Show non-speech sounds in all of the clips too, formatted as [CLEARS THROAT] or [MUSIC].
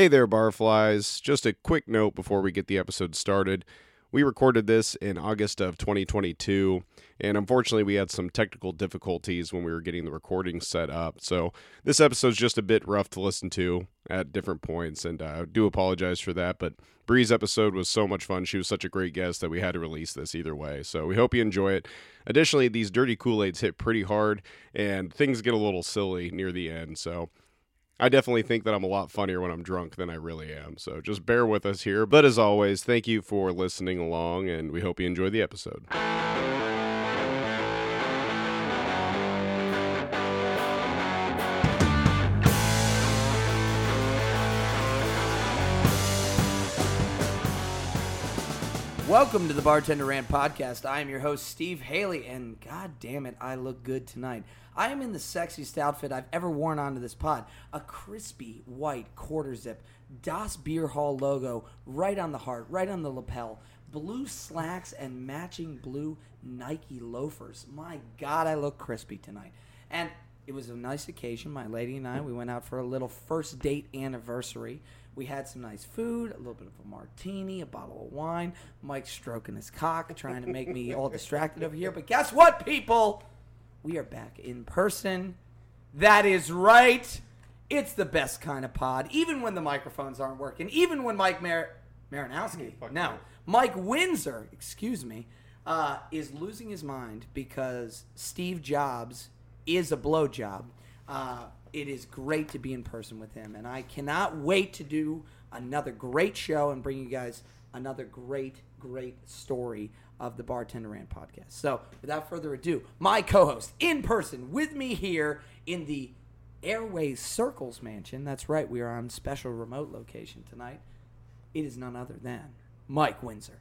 Hey there, barflies. Just a quick note before we get the episode started. We recorded this in August of 2022, and unfortunately, we had some technical difficulties when we were getting the recording set up. So, this episode's just a bit rough to listen to at different points, and uh, I do apologize for that. But Bri's episode was so much fun. She was such a great guest that we had to release this either way. So, we hope you enjoy it. Additionally, these dirty Kool Aids hit pretty hard, and things get a little silly near the end. So, I definitely think that I'm a lot funnier when I'm drunk than I really am. So just bear with us here. But as always, thank you for listening along, and we hope you enjoy the episode. Welcome to the Bartender Rant Podcast. I am your host, Steve Haley, and god damn it, I look good tonight. I am in the sexiest outfit I've ever worn onto this pod a crispy white quarter zip, Das Beer Hall logo right on the heart, right on the lapel, blue slacks, and matching blue Nike loafers. My god, I look crispy tonight. And it was a nice occasion. My lady and I, we went out for a little first date anniversary. We had some nice food, a little bit of a martini, a bottle of wine. Mike stroking his cock, trying to make me all [LAUGHS] distracted over here. But guess what, people? We are back in person. That is right. It's the best kind of pod, even when the microphones aren't working, even when Mike Mar- Marinowski, no, Mike Windsor, excuse me, uh, is losing his mind because Steve Jobs is a blowjob. Uh, it is great to be in person with him, and I cannot wait to do another great show and bring you guys another great, great story of the Bartender Rant podcast. So, without further ado, my co-host in person with me here in the Airways Circles Mansion. That's right, we are on special remote location tonight. It is none other than Mike Windsor.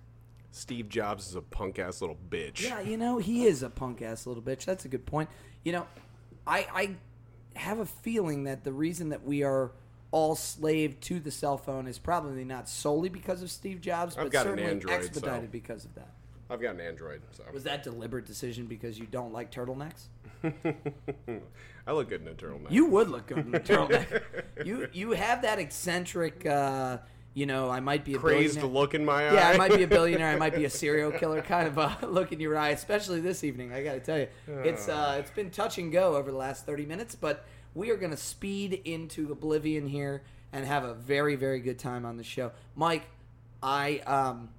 Steve Jobs is a punk ass little bitch. Yeah, you know, he is a punk ass little bitch. That's a good point. You know, I I have a feeling that the reason that we are all slave to the cell phone is probably not solely because of Steve Jobs, I've but got an certainly Android, expedited so- because of that. I've got an Android, so Was that deliberate decision because you don't like turtlenecks? [LAUGHS] I look good in a turtleneck. You would look good in a turtleneck. you you have that eccentric, uh, you know, I might be a crazed billionaire. look in my eye. Yeah, I might be a billionaire. I might be a [LAUGHS] serial killer kind of a [LAUGHS] look in your eye, especially this evening. I got to tell you, it's uh, it's been touch and go over the last thirty minutes, but we are going to speed into oblivion here and have a very very good time on the show. Mike, I um,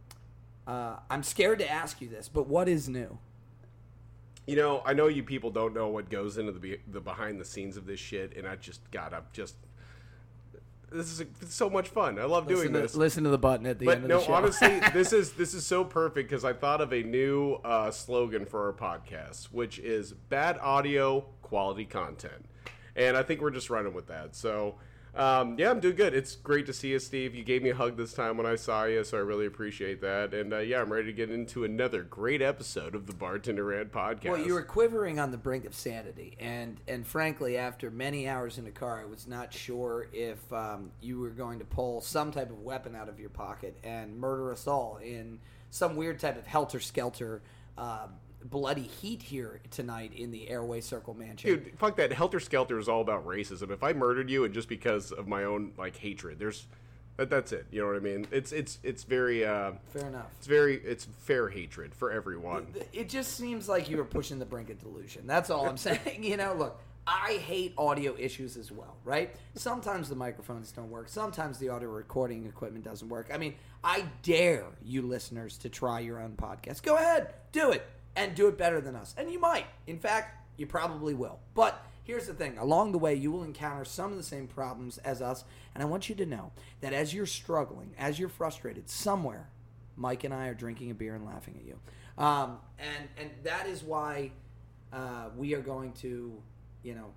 uh, I'm scared to ask you this, but what is new? You know, I know you people don't know what goes into the be- the behind the scenes of this shit, and I just God, I'm just this is so much fun. I love doing Listen to, this. listen to the button at the But end of no, the show. honestly, [LAUGHS] this is this is so perfect because I thought of a new uh, slogan for our podcast, which is "Bad audio, quality content," and I think we're just running with that. So, um, yeah, I'm doing good. It's great to see you, Steve. You gave me a hug this time when I saw you, so I really appreciate that. And uh, yeah, I'm ready to get into another great episode of the Bartender Rant podcast. Well, you were quivering on the brink of sanity, and and frankly, after many hours in the car, I was not sure if um, you were going to pull some type of weapon out of your pocket and murder us all in some weird type of helter skelter, uh, bloody heat here tonight in the Airway Circle Mansion. Dude, fuck that. Helter Skelter is all about racism. If I murdered you and just because of my own like hatred, there's that, that's it. You know what I mean? It's it's it's very uh, Fair enough. it's very it's fair hatred for everyone. It just seems like you were pushing the brink of delusion. That's all I'm [LAUGHS] saying. You know, look, I hate audio issues as well, right? Sometimes the microphones don't work. Sometimes the audio recording equipment doesn't work. I mean, I dare you listeners to try your own podcast. Go ahead, do it, and do it better than us. And you might. In fact, you probably will. But here's the thing along the way, you will encounter some of the same problems as us. And I want you to know that as you're struggling, as you're frustrated, somewhere, Mike and I are drinking a beer and laughing at you. Um, and, and that is why uh, we are going to, you know,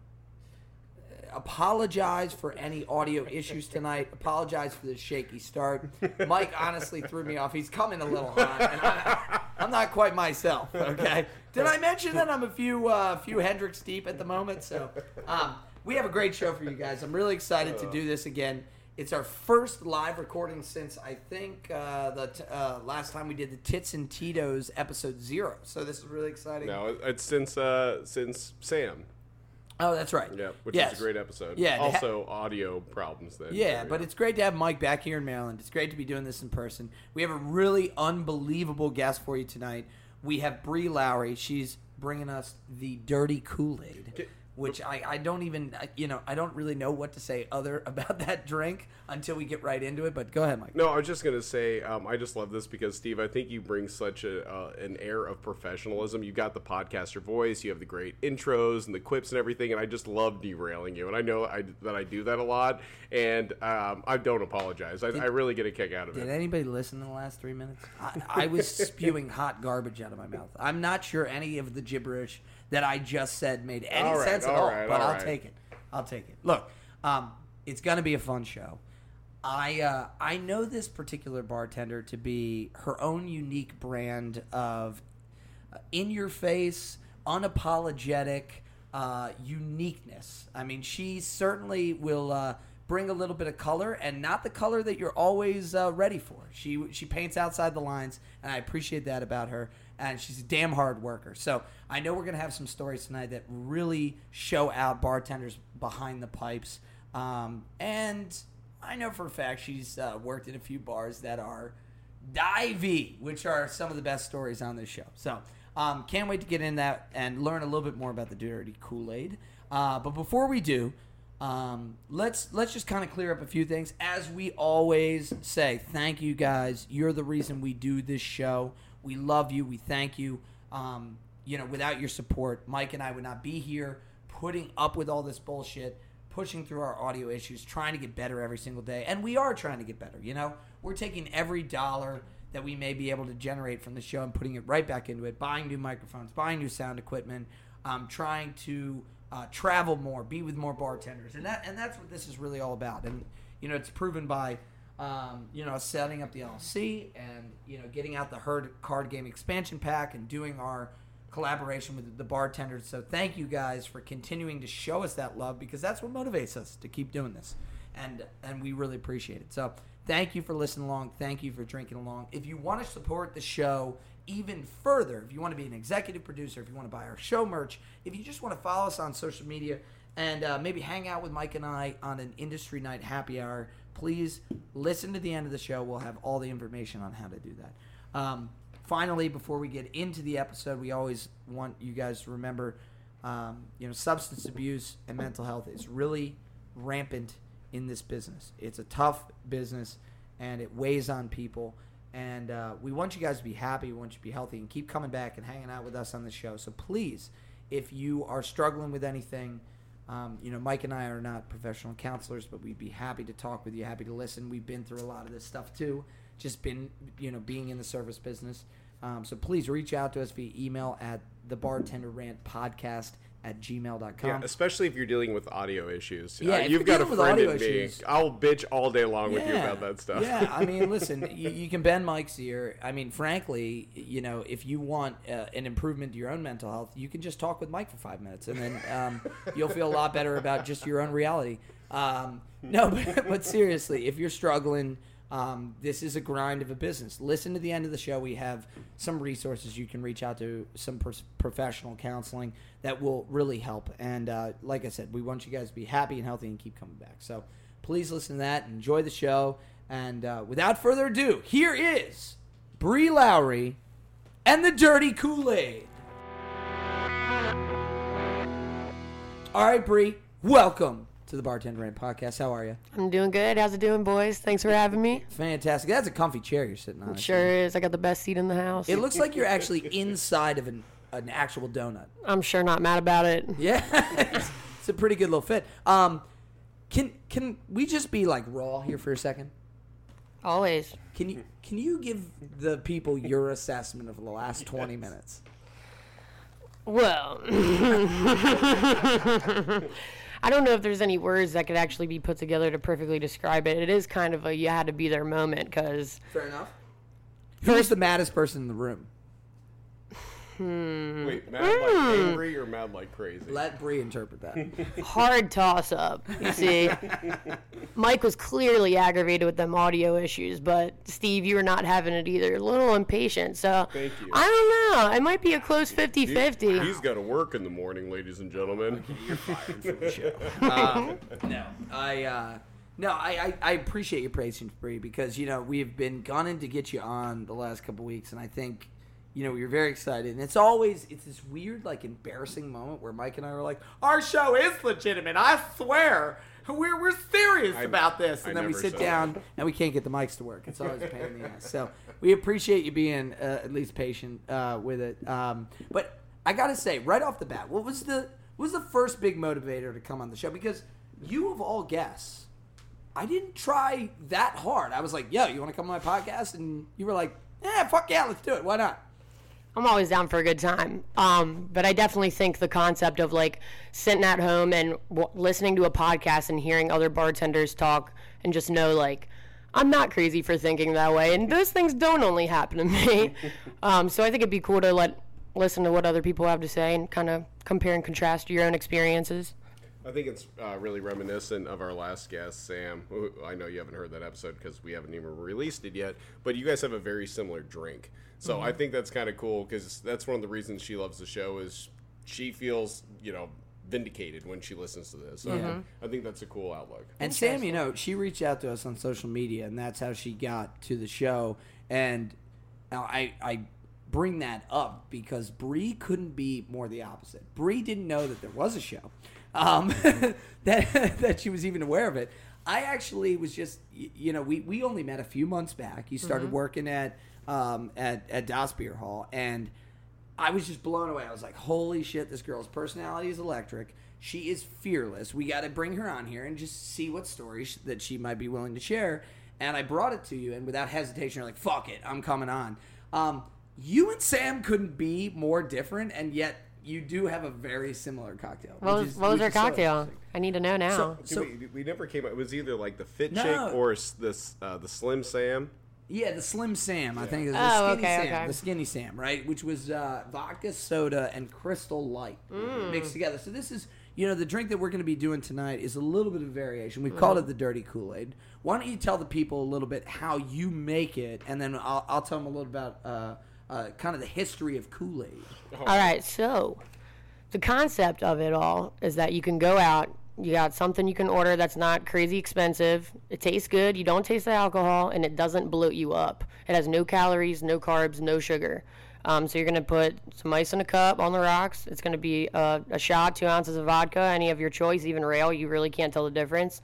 apologize for any audio issues tonight. Apologize for the shaky start. Mike honestly threw me off. He's coming a little hot, and I, I'm not quite myself. [LAUGHS] Okay. Did I mention that I'm a few uh, few Hendrick's deep at the moment? So um, we have a great show for you guys. I'm really excited to do this again. It's our first live recording since I think uh, the t- uh, last time we did the Tits and Tito's episode zero. So this is really exciting. No, it's since uh since Sam. Oh, that's right. Yeah, which Yes. was a great episode. Yeah, they ha- Also, audio problems then. Yeah, but it's great to have Mike back here in Maryland. It's great to be doing this in person. We have a really unbelievable guest for you tonight. We have Bri Lowry. She's bringing us the dirty Kool Aid, which I, I don't even I- you know I don't really know what to say other [LAUGHS] about that drink until we get right into it. But go ahead, Mike. No, I was just gonna say, um, I just love this because Steve, I think you bring such a uh, an air of professionalism. You got the podcaster voice, you have the great intros and the quips and everything, and I just love derailing you. And I know I, that I do that a lot, and um, I don't apologize. I, I really get a kick out of Did it. Did anybody listen in the last three minutes? I, I was spewing [LAUGHS] hot garbage out of my mouth. I'm not sure any of the gibberish that I just said made any All right, sense at all all, right, but all I'll right. take it. I'll take it. Look, um, it's gonna be a fun show. I uh, I know this particular bartender to be her own unique brand of uh, in your face, unapologetic uh, uniqueness. I mean, she certainly will uh, bring a little bit of color, and not the color that you're always uh, ready for. She she paints outside the lines, and I appreciate that about her. And she's a damn hard worker. So I know we're gonna have some stories tonight that really show out bartenders behind the pipes. Um, and I know for a fact she's uh, worked in a few bars that are divey, which are some of the best stories on this show. So, um, can't wait to get in that and learn a little bit more about the dirty Kool Aid. Uh, but before we do, um, let's let's just kind of clear up a few things. As we always say, thank you guys. You're the reason we do this show. We love you. We thank you. Um, you know, without your support, Mike and I would not be here putting up with all this bullshit pushing through our audio issues, trying to get better every single day. And we are trying to get better. You know, we're taking every dollar that we may be able to generate from the show and putting it right back into it, buying new microphones, buying new sound equipment, um, trying to uh, travel more, be with more bartenders, and that and that's what this is really all about. And you know, it's proven by. Um, you know, setting up the LLC and you know getting out the herd card game expansion pack and doing our collaboration with the bartenders. So thank you guys for continuing to show us that love because that's what motivates us to keep doing this, and and we really appreciate it. So thank you for listening along. Thank you for drinking along. If you want to support the show even further, if you want to be an executive producer, if you want to buy our show merch, if you just want to follow us on social media and uh, maybe hang out with Mike and I on an industry night happy hour, please listen to the end of the show. We'll have all the information on how to do that. Um, finally, before we get into the episode, we always want you guys to remember, um, you know, substance abuse and mental health is really rampant in this business. It's a tough business, and it weighs on people. And uh, we want you guys to be happy. We want you to be healthy and keep coming back and hanging out with us on the show. So please, if you are struggling with anything, um, you know, Mike and I are not professional counselors, but we'd be happy to talk with you, happy to listen. We've been through a lot of this stuff too, just been, you know, being in the service business. Um, so please reach out to us via email at the bartender rant podcast at gmail.com. Yeah, especially if you're dealing with audio issues. Yeah, Uh, you've got a friend in me. issues- I'll bitch all day long with you about that stuff. Yeah, I mean, [LAUGHS] listen, you, you can bend Mike's ear. I mean, frankly, you know, if you want uh, an improvement to your own mental health, you can just talk with Mike for five minutes, and then um, [LAUGHS] you'll feel a lot better about just your own reality. Um, no, [LAUGHS] but, but seriously, if you're struggling, um, this is a grind of a business. Listen to the end of the show. We have some resources you can reach out to, some pers- professional counseling that will really help. And uh, like I said, we want you guys to be happy and healthy and keep coming back. So please listen to that. Enjoy the show. And uh, without further ado, here is Bri Lowry and the Dirty Kool Aid. All right, Bri, welcome to the Bartender Rant Podcast. How are you? I'm doing good. How's it doing, boys? Thanks for having me. Fantastic. That's a comfy chair you're sitting on. Sure is. I got the best seat in the house. It looks like you're [LAUGHS] actually inside of an, an actual donut. I'm sure not mad about it. [LAUGHS] Yeah, it's, it's a pretty good little fit. Um, can can we just be like raw here for a second? Always. Can you can you give the people your assessment of the last twenty minutes? Well, [LAUGHS] I don't know if there's any words that could actually be put together to perfectly describe it. It is kind of a you had to be there moment because Fair enough. Who was the maddest person in the room? Wait, mad like angry or mad like crazy? Let Bri interpret that. [LAUGHS] Hard toss up. You see, Mike was clearly aggravated with them audio issues, but Steve, you were not having it either. A little impatient. So Thank you. I don't know. It might be a close 50 50. He's got to work in the morning, ladies and gentlemen. [LAUGHS] [LAUGHS] Um, no, I uh, no, I, I, I appreciate your praising Bri because you know we've been gunning to get you on the last couple weeks, and I think you know you're very excited, and it's always it's this weird like embarrassing moment where Mike and I were like, our show is legitimate, I swear. We're, we're serious I- about this, I and then we sit down and we can't get the mics to work. It's always a pain in the ass. So we appreciate you being uh, at least patient uh, with it. Um, but I gotta say, right off the bat, what was the what was the first big motivator to come on the show? Because you of all guests, I didn't try that hard. I was like, "Yo, you want to come on my podcast?" And you were like, "Yeah, fuck yeah, let's do it. Why not?" I'm always down for a good time. Um, but I definitely think the concept of like sitting at home and w- listening to a podcast and hearing other bartenders talk and just know like I'm not crazy for thinking that way, and those things don't only happen to me. [LAUGHS] um, so I think it'd be cool to let listen to what other people have to say and kind of compare and contrast your own experiences. I think it's uh, really reminiscent of our last guest, Sam. I know you haven't heard that episode because we haven't even released it yet, but you guys have a very similar drink. So I mm-hmm. think that's kind of cool because that's one of the reasons she loves the show is she feels, you know, vindicated when she listens to this. So mm-hmm. I think that's a cool outlook. And Sam, you know, she reached out to us on social media, and that's how she got to the show. And I, I bring that up because Bri couldn't be more the opposite. Bri didn't know that there was a show, um, [LAUGHS] that that she was even aware of it. I actually was just, you know, we, we only met a few months back. You started mm-hmm. working at um, at at Das Beer Hall, and I was just blown away. I was like, holy shit, this girl's personality is electric. She is fearless. We got to bring her on here and just see what stories that she might be willing to share. And I brought it to you, and without hesitation, you're like, fuck it, I'm coming on. Um, you and Sam couldn't be more different, and yet you do have a very similar cocktail. What was, is- what was which our so cocktail? I need to know now. So- So, we, we never came up. It was either like the Fit No. Chick or this uh, the Slim Sam. Yeah, the Slim Sam, I think is the Oh, skinny okay, Sam, okay. the skinny Sam, right? Which was uh, vodka, soda, and Crystal Light Mm. mixed together. So this is, you know, the drink that we're going to be doing tonight is a little bit of variation. We've Mm-hmm. called it the Dirty Kool Aid. Why don't you tell the people a little bit how you make it, and then I'll, I'll tell them a little about uh, uh, kind of the history of Kool Aid. All right, so the concept of it all is that you can go out, you got something you can order that's not crazy expensive. It tastes good, you don't taste the alcohol, and it doesn't bloat you up. It has no calories, no carbs, no sugar. Um, so you're gonna put some ice in a cup on the rocks. It's gonna be a shot, two ounces of vodka, any of your choice, even rail. You really can't tell the difference.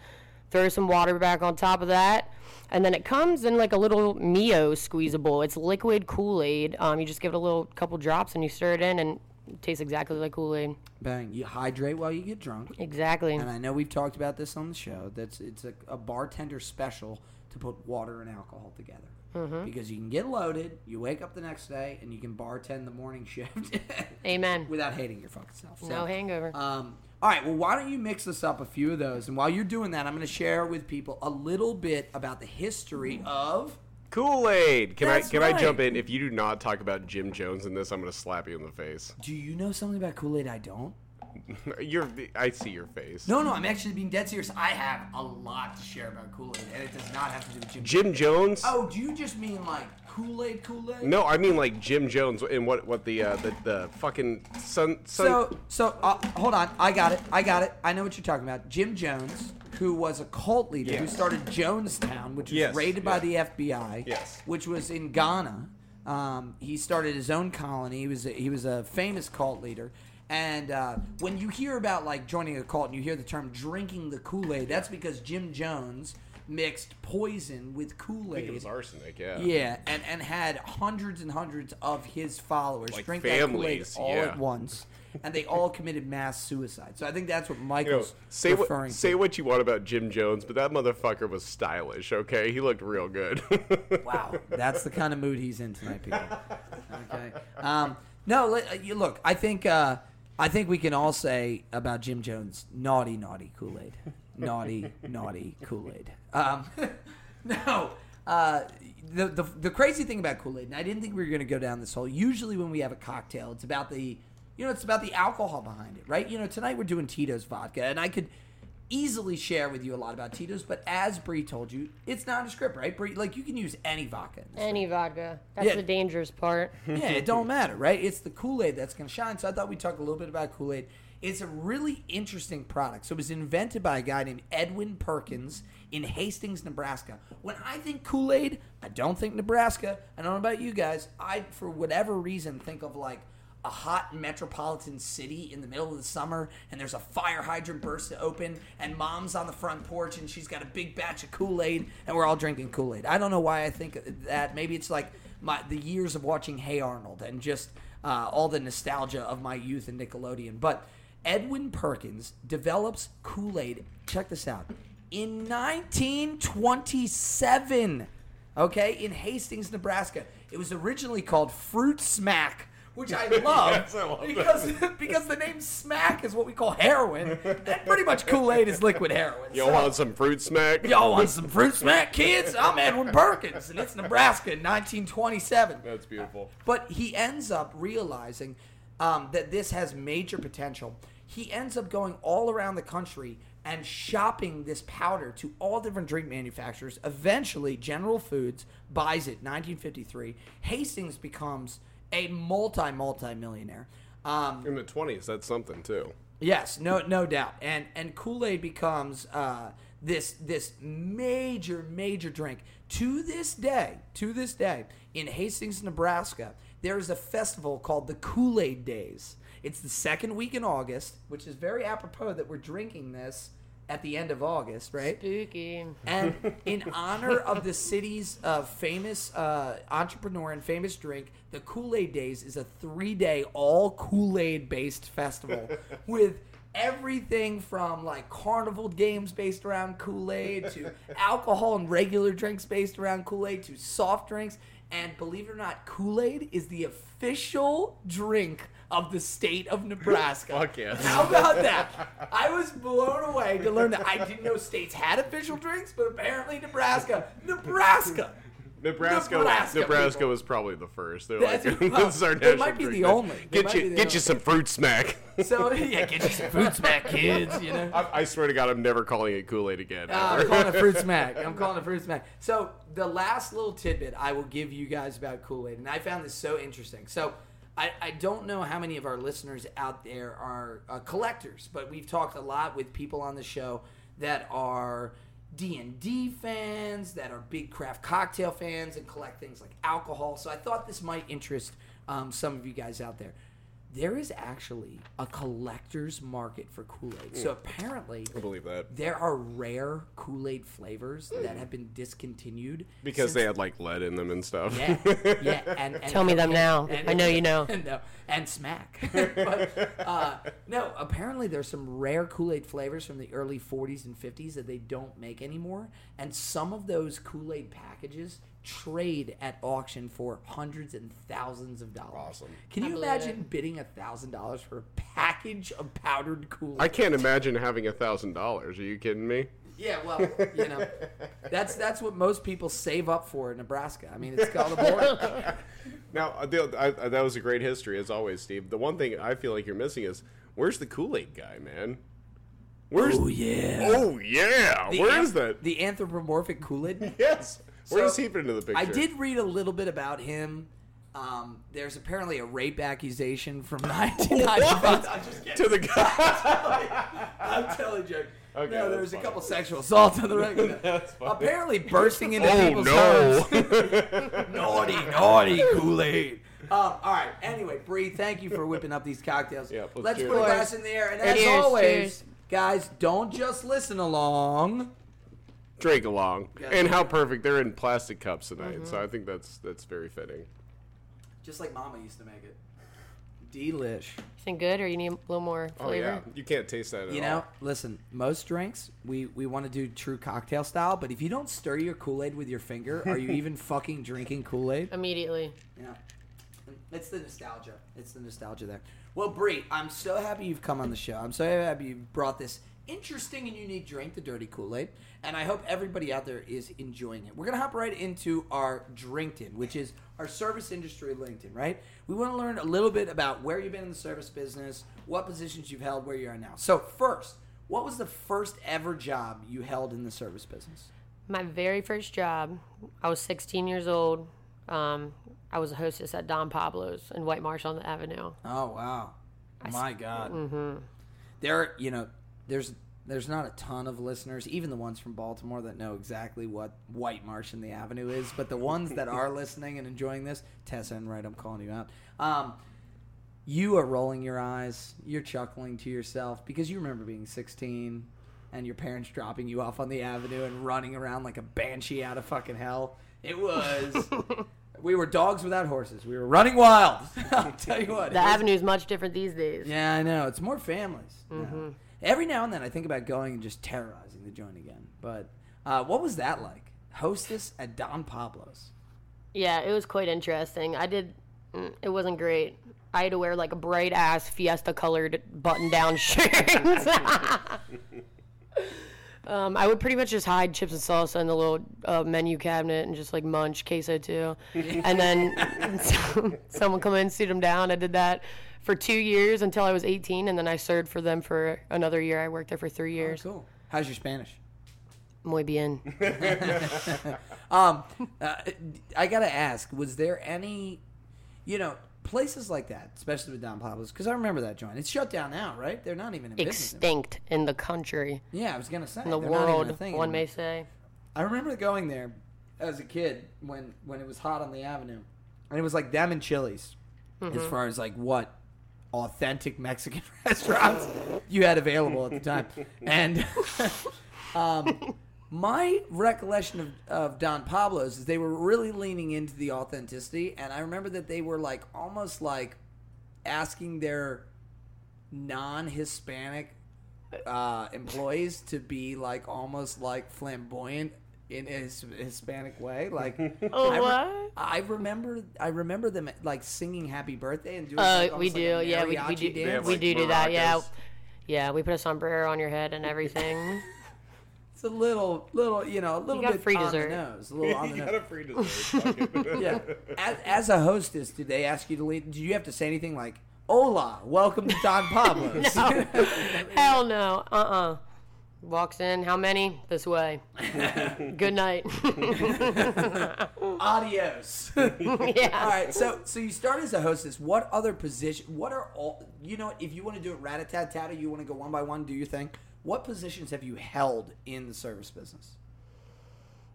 Throw some water back on top of that. And then it comes in like a little Mio squeezable. It's liquid Kool Aid. Um, you just give it a little couple drops and you stir it in, and it tastes exactly like Kool Aid. Bang! You hydrate while you get drunk. Exactly. And I know we've talked about this on the show. That's it's a, a bartender special to put water and alcohol together Mm-hmm. because you can get loaded. You wake up the next day and you can bartend the morning shift [LAUGHS] Amen. without hating your fucking self. So, No hangover. Um, all right. Well, why don't you mix us up a few of those? And while you're doing that, I'm going to share with people a little bit about the history of. Kool Aid. Can That's I can I jump in? If you do not talk about Jim Jones in this, I'm going to slap you in the face. Do you know something about Kool Aid I don't? [LAUGHS] You're I see your face. No, no. I'm actually being dead serious. I have a lot to share about Kool Aid, and it does not have to do with Jim. Jim Jones. Oh, do you just mean like Kool Aid? Kool Aid? No, I mean like Jim Jones and what what the uh, the the fucking son son. So, so uh, hold on. I got it. I got it. I know what you're talking about. Jim Jones, who was a cult leader who started Jonestown, which was Yes, raided by yeah. the FBI. Yes. Which was in Ghana. Um, he started his own colony. He was a, he was a famous cult leader. And uh, when you hear about like joining a cult and you hear the term drinking the Kool Aid, that's because Jim Jones mixed poison with Kool think it Aid. was arsenic. Yeah. Yeah, and, and had hundreds and hundreds of his followers Like drink that Kool-Aid all yeah. at once, and they all committed mass suicide. So I think that's what You know, Michael's say referring what say to. what you want about Jim Jones, but that motherfucker was stylish. Okay, he looked real good. [LAUGHS] Wow, that's the kind of mood he's in tonight, people. Okay. Um, no, let, uh, you look. I think uh, I think we can all say about Jim Jones: naughty, naughty Kool Aid, naughty, naughty Kool Aid. Um, [LAUGHS] no. uh, the, the the crazy thing about Kool Aid, and I didn't think we were going to go down this hole. Usually, when we have a cocktail, it's about the you know it's about the alcohol behind it, right? You know, tonight we're doing Tito's vodka, and I could easily share with you a lot about Tito's, but as Bri told you, it's not a script, right? Bri, like you can use any vodka. Any vodka. That's Yeah. the dangerous part. [LAUGHS] yeah, it don't matter, right? It's the Kool Aid that's going to shine. So I thought we'd talk a little bit about Kool Aid. It's a really interesting product. So it was invented by a guy named Edwin Perkins in Hastings, Nebraska. When I think Kool Aid, I don't think Nebraska. I don't know about you guys. I, for whatever reason, think of like a hot metropolitan city in the middle of the summer and there's a fire hydrant burst to open and mom's on the front porch and she's got a big batch of Kool-Aid and we're all drinking Kool-Aid. I don't know why I think that. Maybe it's like my the years of watching Hey Arnold and just uh, all the nostalgia of my youth in Nickelodeon. But Edwin Perkins develops Kool-Aid. Check this out. In 1927, okay, in Hastings, Nebraska. It was originally called Fruit Smack, which I [LAUGHS] love, Yes, I love because [LAUGHS] because the name Smack is what we call heroin, and pretty much Kool Aid is liquid heroin. Y'all So- want some fruit smack? Y'all want [LAUGHS] some fruit smack, kids? I'm Edwin Perkins, and it's Nebraska in 1927. That's beautiful. But he ends up realizing um, that this has major potential. He ends up going all around the country and shopping this powder to all different drink manufacturers. Eventually, General Foods buys it. 1953. Hastings becomes a multi multi millionaire. Um, In the 20s, that's something too. Yes, no, no doubt. And and Kool Aid becomes uh, this this major major drink to this day. To this day, in Hastings, Nebraska, there is a festival called the Kool Aid Days. It's the second week in August, which is very apropos that we're drinking this at the end of August, right? Spooky. And [LAUGHS] in honor of the city's uh, famous uh, entrepreneur and famous drink, the Kool Aid Days is a three day all Kool Aid based festival [LAUGHS] with everything from like carnival games based around Kool Aid to [LAUGHS] alcohol and regular drinks based around Kool Aid to soft drinks. And believe it or not, Kool Aid is the official drink of the state of Nebraska. Fuck yes. How about that? I was blown away to learn that. I didn't know states had official drinks, but apparently Nebraska, Nebraska. Nebraska, Nebraska, Nebraska, was probably the first. They're That's- like, [LAUGHS] well, this is our national might be drink the only. They Get you, get only. you some fruit smack. So yeah, get you some fruit smack, kids. You know. I, I swear to God, I'm never calling it Kool Aid again. Uh, I'm calling it fruit smack. I'm calling it fruit smack. So the last little tidbit I will give you guys about Kool Aid, and I found this so interesting. So I, I don't know how many of our listeners out there are uh, collectors, but we've talked a lot with people on the show that are D and D fans, that are big craft cocktail fans, and collect things like alcohol. So I thought this might interest um, some of you guys out there. There is actually a collector's market for Kool Aid. So apparently, I believe that there are rare Kool Aid flavors that have been discontinued because since- they had like lead in them and stuff. yeah, yeah, and, and [LAUGHS] Tell me them now. and- I know you know. and, [LAUGHS] no, and smack. [LAUGHS] but uh, no, apparently there's some rare Kool Aid flavors from the early 40s and 50s that they don't make anymore, and some of those Kool Aid packages trade at auction for hundreds and thousands of dollars. Awesome. Can you imagine it. bidding a thousand dollars for a package of powdered Kool Aid? I can't imagine having a thousand dollars. Are you kidding me? Yeah, well, you know, that's that's what most people save up for in Nebraska. I mean, it's called a board. [LAUGHS] Now, uh, I, I, that was a great history as always, Steve. The one thing I feel like you're missing is where's the Kool Aid guy, man? Where's? Oh yeah. Oh yeah, The where an- is that? The anthropomorphic Kool Aid. [LAUGHS] Yes, where's So, he fit into the picture? I did read a little bit about him. Um, there's apparently a rape accusation from [LAUGHS] 1995. I'm just kidding. to the guy. [LAUGHS] I'm telling you. Okay, no, there that's was a couple sexual assaults on the [LAUGHS] record. That's funny. Apparently, bursting into Oh people's no! homes. naughty, naughty Kool Aid. Um, all right. Anyway, Bri, thank you for whipping up these cocktails. Yeah, let's let's put a glass in the air, and as Cheers, always, cheers. guys, don't just listen along. Drink along, Yeah. and how perfect they're in plastic cups tonight. Mm-hmm. So I think that's that's very fitting. Just like Mama used to make it. Delish. Think good, or you need a little more Oh flavor? yeah, you can't taste that at You all. know, listen, most drinks we, we want to do true cocktail style, but if you don't stir your Kool Aid with your finger, are you [LAUGHS] even fucking drinking Kool Aid? Immediately. Yeah. It's the nostalgia. It's the nostalgia there. Well, Bri, I'm so happy you've come on the show. I'm so happy you brought this interesting and unique drink, the Dirty Kool Aid, and I hope everybody out there is enjoying it. We're gonna hop right into our Drinkton, which is our service industry LinkedIn. Right? We want to learn a little bit about where you've been in the service business, what positions you've held, where you are now. So first, what was the first ever job you held in the service business? My very first job, I was 16 years old. Um, I was a hostess at Don Pablo's in White Marsh on the Avenue. Oh wow, my God. Mm-hmm. There, you know, there's there's not a ton of listeners, even the ones from Baltimore, that know exactly what White Marsh and the Avenue is. But the ones that are [LAUGHS] listening and enjoying this, Tessa and Wright, I'm calling you out. Um, you are rolling your eyes. You're chuckling to yourself because you remember being 16 and your parents dropping you off on the avenue and running around like a banshee out of fucking hell. It was. [LAUGHS] we were dogs without horses. We were running wild. [LAUGHS] I'll tell you what. The Avenue is much different these days. yeah, I know. It's more families. now. Every now and then, I think about going and just terrorizing the joint again. But uh, what was that like? Hostess at Don Pablo's. Yeah, it was quite interesting. I did. mm, It wasn't great. I had to wear like a bright ass fiesta colored button down [LAUGHS] shirt. [LAUGHS] um, I would pretty much just hide chips and salsa in the little uh, menu cabinet and just like munch queso too. [LAUGHS] and then some- [LAUGHS] someone come in, sit them down. I did that for two years until I was 18, and then I served for them for another year. I worked there for three years. Cool. How's your Spanish? Muy bien. [LAUGHS] Um, uh, I gotta ask, was there any, you know, places like that, especially with Don Pablo's? Because I remember that joint. It's shut down now, right? They're not even in business. Extinct in the country, Yeah, I was gonna say in the they're not even a world, one anymore. may say. I remember going there as a kid when when it was hot on the avenue, and it was like them and Chili's, as far as like what authentic Mexican [LAUGHS] restaurants you had available at the time, and [LAUGHS] um, my recollection of, of Don Pablo's is they were really leaning into the authenticity, and I remember that they were like almost like asking their non-Hispanic uh, employees to be like almost like flamboyant in a his, Hispanic way. Like, [LAUGHS] Oh, I, re- what? I remember, I remember them like singing "Happy Birthday" and doing. Uh, like, we do, like a yeah, we, we do, dance. we like do do that, yeah, yeah. We put a sombrero on your head and everything. [LAUGHS] It's a little, little, you know, a little bit free on dessert. the nose, a little on the [LAUGHS] you nose. got a free dessert. Fuck it. [LAUGHS] yeah. As, [LAUGHS] as a hostess, did they ask you to lead? Did you have to say anything like, "Hola, welcome to Don Pablo's"? Hell no, uh, uh Walks in, how many? This way. Good night. Adios. yeah. All right, so so you start as a hostess. What other position? What are all? You know, if you want to do it rat a tat tat, you want to go one by one, do your thing. What positions have you held in the service business?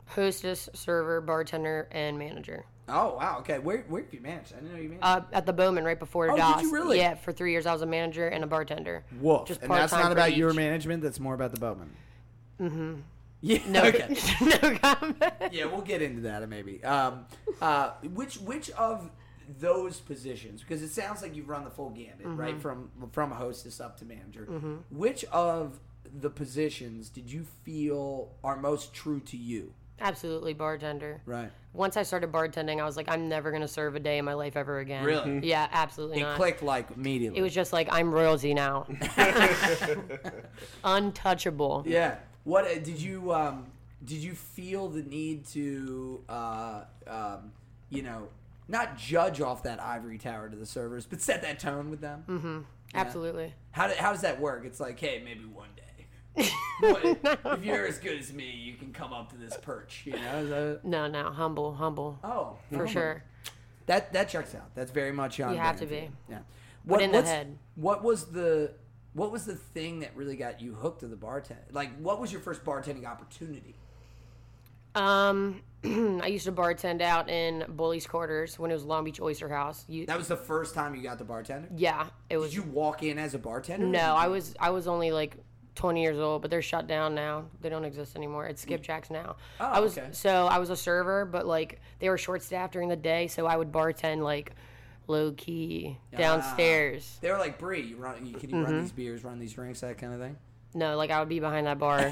Hostess, server, bartender, and manager. Oh wow, okay. Where where have you managed? I didn't know you managed. Uh, at the Bowman, right before Oh, did you really? Yeah, for three years I was a manager and a bartender. Whoa! just and that's not about your management. That's more about the Bowman. Mm-hmm. Yeah. No, Okay. [LAUGHS] no comment. yeah, we'll get into that maybe. Um, uh, which which of those positions? Because it sounds like you've run the full gambit, Mm-hmm. right? From from a hostess up to manager. Which of the positions did you feel are most true to you? Absolutely, bartender. Right. Once I started bartending, I was like, I'm never gonna serve a day in my life ever again. Really? Yeah, absolutely It not. clicked like immediately. It was just like I'm royalty now, [LAUGHS] untouchable. Yeah. What uh, did you um did you feel the need to uh um you know not judge off that ivory tower to the servers, but set that tone with them? Mm-hmm. Absolutely. How do, how does that work? It's like, hey, maybe one day. What- [LAUGHS] if you're as good as me, you can come up to this perch. You know? No, no, humble, humble, oh, for sure. That that checks out. That's very much on. You have to be. Yeah. What in the head. What was the what was the thing that really got you hooked to the bartend? Like, what was your first bartending opportunity? Um, [CLEARS THROAT] I used to bartend out in Bowleys Quarters when it was Long Beach Oyster House. You, That was the first time you got the bartender. yeah, it was. Did you walk in as a bartender? no, I was I was only like 20 years old, but they're shut down now. They don't exist anymore. It's Skipjacks now. Oh, I was okay. so I was a server, but like they were short staffed during the day, so I would bartend like low key downstairs. They were like Bri. You run. You, can you Mm-hmm. run these beers, run these drinks, that kind of thing. No, like I would be behind that bar. [LAUGHS]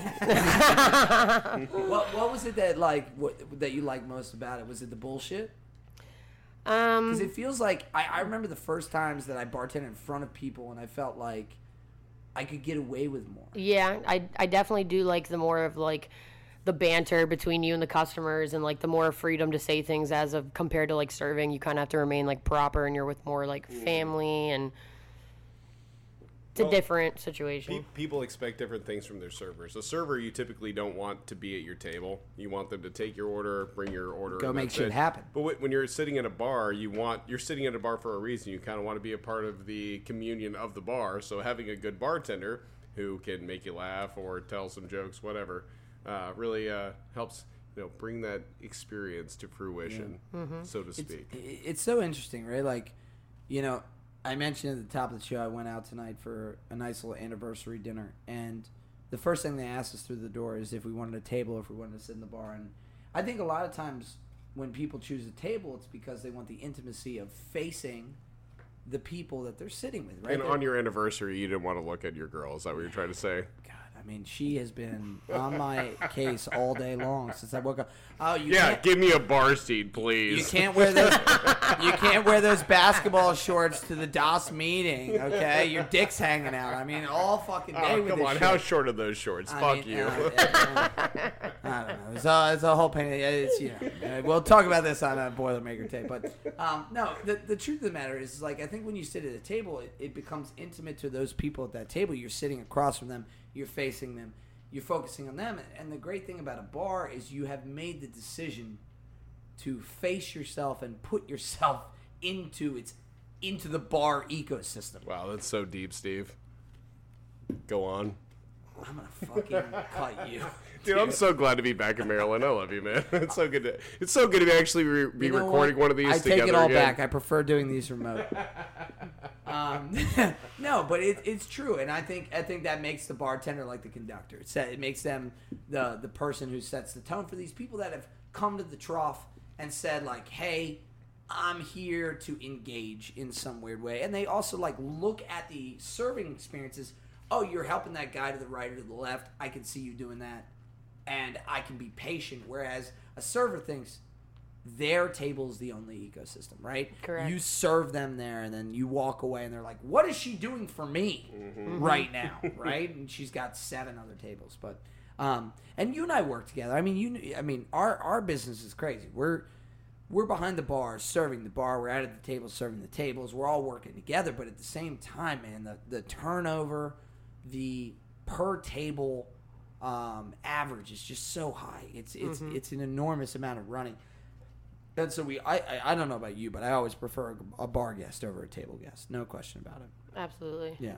what What was it that like what that you liked most about it? Was it the bullshit? um, Because it feels like I, I remember the first times that I bartended in front of people, and I felt like I could get away with more. Yeah, I I definitely do like the more of like the banter between you and the customers and like the more freedom to say things as of compared to like serving you kind of have to remain like proper and you're with more like mm-hmm. family and it's a Well, different situation Pe- people expect different things from their servers. A server you typically don't want to be at your table. You want them to take your order, bring your order, Go and make shit it. happen. But wh- when you're sitting at a bar, you want you're sitting at a bar for a reason. You kind of want to be a part of the communion of the bar. So having a good bartender who can make you laugh or tell some jokes, whatever, uh, really uh, helps you know bring that experience to fruition, so to speak. I- It's so interesting, right? Like, you know, I mentioned at the top of the show I went out tonight for a nice little anniversary dinner, and the first thing they asked us through the door is if we wanted a table, or if we wanted to sit in the bar, and I think a lot of times when people choose a table, it's because they want the intimacy of facing the people that they're sitting with, right? and on your anniversary, you didn't want to look at your girl. Is that what you're trying to say? God, I mean, she has been on my case all day long since I woke up. Oh, you Yeah, give me a bar seat, please. You can't wear those. [LAUGHS] you can't wear those basketball shorts to the Das meeting. Okay, your dick's hanging out. I mean, all fucking day Oh, come on. shit. How short are those shorts? I Fuck mean, you. uh, uh, I don't know. It's a, it's a whole pain. It's you know. uh, We'll talk about this on a Boilermaker tape, but um, no. The, the truth of the matter is, like, I think when you sit at a table, it, it becomes intimate to those people at that table. You're sitting across from them. You're facing them. You're focusing on them. And the great thing about a bar is you have made the decision to face yourself and put yourself [LAUGHS] into its into the bar ecosystem. wow, that's so deep, Steve. Go on. I'm gonna fucking cut you. [LAUGHS] Dude, I'm so glad to be back in Maryland. I love you, man. [LAUGHS] It's so good to it's so good to actually re- be You know recording what? one of these I take it all again. back. I prefer doing these remote. [LAUGHS] um, [LAUGHS] no, but it, it's true, and I think I think that makes the bartender like the conductor. It, sa- it makes them the the person who sets the tone for these people that have come to the trough and said like, "Hey, I'm here to engage in some weird way," and they also like look at the serving experiences. Oh, you're helping that guy to the right or to the left. I can see you doing that and I can be patient. Whereas a server thinks their table is the only ecosystem, right? Correct. You serve them there, and then you walk away, and they're like, "What is she doing for me right now?" [LAUGHS] right? And she's got seven other tables, but um, and you and I work together. I mean, you, I mean, our our business is crazy. We're we're behind the bar serving the bar. We're out at the table serving the tables. We're all working together, but at the same time, man, the the turnover, the per table um, average is just so high. It's it's it's an enormous amount of running. And so we, I, I, I don't know about you, but I always prefer a bar guest over a table guest. No question about it. absolutely Yeah.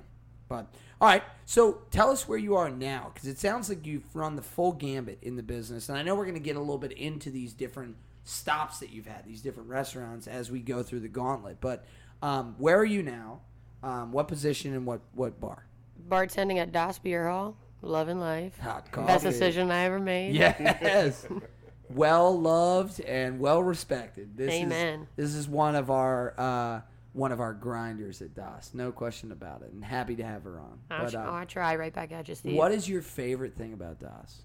But all right, so tell us where you are now, because it sounds like you've run the full gambit in the business, and I know we're going to get a little bit into these different stops that you've had, these different restaurants as we go through the gauntlet. But um, where are you now? Um, what position and what what bar? bartending at Das Beer Hall loving life Hot best decision i ever made Yes. [LAUGHS] well loved and well respected. This Amen. Is, this is one of our uh, one of our grinders at Das. No question about it. And happy to have her on. I, But, uh, oh, I try right back at you Steve. what is your favorite thing about Das?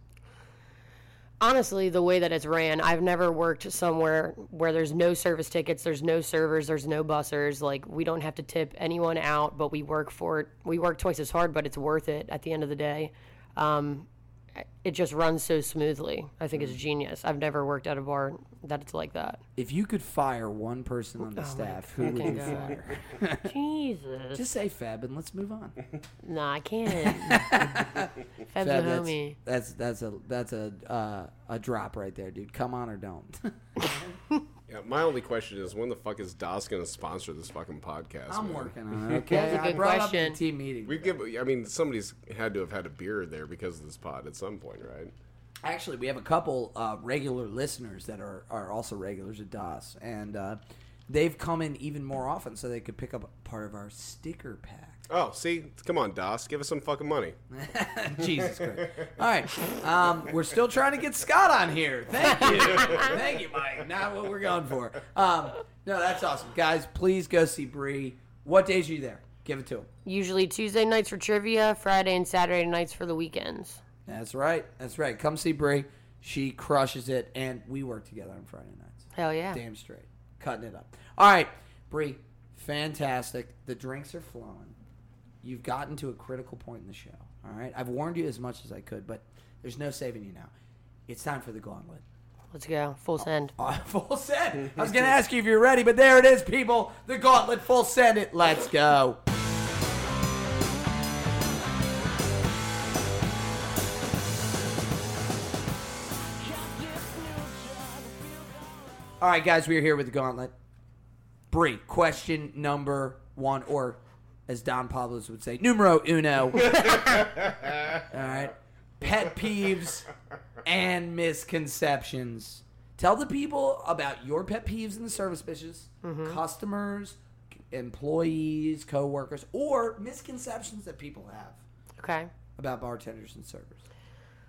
Honestly the way that it's ran i've never worked somewhere where there's no service tickets there's no servers there's no bussers. Like we don't have to tip anyone out but we work for it. We work twice as hard but it's worth it at the end of the day. Um, it just runs so smoothly i think it's genius i've never worked at a bar that's like that If you could fire one person on the staff, who would fucking you God. fire? [LAUGHS] jesus Just say Fab and let's move on. [LAUGHS] nah i can't fab's Fab, a that's, homie that's that's a that's a uh, a drop right there, dude. Come on or don't. [LAUGHS] Yeah, my only question is when the fuck is Das going to sponsor this fucking podcast? I'm man? working on [LAUGHS] it. Okay, That's a I good brought question. up the team meeting. We've given. I mean, somebody's had to have had a beer there because of this pod at some point, right? Actually, we have a couple uh, regular listeners that are, are also regulars at Das, and uh, they've come in even more often so they could pick up part of our sticker pack. Oh, see, come on, Das, give us some fucking money. [LAUGHS] Jesus Christ. All right. Um, we're still trying to get Scott on here. Thank you. Thank you, Mike. Not what we're going for. Um, no, that's awesome. Guys, please go see Bri. What days are you there? Give it to him. usually tuesday nights for trivia friday and saturday nights for the weekends That's right. That's right. Come see Bri. She crushes it, and we work together on Friday nights. hell yeah Damn straight. Cutting it up. All right, Bri. Fantastic. The drinks are flowing. You've gotten to a critical point in the show. All right, I've warned you as much as I could, but there's no saving you now. It's time for the gauntlet. Let's go. Full send. Uh, [LAUGHS] full send. [LAUGHS] I was gonna ask you if you're ready, but there it is, people. The gauntlet, full send it. Let's go. All right, guys, we are here with the gauntlet. Bri, question number one, or as Don Pablos would say, numero uno. [LAUGHS] All right. Pet peeves and misconceptions. Tell the people about your pet peeves in the service business, mm-hmm. customers, employees, coworkers, or misconceptions that people have Okay. about bartenders and servers.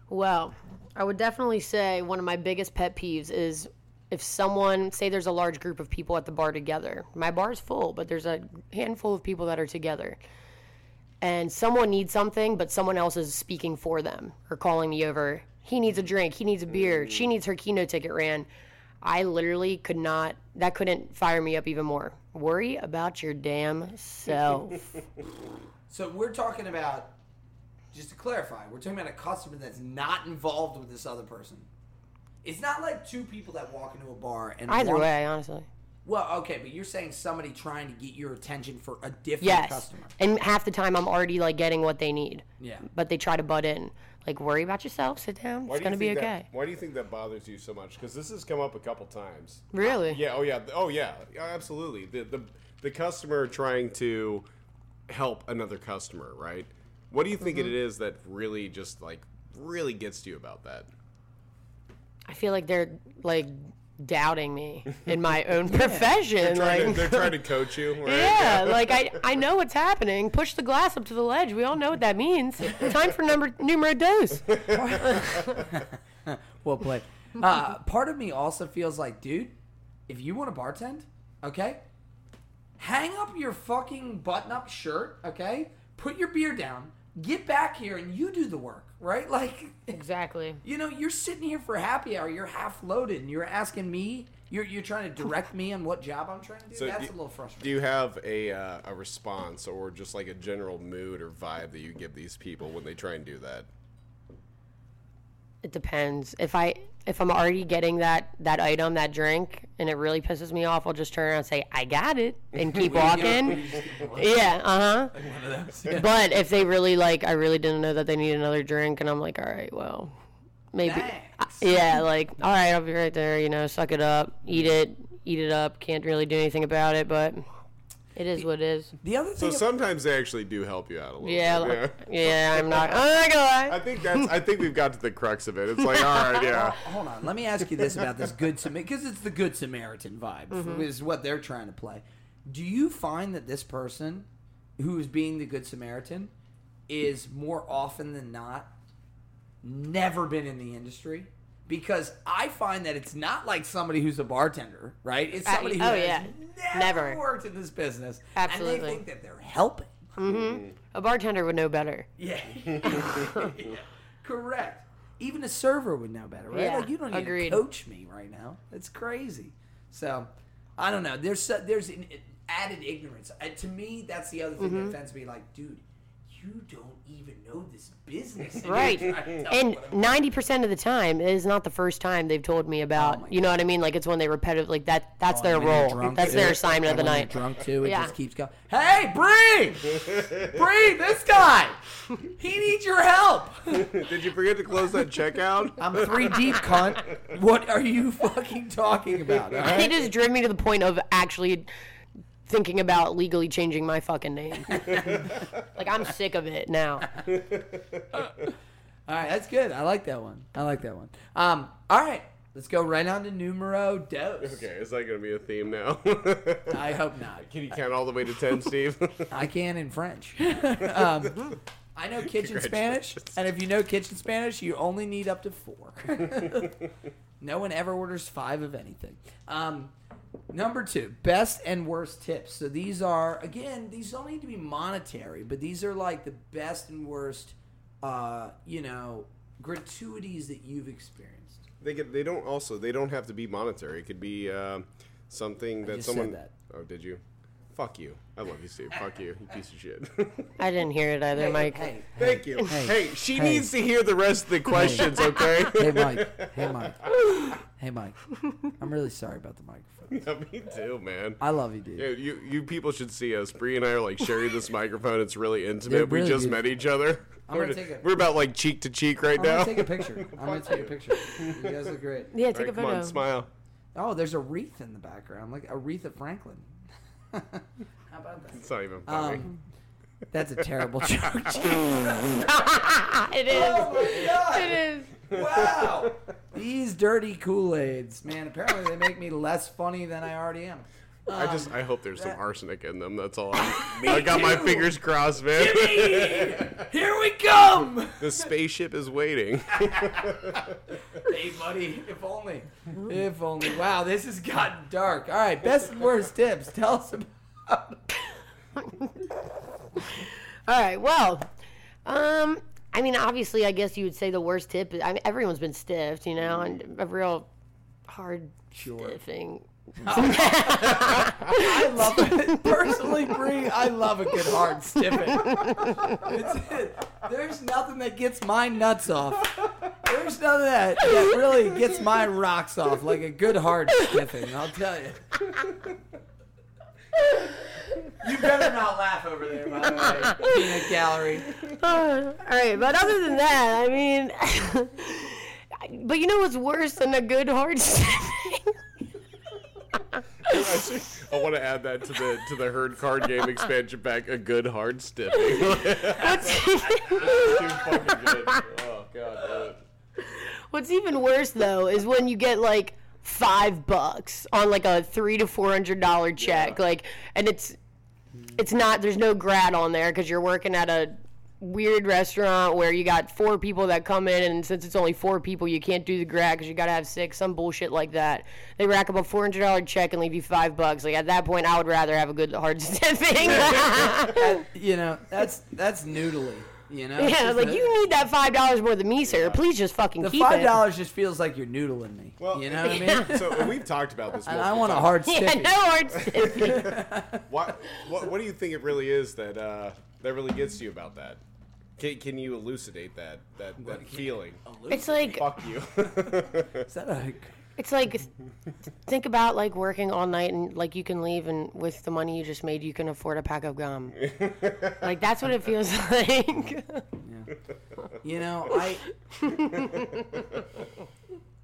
Well, I would definitely say one of my biggest pet peeves is if someone, say there's a large group of people at the bar together. My bar's full, but there's a handful of people that are together. And someone needs something, but someone else is speaking for them or calling me over. He needs a drink. He needs a beer. Mm. She needs her keno ticket ran. I literally could not, that couldn't fire me up even more. Worry about your damn self. [LAUGHS] So we're talking about, just to clarify, we're talking about a customer that's not involved with this other person. It's not like two people that walk into a bar and Either one- way, honestly. Well, okay, but you're saying somebody trying to get your attention for a different Yes. customer. And half the time I'm already like getting what they need. Yeah. But they try to butt in. Like, worry about yourself. Sit down. Why it's do going to be okay. That, why do you think that bothers you so much? Because this has come up a couple times. Really? Yeah. Oh yeah. Oh yeah. Yeah, Absolutely. The the the customer trying to help another customer, right? What do you think Mm-hmm. it is that really just like really gets to you about that? I feel like they're like doubting me in my [LAUGHS] own profession. Trying to, like, they're trying to [LAUGHS] coach you, right? yeah, like I, I know what's [LAUGHS] happening. Push the glass up to the ledge. We all know what that means. Time for number numero dos. Well played. Uh, part of me also feels like, dude, if you want to bartend, okay, hang up your fucking button-up shirt, okay, put your beer down, get back here, and you do the work, right? [LAUGHS] Like, Exactly. you know, you're sitting here for happy hour, you're half loaded, and you're asking me, you're you're trying to direct me on what job I'm trying to do. So That's do- a little frustrating. Do you have a uh, a response or just like a general mood or vibe that you give these people when they try and do that? It depends. If I if I'm already getting that that item, that drink, and it really pisses me off, I'll just turn around and say, "I got it," and [LAUGHS] keep walking. yeah, [LAUGHS] uh huh. But if they really like, I really didn't know that they need another drink, and I'm like, all right, well, maybe. Thanks. Yeah, like, all right, I'll be right there. You know, suck it up, eat it, eat it up. Can't really do anything about it, but it is what it is. The other So thing, sometimes they actually do help you out a little Yeah, bit. like, yeah. I'm not. I'm not gonna lie. I think that's. I think we've got to the crux of it. It's like, all right, yeah. hold on. Let me ask you this about this good Samaritan, because it's the good Samaritan vibe Mm-hmm. is what they're trying to play. Do you find that this person, who is being the good Samaritan, is more often than not never been in the industry? Because I find that it's not like somebody who's a bartender, right? It's Uh, somebody who oh, has yeah. never, Never. worked in this business, and Absolutely. they think that they're helping. A bartender would know better. Yeah. [LAUGHS] [LAUGHS] Correct. Even a server would know better, right? Yeah, like you don't need agreed. to coach me right now. It's crazy. So, I don't know. There's there's an added ignorance. Uh, to me, that's the other thing Mm-hmm. that offends me. Like, dude, you don't even know this business. [LAUGHS] Right. you're trying to tell And me what I'm- ninety percent of the time, it is not the first time they've told me about. Oh you know what I mean? Like it's when they repetitive, like that. That's Oh, their and when you're role. That's too. their assignment of the night. Drunk too. It Yeah. just keeps going. Hey, Bri, Bri, this guy, he needs your help. [LAUGHS] Did you forget to close that checkout? [LAUGHS] I'm three deep, cunt. What are you fucking talking about? all It right? just driven me to the point of actually thinking about legally changing my fucking name. [LAUGHS] like I'm sick of it now. [LAUGHS] All right, that's good. I like that one. I like that one. Um, all right, let's go right on to numero dos. Okay, is that going to be a theme now? I hope not. Can you count all the way to ten, Steve? [LAUGHS] I can in French. um, I know kitchen Spanish, and if you know kitchen Spanish, you only need up to four. no one ever orders five of anything. Um, number two, best and worst tips. So these are again, these don't need to be monetary, but these are like the best and worst, uh, you know, gratuities that you've experienced. they get. They don't. Also, they don't have to be monetary. It could be uh, something that just said someone. that. Oh, did you? Fuck you. I love you, Steve. Fuck you, you piece of shit. I didn't hear it either, Mike. Hey, Thank you. Hey. Hey, she Hey. needs to hear the rest of the questions, okay? hey, Mike. Hey, Mike. [LAUGHS] Hey, Mike. I'm really sorry about the microphone. yeah, me too, man. I love you, dude. Yeah, you you people should see us. Bri and I are like sharing this microphone. It's really intimate. They're we really just beautiful. met each other. I'm we're, gonna take a- we're about like cheek to cheek right I'm now. gonna take a picture. [LAUGHS] I'm gonna take a picture. You guys look great. Yeah, All take right, a come photo. on, smile. Oh, there's a wreath in the background, like Aretha Franklin. How about that? It's not even funny. Um, that's a terrible [LAUGHS] joke. [LAUGHS] it is. oh my god! It is. Wow! These dirty Kool Aids, man. Apparently, they make me less funny than I already am. I just I hope there's some arsenic in them. That's all. [LAUGHS] I'm, I got my fingers crossed, man. [LAUGHS] Here we come! the spaceship is waiting. [LAUGHS] Hey, buddy. If only. If only. Wow, this has gotten dark. All right, best and worst tips. Tell us about. All right. Well, um, I mean, obviously, I guess you would say the worst tip. I mean, everyone's been stiffed, you know, and a real hard Sure. stiffing. I love it. Personally, Bri, I love a good hard stiffing. It's, there's nothing that gets my nuts off. There's nothing that that really gets my rocks off like a good hard stiffing. I'll tell you. You better not laugh over there, by the way, peanut gallery. all right, but other than that, I mean, [LAUGHS] but you know what's worse than a good hard [LAUGHS] stiffing? I want to add that to the to the herd card game expansion pack. A good hard stiffing. [LAUGHS] [LAUGHS] Too fucking good. Oh god. What's even worse though is when you get like five bucks on like a three to four hundred dollar check, Yeah. like, and it's it's not there's no grad on there because you're working at a weird restaurant where you got four people that come in, and since it's only four people, you can't do the grad because you got to have six, some bullshit like that. They rack up a four hundred dollar check and leave you five bucks. Like at that point, I would rather have a good hard [LAUGHS] [LAUGHS] stiffing. You know, [LAUGHS] that's that's noodly. You know, yeah, like a- you need that five dollars more than me, sir. Please just fucking The keep five it. dollars just feels like you're noodling me. Well, you know what I mean? So and we've talked about this. And I multiple want a times. hard Yeah, no hard stiffing. What, what what do you think it really is that uh, that really gets you about that? Can, can you elucidate that that, that feeling? It's like Fuck you. [LAUGHS] Is that a it's like think about like working all night and like you can leave and with the money you just made you can afford a pack of gum. [LAUGHS] like that's what it feels [LAUGHS] like. You know, I.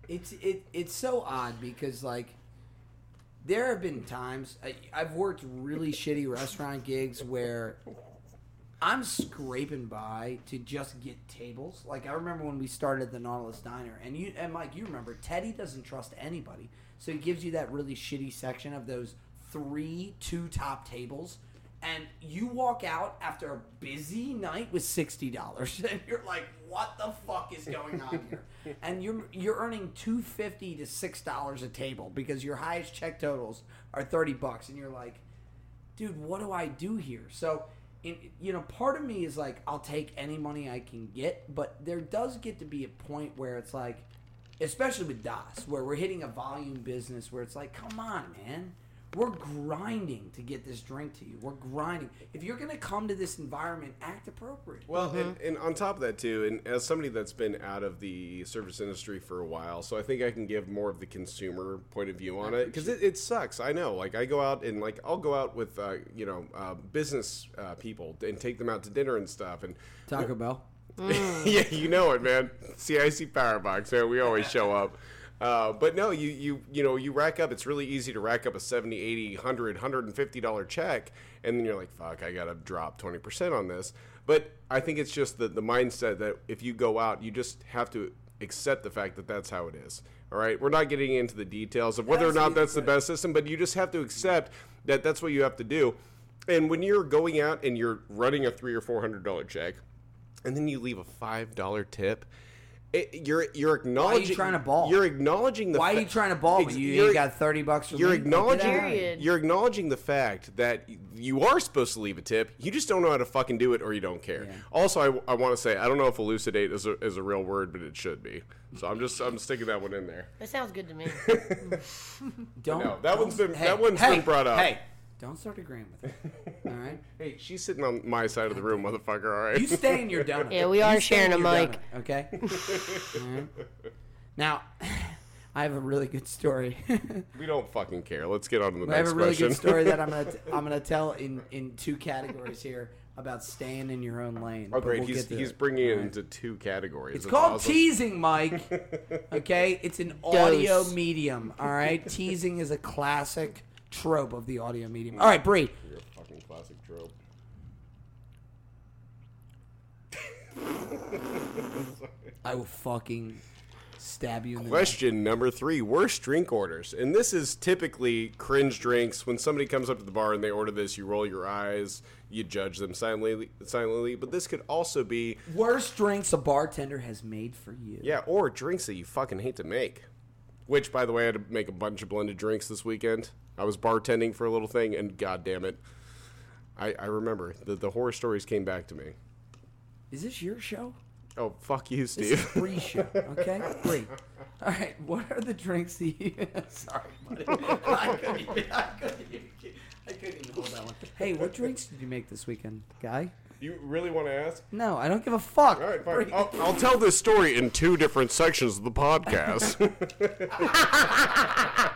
it's it it's so odd because like there have been times I, I've worked really shitty restaurant gigs where I'm scraping by to just get tables. Like I remember when we started the Nautilus Diner, and you and Mike, you remember Teddy doesn't trust anybody, so he gives you that really shitty section of those three two top tables, and you walk out after a busy night with sixty dollars, [LAUGHS] and you're like, "What the fuck is going on here?" [LAUGHS] and you're you're earning two fifty to six dollars a table because your highest check totals are thirty bucks, and you're like, dude, what do I do here? So, you know, part of me is like, I'll take any money I can get, but there does get to be a point where it's like, especially with Das, where we're hitting a volume business where it's like, come on, man. We're grinding to get this drink to you. We're grinding. If you're going to come to this environment, act appropriate. Well, and, and on top of that too, and as somebody that's been out of the service industry for a while, so I think I can give more of the consumer point of view on it because it, it sucks. I know, like I go out and like I'll go out with uh, you know uh, business uh, people and take them out to dinner and stuff, and Taco Bell. [LAUGHS] yeah, you know it, man. CIC Power Box, man. We always show up. Uh, but no, you you you know you rack up. It's really easy to rack up a 70 80 100 150 dollar check, and then you're like, "Fuck, I gotta drop 20 percent on this." But I think it's just the the mindset that if you go out, you just have to accept the fact that that's how it is. All right, we're not getting into the details of whether or not that's the best system, but you just have to accept that that's what you have to do. And when you're going out and you're running a three or four hundred dollar check, and then you leave a five dollar tip. It, you're you're acknowledging. trying to ball? You're acknowledging the. Why are fa- you trying to ball? Ex- You you're- ain't got 30 bucks for You're me? Acknowledging. out. Period. You're acknowledging the fact that you are supposed to leave a tip. You just don't know how to fucking do it, or you don't care. Yeah. Also, I, I want to say I don't know if elucidate is a, is a real word, but it should be. So I'm just I'm sticking that one in there. That sounds good to me. [LAUGHS] Don't. No, that don't- one's been- hey, that one's hey, been brought up. Hey, Don't start agreeing with me. [LAUGHS] All right. Hey, she's sitting on my side of the room, motherfucker. All right. You stay in your donut. [LAUGHS] Yeah, we are stay sharing a mic. donut, okay. [LAUGHS] Alright. Now, I have a really good story. we don't fucking care. Let's get on to the I have next a really question. good story that I'm gonna t- I'm gonna tell in in two categories here about staying in your own lane. oh, great. we'll he's he's it. bringing it Alright. into two categories. It's That's called awesome. teasing, Mike. Okay, it's an audio medium. All right, teasing is a classic trope of the audio medium. All right, Bri. You're a fucking classic trope. [LAUGHS] I will fucking stab you in the. Question number three: Worst drink orders, and this is typically cringe drinks. When somebody comes up to the bar and they order this, you roll your eyes, you judge them silently. Silently, but this could also be Worst drinks a bartender has made for you. yeah, or drinks that you fucking hate to make. Which, by the way, I had to make a bunch of blended drinks this weekend. I was bartending for a little thing, and god damn it, I, I remember the the horror stories came back to me. Is this your show? Oh fuck you, This is Steve. [LAUGHS] Show. Okay, Bri. All right. What are the drinks that you? [LAUGHS] Sorry, buddy. I couldn't even. I couldn't even. I couldn't even hold that one. Hey, what drinks did you make this weekend, guy? You really want to ask? No, I don't give a fuck. All right, fine. I'll, I'll tell this story in two different sections of the podcast. [LAUGHS] [LAUGHS]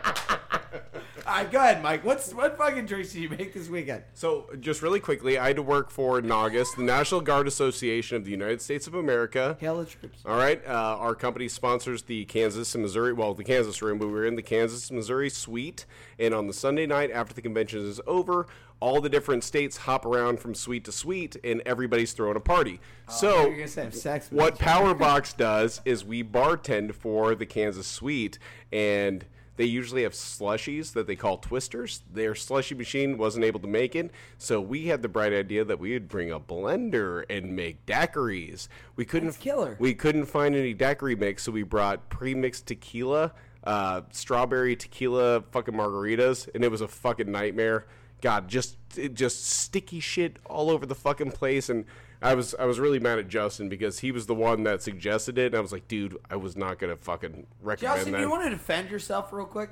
Right, go ahead, Mike. What's what fucking drinks did you make this weekend? so, just really quickly, I had to work for NGAUS, the National Guard Association of the United States of America. Hail the troops. All right, uh, our company sponsors the Kansas and Missouri, well, the Kansas room, but we were in the Kansas Missouri suite. And on the Sunday night after the convention is over, all the different states hop around from suite to suite, and everybody's throwing a party. so, You're gonna say have sex. what. [LAUGHS] Powerbox does is we bartend for the Kansas Suite, and they usually have slushies that they call twisters. Their slushy machine wasn't able to make it, so we had the bright idea that we would bring a blender and make daiquiris. We couldn't That's killer. We couldn't find any daiquiri mix, so we brought pre-mixed tequila, uh, strawberry tequila, fucking margaritas, and it was a fucking nightmare. God, just it just sticky shit all over the fucking place, and I was I was really mad at Justin because he was the one that suggested it, and I was like, dude, I was not gonna fucking recommend Justin, that. do you want to defend yourself real quick?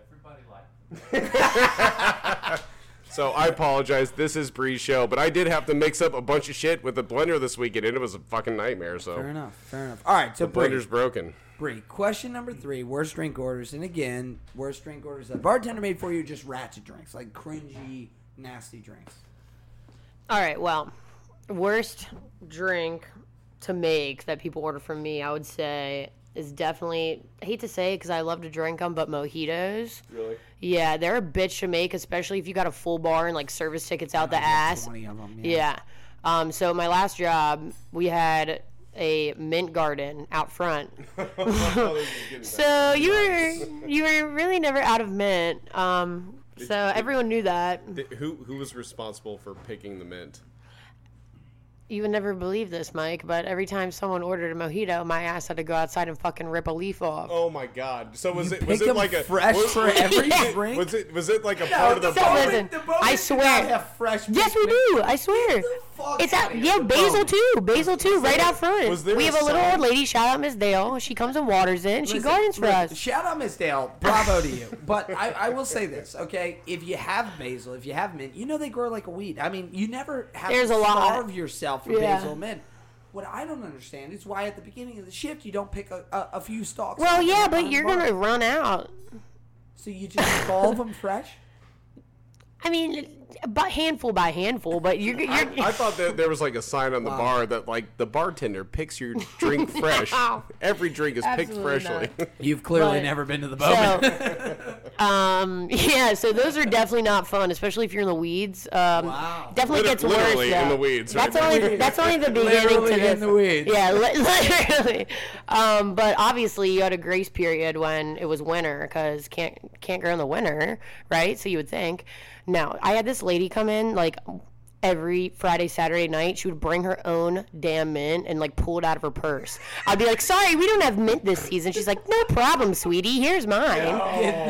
Everybody liked [LAUGHS] so I apologize. This is Bri's show, but I did have to mix up a bunch of shit with the blender this weekend, and it was a fucking nightmare. So Fair enough. Fair enough. All right, so the Bri, blender's broken. Bri, question number three: worst drink orders, and again, worst drink orders that bartender made for you, just ratchet drinks, like cringy, nasty drinks. All right, well, worst drink to make that people order from me, I would say, is definitely, I hate to say it because I love to drink them, but mojitos. Really? Yeah, they're a bitch to make, especially if you got a full bar and like service tickets out the ass. Twenty of them. Yeah. Um, so my last job, we had a mint garden out front. [LAUGHS] [LAUGHS] so you were you were really never out of mint. Um, so everyone knew that. Th- Who who was responsible for picking the mint? You would never believe this, Mike, but every time someone ordered a mojito, my ass had to go outside and fucking rip a leaf off. Oh my god! So was You it was pick it 'em like a fresh was, for every Yeah. [LAUGHS] drink. Was it was it like a part of the the bar? Listen, the I swear. have fresh Yes, we do. I swear. It's out. Yeah, basil too. Basil too, right out front. was there we a have a little old lady. Shout out Miss Dale. She comes and waters it. and She Listen, gardens for look, us. Shout out Miss Dale. Bravo to you. But I, I will say this, okay? If you have basil, if you have mint, you know they grow like a weed. I mean, you never have There's to a lot. starve yourself for Yeah. basil mint. What I don't understand is why at the beginning of the shift you don't pick a, a, a few stalks. Well, yeah, but you're gonna run out. So you just of them [LAUGHS] fresh? I mean, but handful by handful. But you're you're. I thought that there was like a sign on the bar that like the bartender picks your drink [LAUGHS] fresh. Every drink is picked Absolutely freshly. [LAUGHS] You've clearly But- never been to the Bowman. So, [LAUGHS] um, yeah, so those are definitely not fun, especially if you're in the weeds. Um, Wow. Definitely Liter- gets worse. literally in though. the weeds, That's right? only that's only the beginning Literally to this. in the weeds. Yeah, li- literally. Um, but obviously, you had a grace period when it was winter because can't can't grow in the winter, right? So you would think. No, I had this lady come in like every Friday, Saturday night, she would bring her own damn mint and like pull it out of her purse. I'd be like, "Sorry, we don't have mint this season." She's like, "No problem, sweetie. Here's mine."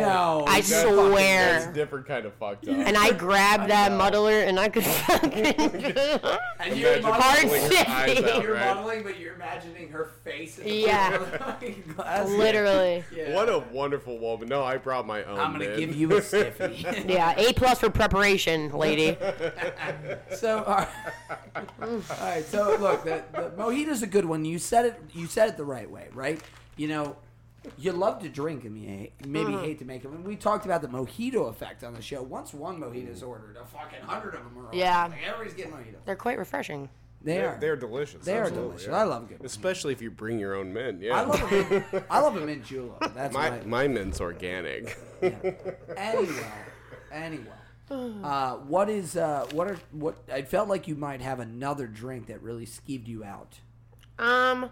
no, I That's fucking- That's swear. different kind of fucked up. And I [LAUGHS] grabbed that muddler and I could [LAUGHS] fucking and you're Imagine Hard pulling her eyes shit. out, You're right? muddling, but you're imagining her face. In Yeah. glass. [LAUGHS] literally. Yeah. What a wonderful woman. No, I brought my own. I'm gonna man. give you a stiffy. Yeah, A plus for preparation, lady. So, all right. all right. So, look, the, the mojito's a good one. You said it. You said it the right way, right? You know, you love to drink and you hate, maybe Mm-hmm. hate to make it. When we talked about the mojito effect on the show, once one mojito's ordered, a fucking hundred of them are. ordered. Yeah. Like, everybody's getting mojitos. They're quite refreshing. They They're, are. they're delicious. They are delicious. yeah. I love good. ones. Especially if you bring your own mint. Yeah. I love a mint, I love a mint julep. That's my my, my mint's organic. anyway. Anyway. [SIGHS] Uh, what is uh, what are what? I felt like you might have another drink that really skeeved you out. Um,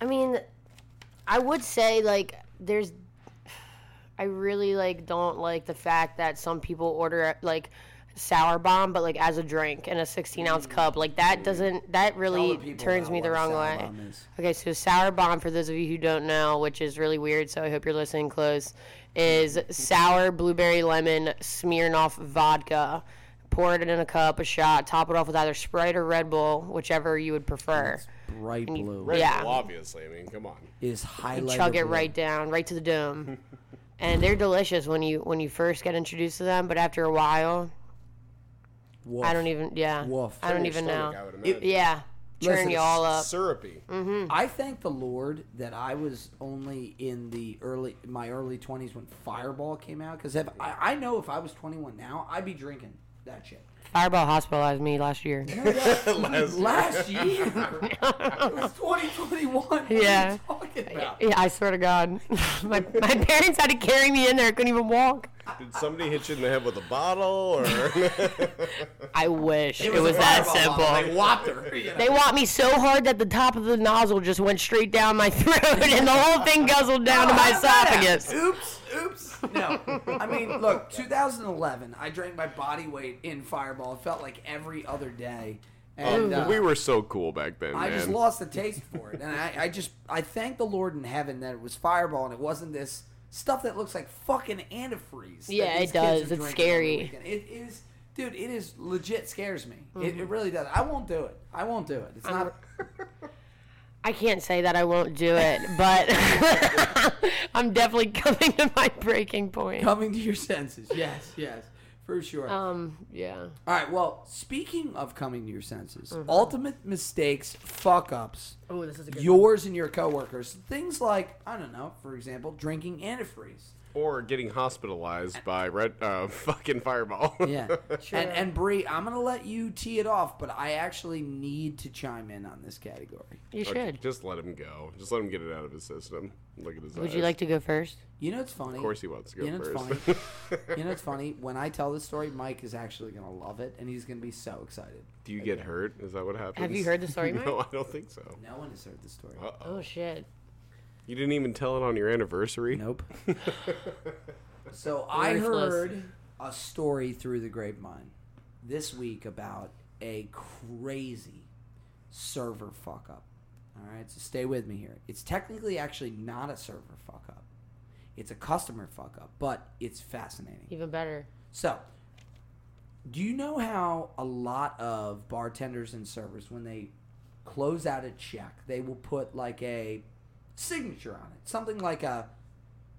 I mean, I would say like there's. [SIGHS] I really like don't like the fact that some people order like sour bomb, but like as a drink in a 16 ounce cup. Like that doesn't that really turns me the wrong way. Okay, so sour bomb for those of you who don't know, which is really weird, so I hope you're listening close, is sour blueberry lemon Smirnoff vodka. Pour it in a cup, a shot, top it off with either Sprite or Red Bull, whichever you would prefer. Bright blue Red Yeah. Bull, obviously. I mean, come on. is highlighted. chug it blue. right down, right to the dome. [LAUGHS] and they're delicious when you when you first get introduced to them, but after a while, Woof. I don't even yeah, Woof. I don't even stomach, know. I would It- imagine. Yeah, turn Listen, you all up. Syrupy. Mm-hmm. I thank the Lord that I was only in the early my early twenties when Fireball came out. Because if I, I know if I was twenty one now, I'd be drinking that shit. Fireball hospitalized me last year. Last- [LAUGHS] Last year, [LAUGHS] it was twenty twenty one. Yeah. Are you talking about? Yeah, I swear to God, [LAUGHS] my my parents had to carry me in there. I couldn't even walk. Did somebody hit you in the head with a bottle, or I wish it was, a that simple. bottle. They whopped her. you know. They want me so hard that the top of the nozzle just went straight down my throat, and the whole thing guzzled down to my How'd that happen? esophagus. Oops, oops. No, [LAUGHS] I mean, look, 2011. I drank my body weight in Fireball. It felt like every other day, and uh, we were so cool back then, I man. just lost the taste for it, and I, I just I thank the Lord in heaven that it was Fireball and it wasn't this stuff that looks like fucking antifreeze. Yeah, it does. It's drinking on the scary. It is, dude. It is legit scares me. Mm-hmm. it really does. I won't do it. I won't do it. It's not. [LAUGHS] I can't say that I won't do it, but [LAUGHS] I'm definitely coming to my breaking point. Coming to your senses. Yes, yes, for sure. Um, yeah. All right. Well, speaking of coming to your senses, Mm-hmm. ultimate mistakes, fuck ups, Oh, this is a good yours and your coworkers. Things like I don't know, for example, drinking antifreeze. Or getting hospitalized by red uh, [LAUGHS] fucking fireball. Yeah. [LAUGHS] And and Bri, I'm gonna let you tee it off, but I actually need to chime in on this category. You Okay, should. just let him go. Just let him get it out of his system. Look at his eyes. Would eyes. you like to go first? You know it's funny. Of course, he wants to go You know it's first. funny. [LAUGHS] you know it's funny. When I tell this story, Mike is actually gonna love it, and he's gonna be so excited. Do you get hurt? Is that what happens? Have you heard the story, Mike? no, I don't think so. No one has heard this story. Uh oh. Oh shit. You didn't even tell it on your anniversary. Nope. [LAUGHS] so I Worthless. heard a story through the grapevine this week about a crazy server fuck up. All right, so stay with me here. It's technically actually not a server fuck up. It's a customer fuck up, but it's fascinating. Even better. So, do you know how a lot of bartenders and servers, when they close out a check, they will put like a signature on it? Something like a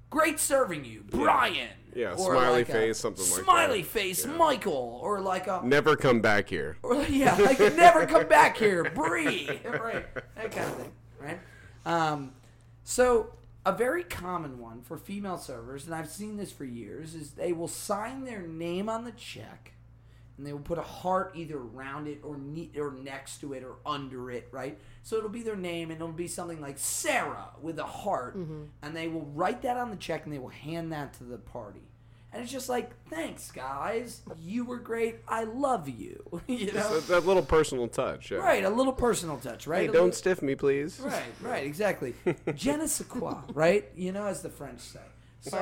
great serving you, Brian. Yeah, Or smiley like a face, something like that. Smiley face, Yeah. Michael. Or like a. Never come back here. [LAUGHS] Or, yeah, like never come back here, [LAUGHS] Bri. [LAUGHS] Right, that kind of thing, right? Um, so a very common one for female servers, and I've seen this for years, is they will sign their name on the check, and they will put a heart either around it or ne- or next to it or under it, right? So it'll be their name, and it'll be something like Sarah with a heart, mm-hmm. and they will write that on the check, and they will hand that to the party. And it's just like, thanks, guys. You were great. I love you. [LAUGHS] you know? That, that little personal touch. Yeah. Right, a little personal touch, right? Hey, don't little- stiff me, please. Right, right, [LAUGHS] exactly. [LAUGHS] Je ne sais quoi, right? You know, as the French say. So,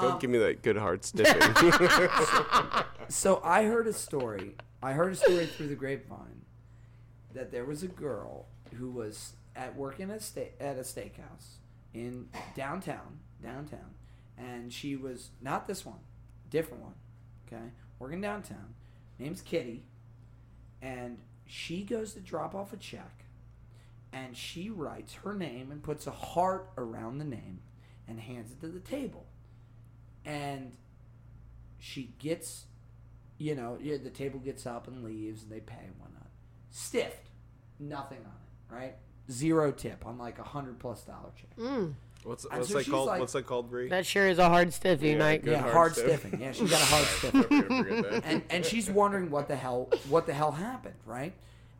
Don't give me that good hard [LAUGHS] stiffing. so I heard a story I heard a story through the grapevine that there was a girl who was at working at sta- at a steakhouse in downtown, downtown, and she was not this one, different one, okay, working downtown. Name's Kitty, and she goes to drop off a check, and she writes her name and puts a heart around the name, and hands it to the table, and she gets you know, yeah, the table gets up and leaves, and they pay and whatnot. Stiffed, nothing on it, right? Zero tip on like a hundred plus dollar check. Mm. What's And what's so that called? like- what's that called, Bri? That sure is a hard stiffy Yeah, night. yeah, hard hard, stiff. stiffing. Yeah, she's got a hard [LAUGHS] stiffing. Never gonna forget that. and and she's wondering what the hell what the hell happened, right?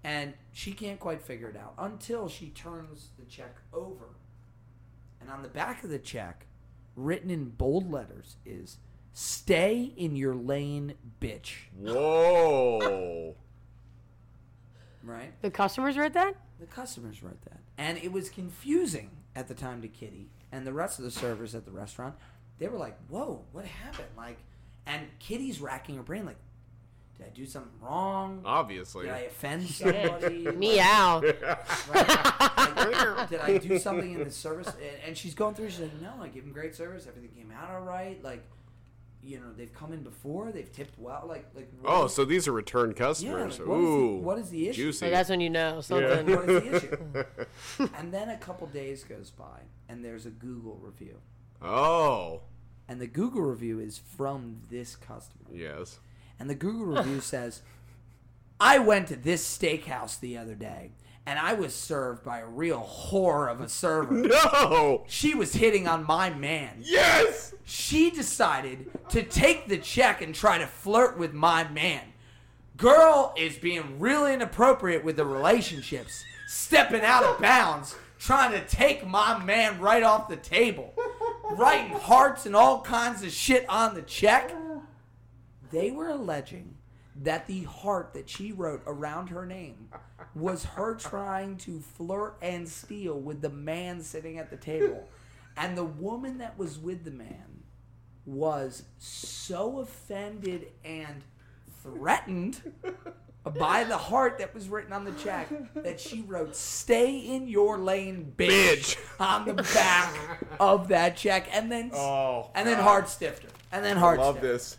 And she can't quite figure it out until she turns the check over. And on the back of the check, written in bold letters, is "Stay in your lane, bitch." Whoa. [LAUGHS] Right? The customers read that? The customers wrote that. And it was confusing at the time to Kitty and the rest of the servers at the restaurant. They were like, whoa, what happened? Like, and Kitty's racking her brain, like, did I do something wrong? Obviously. Did I offend somebody? [LAUGHS] Meow. Like, [LAUGHS] did I do [LAUGHS] something in the service? And, and she's going through. She's like, no, I give them great service. Everything came out all right. Like, you know, they've come in before. They've tipped well. Like, like. Oh, is- so these are return yeah. customers. Like, what, is the, Ooh. what is the issue? Juicy. So that's when you know something. What is the issue? and then a couple days goes by, and there's a Google review, oh. and the Google review is from this customer, Yes. And the Google review says, "I went to this steakhouse the other day, and I was served by a real whore of a server. [LAUGHS] No. She was hitting on my man. Yes. She decided to take the check and try to flirt with my man." Girl is being really inappropriate with the relationships, stepping out of bounds, trying to take my man right off the table, writing hearts and all kinds of shit on the check. They were alleging that the heart that she wrote around her name was her trying to flirt and steal with the man sitting at the table. And the woman that was with the man was so offended and threatened by the heart that was written on the check that she wrote "Stay in your lane, bitch,", on the back of that check, and then Oh, and then God. hard stiffed her, and then hard Love stiffed this.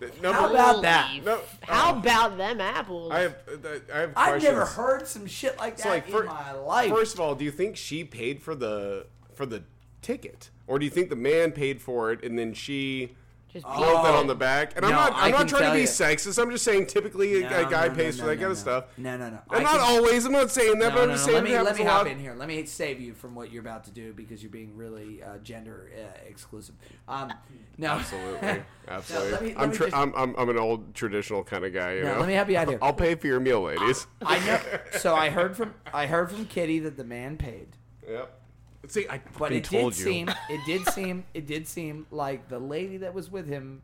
Number How about that? No, How oh, about them apples? I have. uh, I have. I've never heard some shit like that So, like, in fir- my life. First of all, do you think she paid for the for the ticket, or do you think the man paid for it and then she Just Oh. that on the back? And I'm not. I'm not trying to be you. sexist. I'm just saying typically a, No, a guy no, pays no, for that no, kind of stuff. No, no, no. And not can- always. I'm not saying that, No, but I'm no, just no. saying Let me let me hop in here. Let me save you from what you're about to do because you're being really uh, gender uh, exclusive. Um, no, Absolutely, [LAUGHS] absolutely. let me- let I'm, me tr- just- I'm I'm I'm an old traditional kind of guy. You No, know. let me help you out here. I'll pay for your meal, ladies. I know. [LAUGHS] So I heard from I heard from Kitty that the man paid, yep. See, I but it told did you. seem it did seem it did seem like the lady that was with him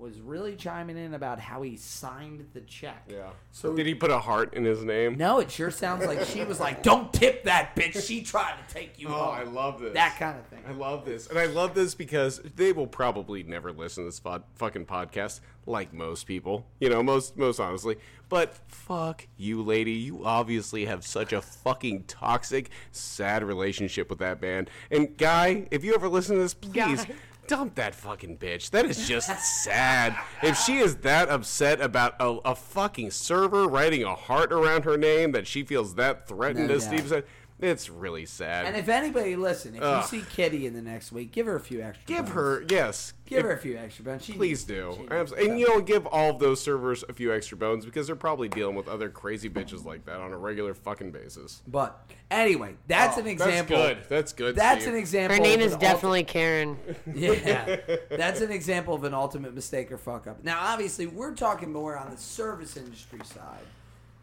was really chiming in about how he signed the check. Yeah. So Did he put a heart in his name? No, it sure sounds like she was like, "Don't tip that bitch. She tried to take you Oh, home." I love this. that kind of thing. I love this. And I love this because they will probably never listen to this fo- fucking podcast like most people. You know, most most honestly. But fuck you, lady. You obviously have such a fucking toxic, sad relationship with that man. And guy, if you ever listen to this, please Guy. Dump that fucking bitch. That is just [LAUGHS] sad. If she is that upset about a, a fucking server writing a heart around her name that she feels that threatened, No as doubt. Steve said, it's really sad. And if anybody listen, if Ugh. you see Kitty in the next week, give her a few extra. Give bones. her, yes. give if- her a few extra bones. She Please needs- do. she needs And you know, give all of those servers a few extra bones because they're probably dealing with other crazy bitches like that on a regular fucking basis. But anyway, that's Oh, an example. That's good. That's good. That's Steve. an example. Her name is an definitely Karen. [LAUGHS] yeah. That's an example of an ultimate mistake or fuck up. Now, obviously, we're talking more on the service industry side,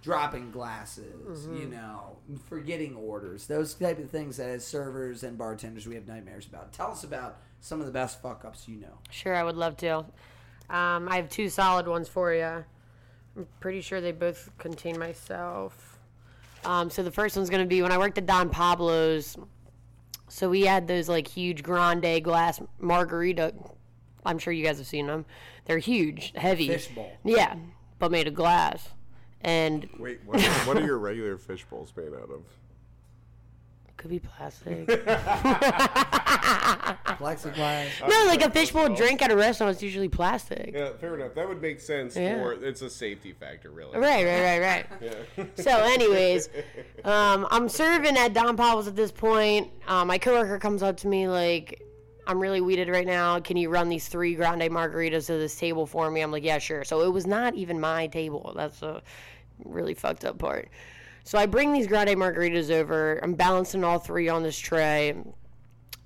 dropping glasses, Mm-hmm. you know, forgetting orders, those type of things that as servers and bartenders we have nightmares about. Tell us about some of the best fuck ups you know. Sure, I would love to. Um, I have two solid ones for you. I'm pretty sure they both contain myself. Um, so the first one's going to be when I worked at Don Pablo's. So we had those like huge grande glass margarita. I'm sure you guys have seen them. They're huge, heavy. Fishbowl. Yeah, but made of glass. And Wait, what are, what are your regular fish bowls made out of? could be plastic. [LAUGHS] Plexiglass. no, like a fishbowl drink at a restaurant is usually plastic. Yeah, fair enough. That would make sense. Yeah. For it's a safety factor, really. Right, right, right, right. yeah. So, anyways, um, I'm serving at Don Pablo's at this point. Um, my coworker comes up to me like, "I'm really weeded right now. Can you run these three grande margaritas to this table for me?" I'm like, "Yeah, sure." So it was not even my table. That's a really fucked up part. So I bring these grande margaritas over. I'm balancing all three on this tray.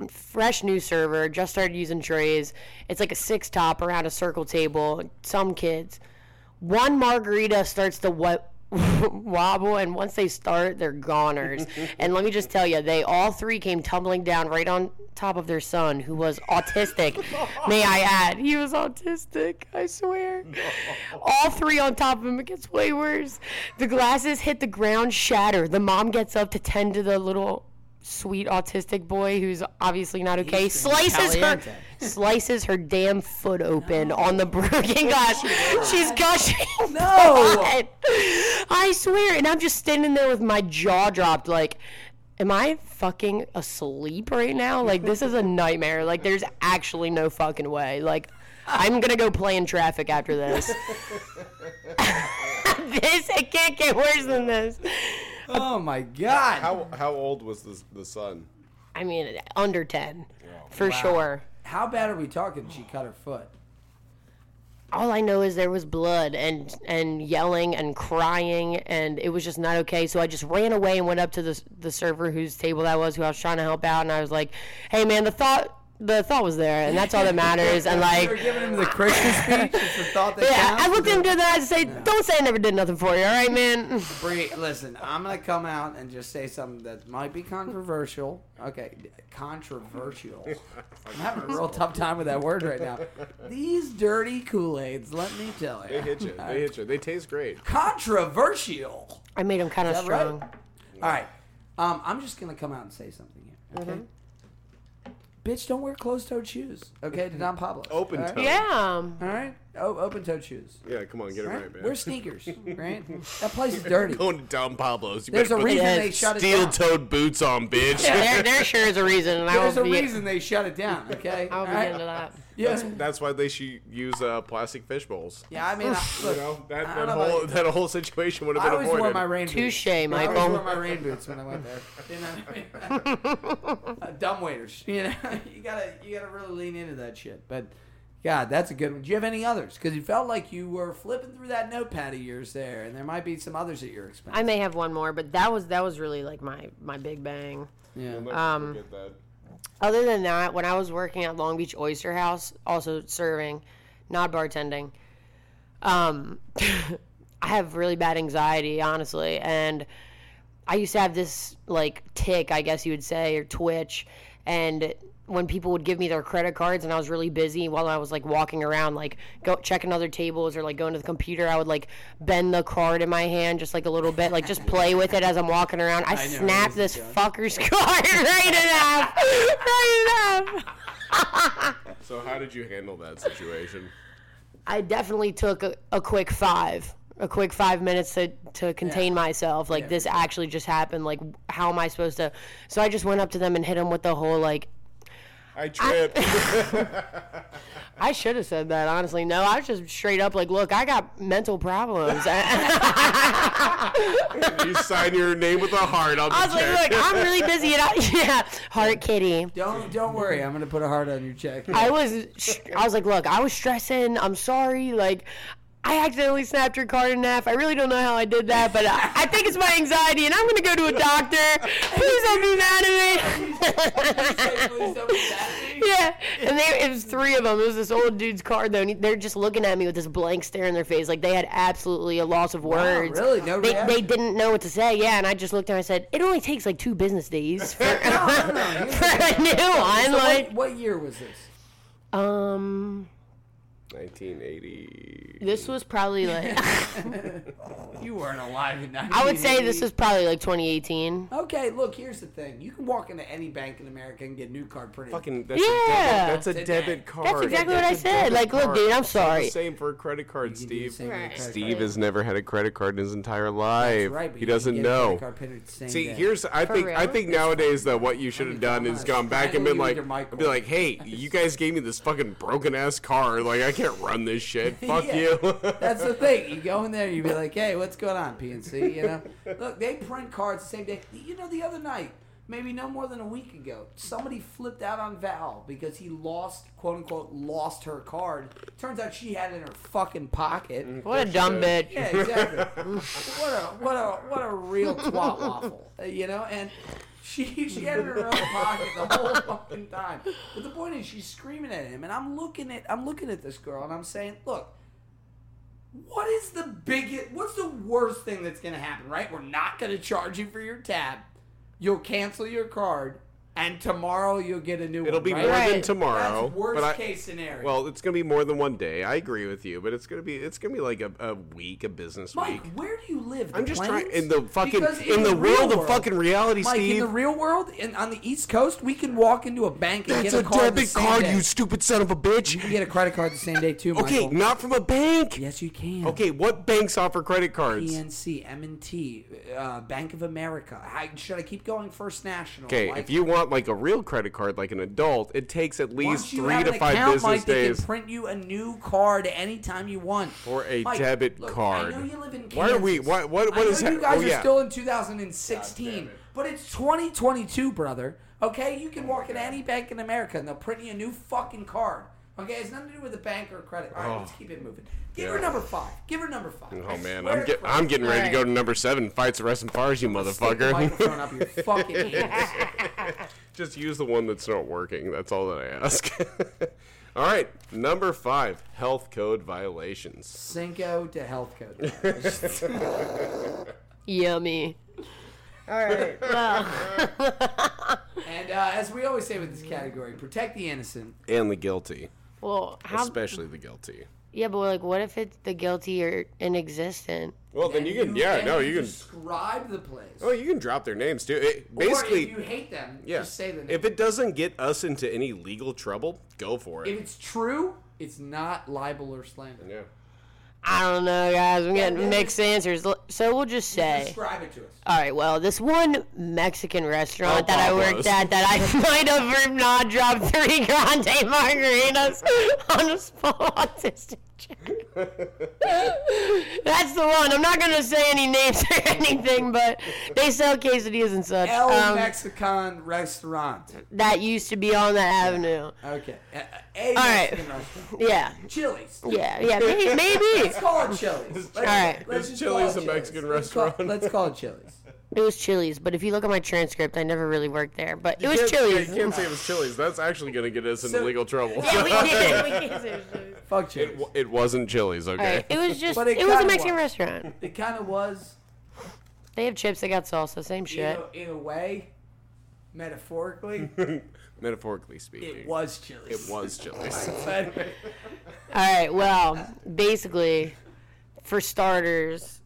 Fresh new server, just started using trays. It's like a six top around a circle table. Some kids one margarita starts to what [LAUGHS] wobble and once they start they're goners. [LAUGHS] And let me just tell you they all three came tumbling down right on top of their son who was autistic. [LAUGHS] May i add he was autistic i swear. All three on top of him it gets way worse. The glasses hit the ground shatter. The mom gets up to tend to the little sweet autistic boy who's obviously not okay He's slices her [LAUGHS] slices her damn foot open on the broken glass. She's gushing. No! [LAUGHS] blood. I swear. And I'm just standing there with my jaw dropped, like, am I fucking asleep right now? Like, this is a [LAUGHS] nightmare. Like, there's actually no fucking way. Like, I'm gonna go play in traffic after this. this it can't get worse than this. [LAUGHS] Oh my god. How how old was the the son? I mean, under ten, for Wow. sure. How bad are we talking? She cut her foot. all I know is there was blood and and yelling and crying and it was just not okay. So I just ran away and went up to the the server whose table that was, who I was trying to help out, and I was like, "Hey man, the thought the thought was there, and that's all that matters." And [LAUGHS] You were like. giving him the Christmas speech. It's the thought that [LAUGHS] Yeah, counts. I looked into that and say, "Don't say I never did nothing for you, all right, man." [LAUGHS] Bri, listen, I'm gonna come out and just say something that might be controversial. Okay, controversial. I'm having a real tough time with that word right now. These dirty Kool Aids, let me tell you. They hit you. They hit you. They taste great. Controversial. I made him kind of Is that right? strong. All right, um, I'm just gonna come out and say something here. Okay. Bitch, don't wear closed-toed shoes. Okay, to Don Pablo. Open-toed. All right? Yeah. All right. Oh, open-toed shoes. Yeah, come on, get it All right, right. man. Wear sneakers. Right. That place is dirty. [LAUGHS] going to Don Pablo's? You There's a better put reason Yes. they shut it down. steel-toed boots on, bitch. there, there sure is a reason, and There's will a be. reason they shut it down. Okay. I'll be All right? into that. Yeah. That's why they should use uh, plastic fish bowls. Yeah. I mean, I, look, You know that, I that don't know whole about- that whole situation would have I been always avoided. wore my rain boots. Touche, I always Michael. wore my rain boots when I went there. [LAUGHS] You know I mean? [LAUGHS] uh, dumb waiters. You know, you gotta you gotta really lean into that shit. But God, that's a good one. Do you have any others? Because you felt like you were flipping through that notepad of yours there, and there might be some others at your expense. I may have one more, but that was that was really like my my big bang. yeah. I'll Um, that. Other than that, when I was working at Long Beach Oyster House, also serving, not bartending, um, [LAUGHS] I have really bad anxiety, honestly, and I used to have this like tick, I guess you would say, or twitch, and when people would give me their credit cards and I was really busy while I was like walking around, like go checking other tables or like going to the computer, I would like bend the card in my hand just like a little bit, like just play with it as I'm walking around. I, know where snapped this this fucker's [LAUGHS] card right in half, right in half. [LAUGHS] So how did you handle that situation? I definitely took a, a quick five, a quick five minutes to, to contain myself. Like this actually just happened. Like how am I supposed to? So I just went up to them and hit them with the whole like. I tripped. [LAUGHS] I should have said that honestly. No, I was just straight up like, look, I got mental problems. [LAUGHS] You sign your name with a heart on the was like, check. look, I'm really busy. And I, [LAUGHS] yeah, heart kitty. Don't don't worry. I'm gonna put a heart on your check. I was, I was like, look, I was stressing. I'm sorry. Like, I accidentally snapped your card in half. I really don't know how I did that, but I, I think it's my anxiety, and I'm gonna go to a doctor. Please don't be mad at me. Please [LAUGHS] don't be mad at me. yeah, and they, it was three of them. It was this old dude's card though, and he- they're just looking at me with this blank stare in their face, like they had absolutely a loss of words. really? No They, they didn't know what to say. Yeah, and I just looked at him. And I said, "It only takes like two business days [LAUGHS] for, No, no, no. [LAUGHS] for a new one." So like, what, what year was this? um, 1980. This was probably like [LAUGHS] You weren't alive in 1980. I would say this 1980. was probably like 2018. Okay, look, here's the thing. You can walk into any bank in America and get a new card printed. Fucking that's Yeah. a debit, that's a Today. debit card. That's exactly what I That's a said. debit Like, look, card. dude, I'm It's not sorry. The same for a credit card, You can do the Steve. same with a Right. credit Steve card. has never had a credit card in his entire life. That's right, but he you can doesn't get a credit know. card printed the same See, day. here's I For think I real? think nowadays though what you should have done is gone back and been like your be like, hey, you guys gave me this fucking broken ass card. Like I [LAUGHS] can't run this shit. [LAUGHS] Fuck Yeah. you. That's the thing. You go in there, you be like, "Hey, what's going on, PNC?" You know, [LAUGHS] look, they print cards the same day. You know, the other night, maybe no more than a week ago, somebody flipped out on Val because he lost, quote unquote, lost her card. Turns out she had it in her fucking pocket. Mm, what a dumb bitch. Yeah, exactly. [LAUGHS] what a what a what a real twat waffle, you know? And she she had it in her own pocket the whole fucking time. But the point is, she's screaming at him, and I'm looking at I'm looking at this girl, and I'm saying, look. What is the biggest? What's the worst thing that's gonna happen? Right? We're not gonna charge you for your tab. You'll cancel your card, and tomorrow you'll get a new one. It'll one. be right? more than Right. tomorrow. That's worst but I, case scenario. Well, it's gonna be more than one day. I agree with you, but it's gonna be it's gonna be like a, a week, a business Mike, week. where do you live? The I'm just trying Plains? in the fucking Because in, the, real world of fucking reality, Mike, Steve. in the real world, in, on the East Coast, we can walk into a bank and That's get a a, card the debit same card, day. you stupid son of a bitch. You can get a credit card the same day too, Okay, Michael. not from a bank. Yes, you can. Okay, what banks offer credit cards? PNC, M&T, uh, Bank of America. I, should I keep going? First National. Okay, like, if you want like a real credit card, like an adult, it takes at least once you three have to an five account, business Mike, they days. can print you a new card anytime you want. For a Mike, debit look, card. I know you live in Kansas. Why are we- why- what- what I is know ha- you guys oh, are yeah. still in 2016, but it's 2022, brother. Okay, you can walk into any bank in America and they'll print you a new fucking card. Okay, it's nothing to do with a bank or a credit. All right, let's keep it moving. Give her Oh. Number five. Give her number five. Oh I man, I'm to get, I'm getting ready to go to number seven. Fights arrest and fires you, Stick the motherfucker. up your [LAUGHS] fucking ears. [LAUGHS] Just use the one that's not working. That's all that I ask. [LAUGHS] all right, number five, health code violations. Cinco to health code. Yummy. All right. Well, and uh, as we always say with this category, protect the innocent. And the guilty, well, how? especially the guilty. Yeah, but like, what if it's the guilty or inexistent? Well, then And you can, yeah, and no, you can. describe the place. Oh, you can drop their names too. It, or if basically, you hate them, yeah. just say the name. If it doesn't get us into any legal trouble, go for it. If it's true, it's not libel or slander. Yeah. I don't know, guys. I'm getting mixed answers. So we'll just say. Describe it to us. All right, well, this one Mexican restaurant that I worked at that I [LAUGHS] might have or not dropped three [LAUGHS] grande margaritas on a small [LAUGHS] autistic child. [LAUGHS] That's the one. I'm not going to say any names [LAUGHS] or anything, but they sell quesadillas and such. El Um, Mexican Restaurant. that used to be on that avenue. Okay. A, a right. Mexican restaurant. Yeah, Chili's. yeah, yeah, maybe. maybe. Let's call it Chili's. Let's, All right. let's Is just call Chili's it a Mexican Let's call- restaurant? Let's call it Chili's. It was Chili's, but if you look at my transcript, I never really worked there. But it was Can't- Chili's. You can't say it was Chili's. That's actually going to get us into So- legal trouble. Yeah, we [LAUGHS] can't, we can't say it was Chili's. Fuck It, Chili's. w- it wasn't Chili's, okay? All right, it was just But it, it was a kinda Mexican was. restaurant. It kind of was, They have chips, they got salsa, same in shit. a, in a way, metaphorically, [LAUGHS] Metaphorically speaking. it was Chili's. It was Chili's. [LAUGHS] But All right, well, basically, for starters,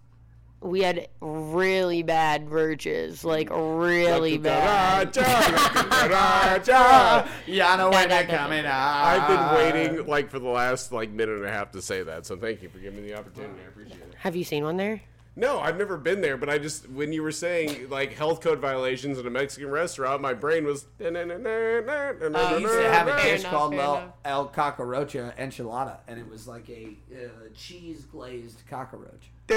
we had really bad roaches, like really bad. [LAUGHS] you know when they're coming out. I've been waiting like for the last like minute and a half to say that, so thank you for giving me the opportunity. I appreciate it. Have you seen one there? No, I've never been there, but I just when you were saying like health code violations in a Mexican restaurant, my brain was. I used to have a dish called El, enough. El Cockroacha enchilada, and it was like a uh, cheese glazed cockroach. [LAUGHS]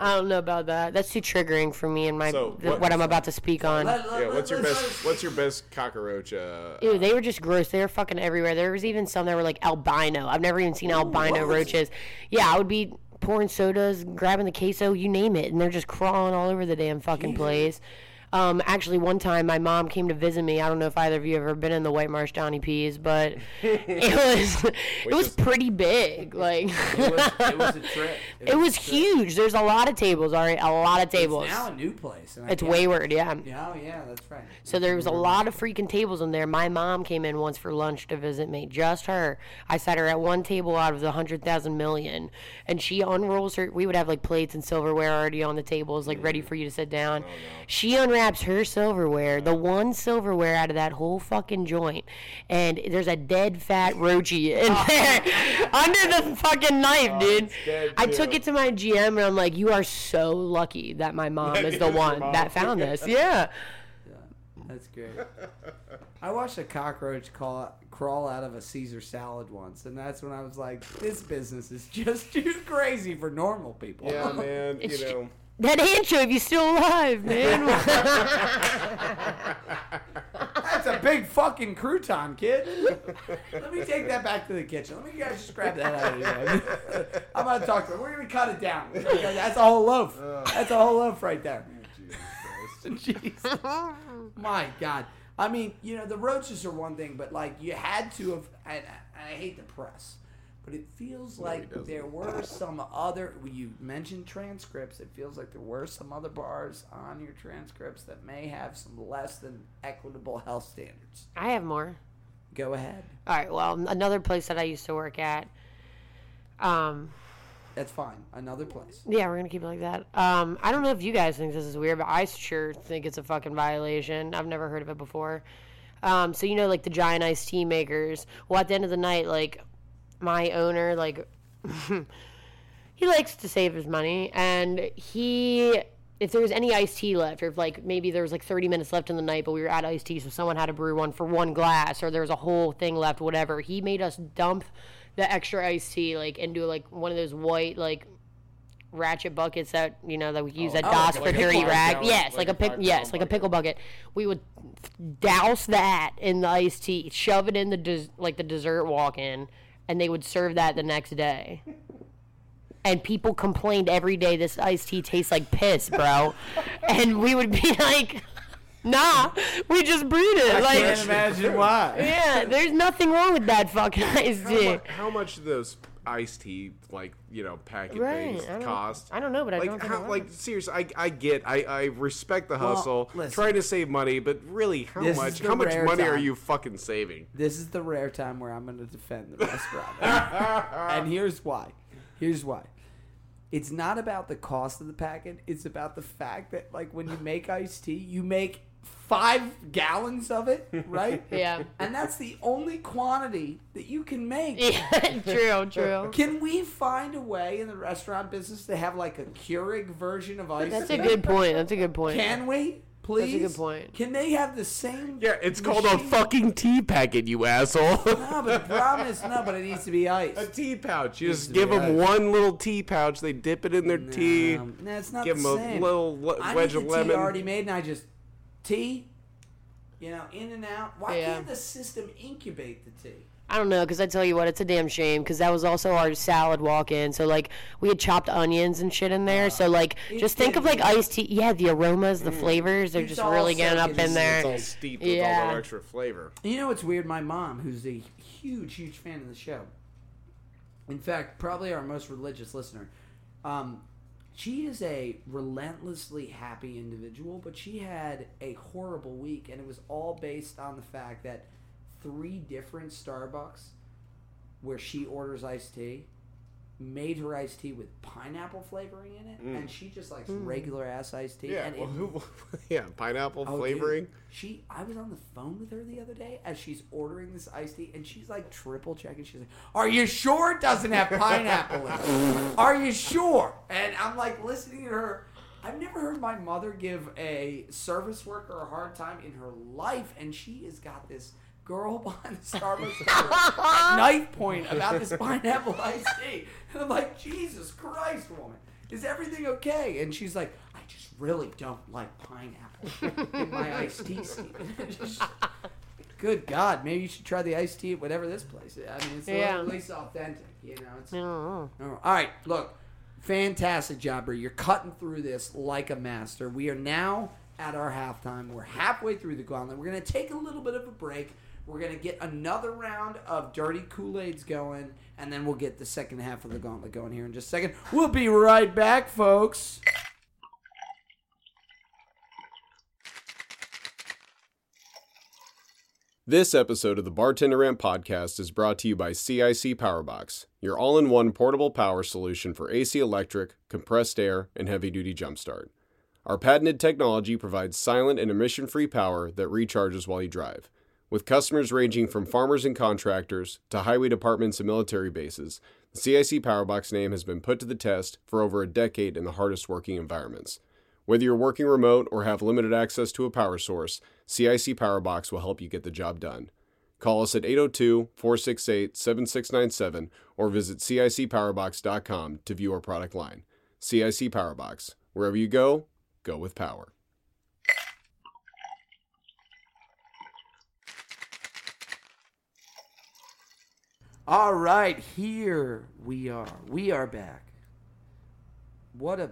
I don't know about that. That's too triggering for me and my So, th- what- what, I'm about to speak on. Let- let- Yeah, what's your best? What's your best cockroach? Uh, Ew, they were just gross. They were fucking everywhere. There was even some that were like albino. I've never even seen albino what? roaches. Yeah, I would be pouring sodas, grabbing the queso, you name it, and they're just crawling all over the damn fucking place. Um, actually, one time my mom came to visit me. I don't know if either of you have ever been in the White Marsh Johnny P's, but [LAUGHS] it was it was pretty big. Like It was, it was a trip. [LAUGHS] it was a trip. huge. There's a lot of tables. All right, a lot of tables. It's now a new place. It's wayward, yeah. Yeah, oh, yeah, that's right. So there was a lot of freaking tables in there. My mom came in once for lunch to visit me, just her. I sat her at one table out of the hundred thousand million, and she unrolls her. We would have like plates and silverware already on the tables, like ready for you to sit down. She unwraps her silverware, the one silverware out of that whole fucking joint, and there's a dead fat roachy in [LAUGHS] there under the fucking knife, oh, dude. dead, I took it to my GM, and I'm like, "You are so lucky that my mom is is the one mom. that found this." [LAUGHS] Yeah. That's great. I watched a cockroach crawl, crawl out of a Caesar salad once, and that's when I was like, this business is just [LAUGHS] too crazy for normal people. Yeah, man. You know. That anchovy's still alive, man. [LAUGHS] That's a big fucking crouton, kid. Let me take that back to the kitchen. Let me guys just grab that out of here. I'm gonna talk to her. We're gonna cut it down. That's a whole loaf. That's a whole loaf right there. Jeez. My God. I mean, you know, the roaches are one thing, but like you had to have. I, I hate the press, but it feels like there were [LAUGHS] some other. You mentioned transcripts. It feels like there were some other bars on your transcripts that may have some less than equitable [LAUGHS] health standards. I have more. Go ahead. All right. Well, another place that I used to work at. Um. That's fine. Another place. Yeah, we're gonna keep it like that. Um. I don't know if you guys think this is weird, but I sure think it's a fucking violation. I've never heard of it before. Um. So you know, like the giant iced tea makers. Well, at the end of the night, like my owner, like [LAUGHS] he likes to save his money, and he. If there was any iced tea left, or if like maybe there was like 30 minutes left in the night, but we were of iced tea, so someone had to brew one for one glass, or there was a whole thing left, whatever. He made us dump the extra iced tea like into like one of those white like ratchet buckets that you know that we use at oh, Das like for dirty rag. Yes, like like, a pick. Yes, like a pickle bucket. We would douse that in the iced tea, shove it in the des- like the dessert walk-in, and they would serve that the next day. And people complained every day this iced tea tastes like piss, bro. [LAUGHS] and we would be like, Nah, we just brewed it. I like, can't imagine why. yeah, there's nothing wrong with that fucking iced How, tea. mu- how much do those iced tea, like you know, packet Right, things I don't- cost? I don't know, but I like, don't think how, like seriously, I, I get, I, I respect the Well, hustle, listen. trying to save money, but really, how This much, how much rare money are you fucking saving? This is the rare time where I'm going to defend the restaurant. [LAUGHS] and here's why. Here's why. It's not about the cost of the packet. It's about the fact that, like, when you make iced tea, you make five gallons of it, right? [LAUGHS] Yeah. And that's the only quantity that you can make. Yeah, [LAUGHS] true, true. Can we find a way in the restaurant business to have like a Keurig version of ice? That's a good point. That's a good point. Can we? Please. That's a good point. Can they have the same? Yeah, it's called a fucking tea packet, you asshole. No, but the [LAUGHS] problem is no, but it needs to be ice. a tea pouch. You just give them iced. one little tea pouch. They dip it in their tea. No, no, it's not Give the them a little le- I wedge need of the lemon. tea already made, and I just tea. You know, in and out. Why Yeah. can't the system incubate the tea? I don't know, because I tell you what, it's a damn shame, because that was also our salad walk-in. So, like, we had chopped onions and shit in there. So, like, It's just think of, like, iced tea. Yeah, the aromas, the flavors, they're It's just all really getting up soaking in in- there. It's all steeped with all Yeah. that extra flavor. You know what's weird? My mom, who's a huge, huge fan of the show, in fact, probably our most religious listener, um, she is a relentlessly happy individual, but she had a horrible week, and it was all based on the fact that three different Starbucks where she orders iced tea made her iced tea with pineapple flavoring in it, and mm. she just likes hmm. regular ass iced tea. Yeah, and well, it [LAUGHS] yeah, pineapple Oh, dude. flavoring. She, I was on the phone with her the other day as she's ordering this iced tea, and she's like triple checking. She's like, "Are you sure it doesn't have pineapple in it? [LAUGHS] Are you sure?" And I'm like listening to her. I've never heard my mother give a service worker a hard time in her life, and she has got this girl [LAUGHS] behind the Starbucks [LAUGHS] at knife point about this [LAUGHS] pineapple iced tea. And I'm like, Jesus Christ, woman, is everything okay? And she's like, I just really don't like pineapple in my iced tea, Stephen. Good God, maybe you should try the iced tea at whatever this place is. I mean, it's Yeah. at least authentic, you know. It's, I don't know. all right, look, fantastic job, bro. You're cutting through this like a master. We are now at our halftime. We're halfway through the gauntlet. We're going to take a little bit of a break. We're going to get another round of dirty Kool Aids going, and then we'll get the second half of the gauntlet going here in just a second. We'll be right back, folks. This episode of the Bartender Rant podcast is brought to you by CIC Powerbox, your all in one portable power solution for AC electric, compressed air, and heavy duty jumpstart. Our patented technology provides silent and emission free power that recharges while you drive. With customers ranging from farmers and contractors to highway departments and military bases, the CIC Powerbox name has been put to the test for over a decade in the hardest working environments. Whether you're working remote or have limited access to a power source, CIC Powerbox will help you get the job done. Call us at 802 468 7697 or visit CICPowerbox.com to view our product line. CIC Powerbox. Wherever you go, go with power. All right, here we are. We are back. What a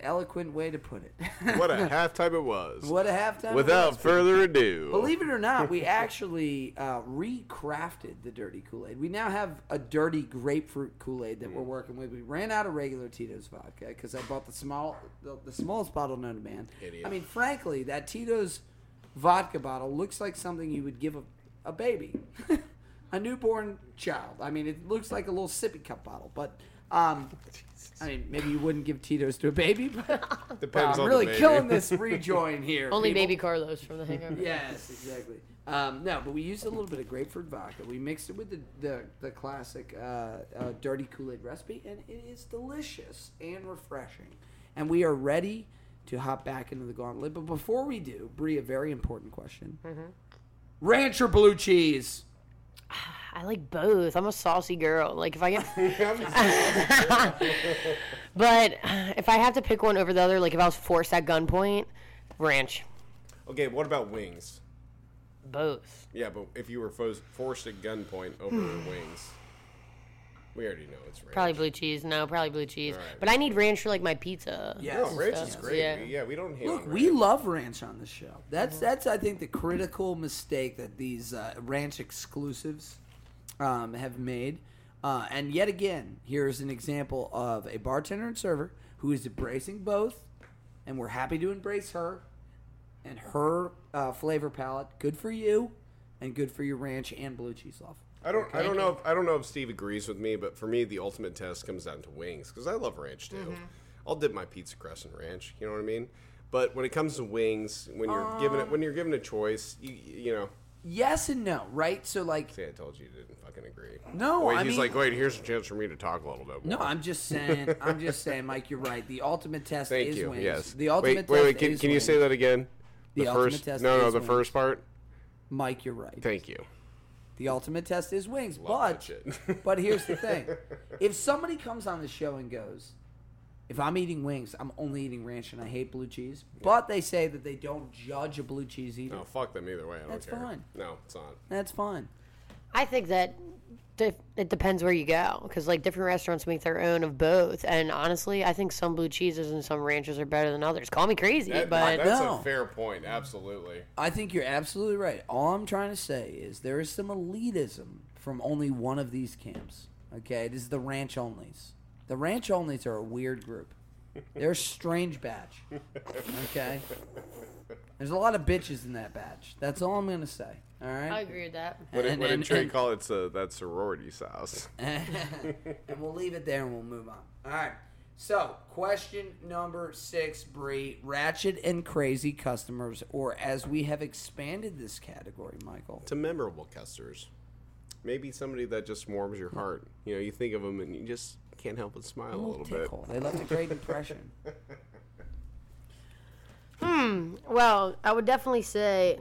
eloquent way to put it. [LAUGHS] What a halftime it was. what a halftime. it Without further ado, Believe it or not, we actually uh, recrafted the dirty Kool Aid. We now have a dirty grapefruit Kool Aid that we're working with. We ran out of regular Tito's vodka because I bought the small, the, the smallest bottle known to man. Idiot. I mean, frankly, that Tito's vodka bottle looks like something you would give a, a baby, [LAUGHS] a newborn child. I mean, it looks like a little sippy cup bottle, but. Um, I mean, maybe you wouldn't give Tito's to a baby, but [LAUGHS] Depends I'm on really the baby. killing this [LAUGHS] rejoin here. Only people. baby Carlos from the Hangover. [LAUGHS] Yes, exactly. Um, no, but we used a little bit of grapefruit vodka. We mixed it with the the, the classic uh, uh, dirty Kool Aid recipe, and it is delicious and refreshing. And we are ready to hop back into the gauntlet. But before we do, Bri, a very important question: Ranch or blue cheese? [SIGHS] I like both. I'm a saucy girl. Like if I get, [LAUGHS] [LAUGHS] but [SIGHS] if I have to pick one over the other, like if I was forced at gunpoint, ranch, Okay, what about wings? both. Yeah, but if you were fo- forced at gunpoint over [SIGHS] wings, we already know it's ranch. Probably blue cheese. No, probably blue cheese. Alright. But I need ranch for like my pizza. Yeah, No, ranch stuff. is great. Yeah. We- Yeah, we don't hate Look, on we ranch. love ranch on the show. That's that's I think the critical mistake that these uh, ranch exclusives um, have made. Uh, and yet again, here's an example of a bartender and server who is embracing both, and we're happy to embrace her and her uh, flavor palette. Good for you, and good for your ranch and blue cheese love. I don't. I don't know. If, I don't know if Steve agrees with me, but for me, the ultimate test comes down to wings because I love ranch too. Mm-hmm. I'll dip my pizza crust in ranch. You know what I mean? But when it comes to wings, when you're given Um, it, when you're given a choice, you you know. Yes and no, right? So like, See, I told you you didn't fucking agree. No, wait, I he's mean- like, wait, here's a chance for me to talk a little bit more. no, I'm just saying. I'm just saying, Mike. You're right. The ultimate test Thank is you. wings. Yes. The ultimate wait, wait, test wait. Can, can you say that again? The ultimate first. test no, no, the first part. Mike, you're right. Thank you. The ultimate test is wings. Love but that shit. [LAUGHS] but here's the thing: [LAUGHS] if somebody comes on the show and goes, "If I'm eating wings, I'm only eating ranch, and I hate blue cheese," but they say that they don't judge a blue cheese eater, No, fuck them either way. I don't That's care. fine. No, it's not. that's fine. I think that dif- it depends where you go because like different restaurants make their own of both. And honestly, I think some blue cheeses and some ranches are better than others. Call me crazy, That- but that's No. a fair point. Absolutely. I think you're absolutely right. All I'm trying to say is there is some elitism from only one of these camps. Okay, this is the ranch onlys. The ranch onlys are a weird group. They're a strange batch. Okay, there's a lot of bitches in that batch. That's all I'm gonna say. All right. I agree with that. What, did- And- what did and- Trey and- call it? Uh, that sorority sauce. [LAUGHS] and we'll leave it there and we'll move on. All right. So, question number six, Bri, ratchet and crazy customers, or as we have expanded this category, Michael. to memorable customers. Maybe somebody that just warms your heart. You know, you think of them and you just can't help but smile a little bit. tickle. They left a great impression. [LAUGHS] Hmm. Well, I would definitely say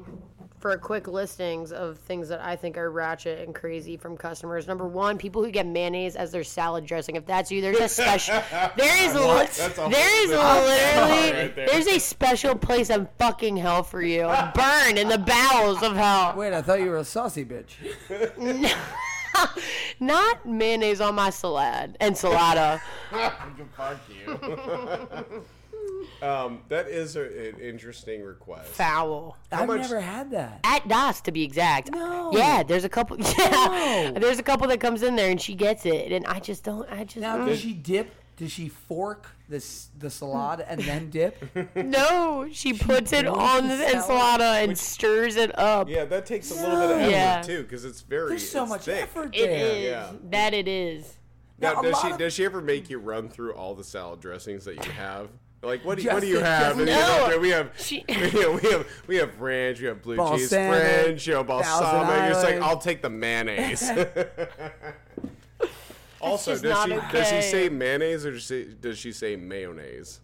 for a quick listings of things that I think are ratchet and crazy from customers. Number one, people who get mayonnaise as their salad dressing. If that's you, there's a special. [LAUGHS] there is li- That's a there is whole literally right there. there's a special place in fucking hell for you. Burn in the bowels of hell. Wait, I thought you were a saucy bitch. [LAUGHS] Not mayonnaise on my salad enchilada. [LAUGHS] Fuck you. Um, that is a, an interesting request. Foul. I've much- never had that. At Das, to be exact. No. Yeah, there's a couple. [LAUGHS] Yeah, No. there's a couple that comes in there and she gets it, and I just don't. I just Now, does she dip? Does she fork this the salad and then dip? [LAUGHS] no. She puts it blows on the the salad? enchilada and stirs it up. Yeah, that takes a little bit of effort Yeah. too, because it's very. There's so it's much thick. effort It there. is. Yeah. That it is. Now, Now, a does lot she of- does she ever make you run through all the salad dressings that you have? Like what do you, what do you have? just you know, No. we have She- [LAUGHS] we have we have we have ranch, we have blue cheese Balsamic, French, you know, Thousand balsamic. You're like I'll take the mayonnaise. [LAUGHS] also, does not she does she say mayonnaise or does she, does she say mayonnaise?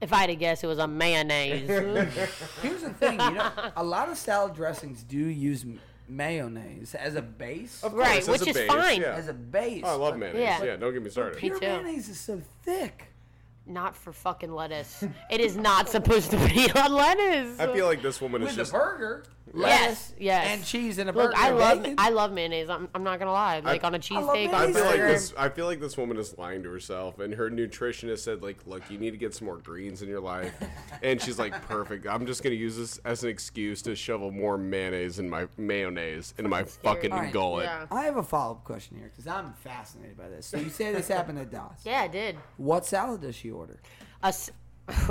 If I had to guess, it was a mayonnaise. [LAUGHS] Here's the thing, you know, a lot of salad dressings do use m- mayonnaise as a base. Of Right, course, as which a is base, fine. Yeah. As a base. Oh, I love mayonnaise. Yeah. Yeah, don't get me started. Pure too. mayonnaise is so thick. Not for fucking lettuce. It is not supposed to be on lettuce. I feel like this woman is With just. a burger, Yes, lettuce, yes. and cheese and a Look, burger. I love bacon. I love mayonnaise. I'm, I'm not gonna lie. Like on a love cheesesteak, I feel like this. I feel like this woman is lying to herself, and her nutritionist said, "Like, look, you need to get some more greens in your life." And she's like, "Perfect. I'm just gonna use this as an excuse to shovel more mayonnaise in my mayonnaise in my fucking All right. gullet." Yeah. I have a follow up question here because I'm fascinated by this. So you say this happened at Das. Yeah, I did. What salad does she order? A s- [LAUGHS]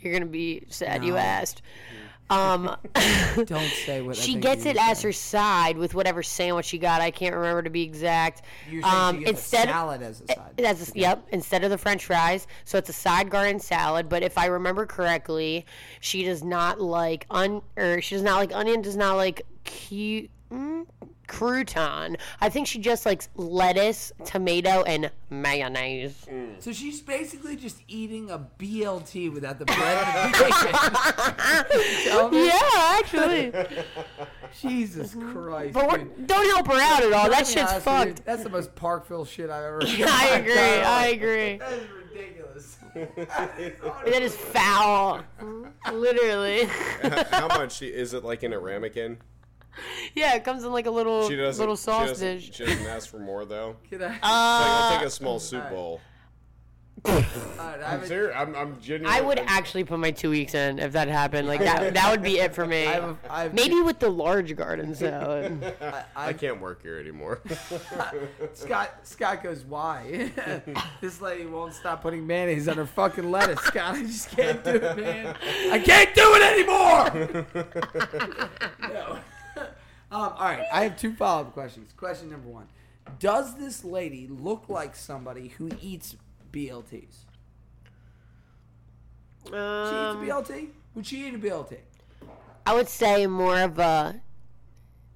You're gonna be sad you No. asked. Um, [LAUGHS] Don't say [LAUGHS] what she gets it as her side with whatever sandwich she got. I can't remember to be exact. You're um, instead a salad as a side. That's a, yep. Instead of the French fries, so it's a side garden salad. But if I remember correctly, she does not like un or she does not like onion. Does not like cu- mm, crouton. I think she just likes lettuce, tomato, and mayonnaise. Mm. So she's basically just eating a BLT without the bread and the bacon. [LAUGHS] Tell me? Yeah, actually. [LAUGHS] Jesus mm-hmm. Christ. But don't help her out at all. That shit's honest with you, fucked. That's the most Parkville shit I've ever [LAUGHS] heard. I agree. I agree. That is ridiculous. That is foul. Literally. How much is it? Like in a ramekin? [LAUGHS] Yeah, it comes in like a little She doesn't. little she sauce doesn't- dish. She doesn't ask for more though. [LAUGHS] Can I, Like, I'll Uh, take a small soup alright. bowl. all right, I I'm serious. I'm, I'm genuinely. I would actually put my two weeks in if that happened. Like that, that would be it for me. [LAUGHS] I have a- I have Maybe with the large garden salad. I can't work here anymore. Scott Scott goes, why? this lady won't stop putting mayonnaise on her fucking lettuce. Scott, I just can't do it, man. I can't do it anymore. no. Um, all right, I have two follow up questions. Question number one: Does this lady look like somebody who eats BLTs? She Um, eats a BLT. Would she eat a BLT? I would say more of a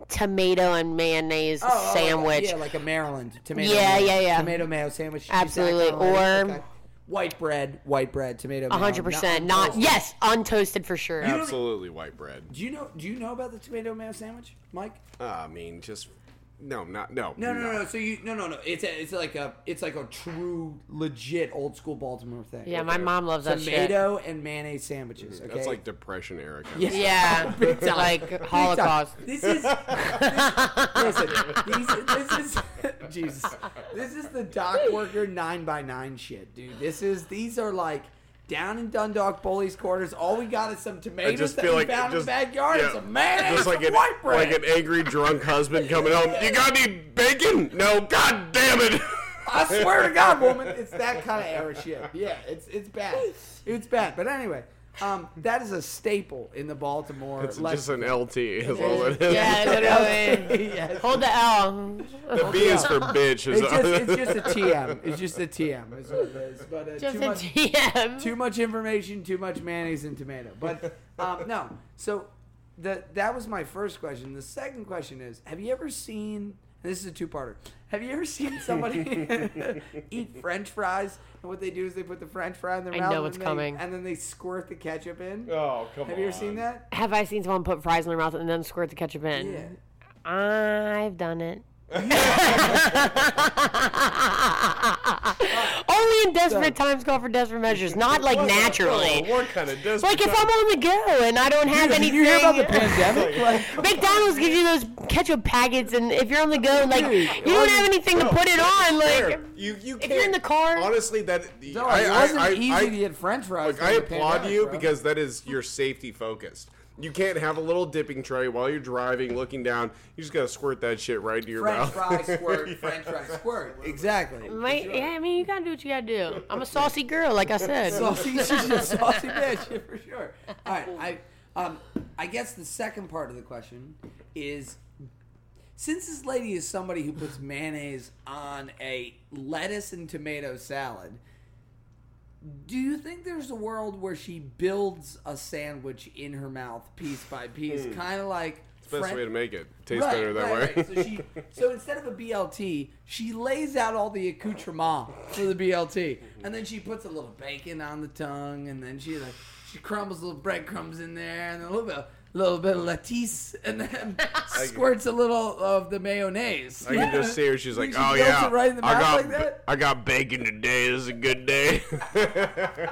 tomato and mayonnaise Oh, oh, sandwich. yeah, like a Maryland tomato. Yeah, mayo, yeah, yeah. Tomato mayo sandwich. She Absolutely, or- Okay. White bread, white bread, tomato. A hundred percent. Not untoasted. yes, untoasted for sure. don't- Absolutely white bread. Do you know? Do you know about the tomato mayo sandwich, Mike? Ah, I mean, just no, not no. No, no, no, no. So you no, no, no. It's a, it's like a, it's like a true, legit old school Baltimore thing. Yeah, my mom loves that shit. tomato and mayonnaise sandwiches. Mm-hmm. Okay, That's like depression era. Kind Yeah. of Yeah, [LAUGHS] Big time. like Holocaust. This is listen. These, this is [LAUGHS] Jesus. This is the dock worker nine by nine shit, dude. This is these are like down in Dundalk Bowleys Quarters. All we got is some tomatoes just that feel we like found in the backyard and yeah. some mayonnaise Just like and an, white bread. like an angry drunk husband coming home. You got any bacon? No, god damn it. I swear to God, woman, it's that [LAUGHS] kind of era shit. Yeah, it's it's bad. It's bad. But anyway, um, that is a staple in the Baltimore. It's lex- just an LT is all it is. Yeah, literally. [LAUGHS] Yes. Hold the L. The B is for bitch. Is It's just, it's just a TM. It's just a TM. Is what it is. But uh, Just too a much, TM. too much information, too much mayonnaise and tomato. But um, no. So the that was my first question. The second question is: Have you ever seen? And this is a two-parter. Have you ever seen somebody [LAUGHS] eat French fries? And what they do is they put the French fry in their I mouth. know and what's they- coming. And then they squirt the ketchup in. Oh come on. Have you ever seen that? Have I seen someone put fries in their mouth and then squirt the ketchup in? Yeah. I've done it. [LAUGHS] [LAUGHS] [LAUGHS] Only in desperate times call for desperate measures, not like naturally. What kind of desperate Like if time- I'm on the go and I don't have Did anything. you hear about the pandemic? [LAUGHS] Like, [LAUGHS] McDonald's gives you those ketchup packets, and if you're on the go, like Dude, you don't have anything to put it on, like. you you if you're in the car- honestly that no, I, it wasn't I- easy I- to get French fries. Look, I applaud pandemic, you bro. because that is your safety focused. You can't have a little dipping tray while you're driving, looking down. You just gotta squirt that shit right into your French mouth. fry [LAUGHS] squirt, French fry squirt. Exactly. My, yeah, I mean, you gotta do what you gotta do. I'm a saucy girl, like I said. Saucy, she's a [LAUGHS] saucy bitch [LAUGHS] for sure. All right, I um, I guess the second part of the question is, since this lady is somebody who puts mayonnaise on a lettuce and tomato salad, do you think there's a world where she builds a sandwich in her mouth piece by piece, hmm. kind of like Best way to make it. Tastes Right, better that right, way. right. So she, so instead of a BLT, she lays out all the accoutrement for the BLT, and then she puts a little bacon on the tongue, and then she like she crumbles little breadcrumbs in there, and a little bit, little bit of lettuce, and then [LAUGHS] [LAUGHS] squirts a little of the mayonnaise. I can just see her. She's like, She "Oh yeah, right in the I got like that? I got bacon today. This is a good day." [LAUGHS]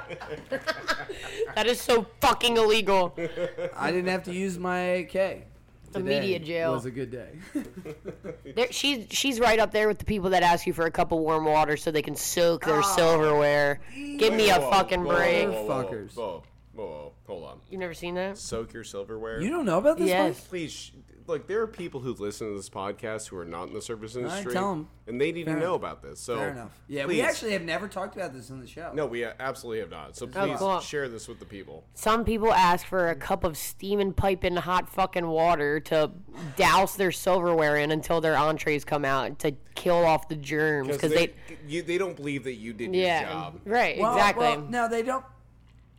That is so fucking illegal. I didn't have to use my AK. Today Immediate jail. was a good day. There, she's she's right up there with the people that ask you for a cup of warm water so they can soak their Ah. silverware. Give me a Whoa, fucking whoa, break. Whoa, whoa, Fuckers. Whoa, whoa, whoa, hold on. You've never seen that? Soak your silverware. you don't know about this? Yes. Mike? Please, sh- look. There are people who listen to this podcast who are not in the service industry, tell 'em. and they need Fair to know enough. about this. So Fair enough. Yeah, we please- actually have never talked about this on the show. no, we uh, absolutely have not. So Oh, please cool. share this with the people. Some people ask for a cup of steaming piping hot fucking water to douse their silverware in until their entrees come out to kill off the germs because they, they, you, they don't believe that you did your yeah job. right Well, exactly. well, no, they don't.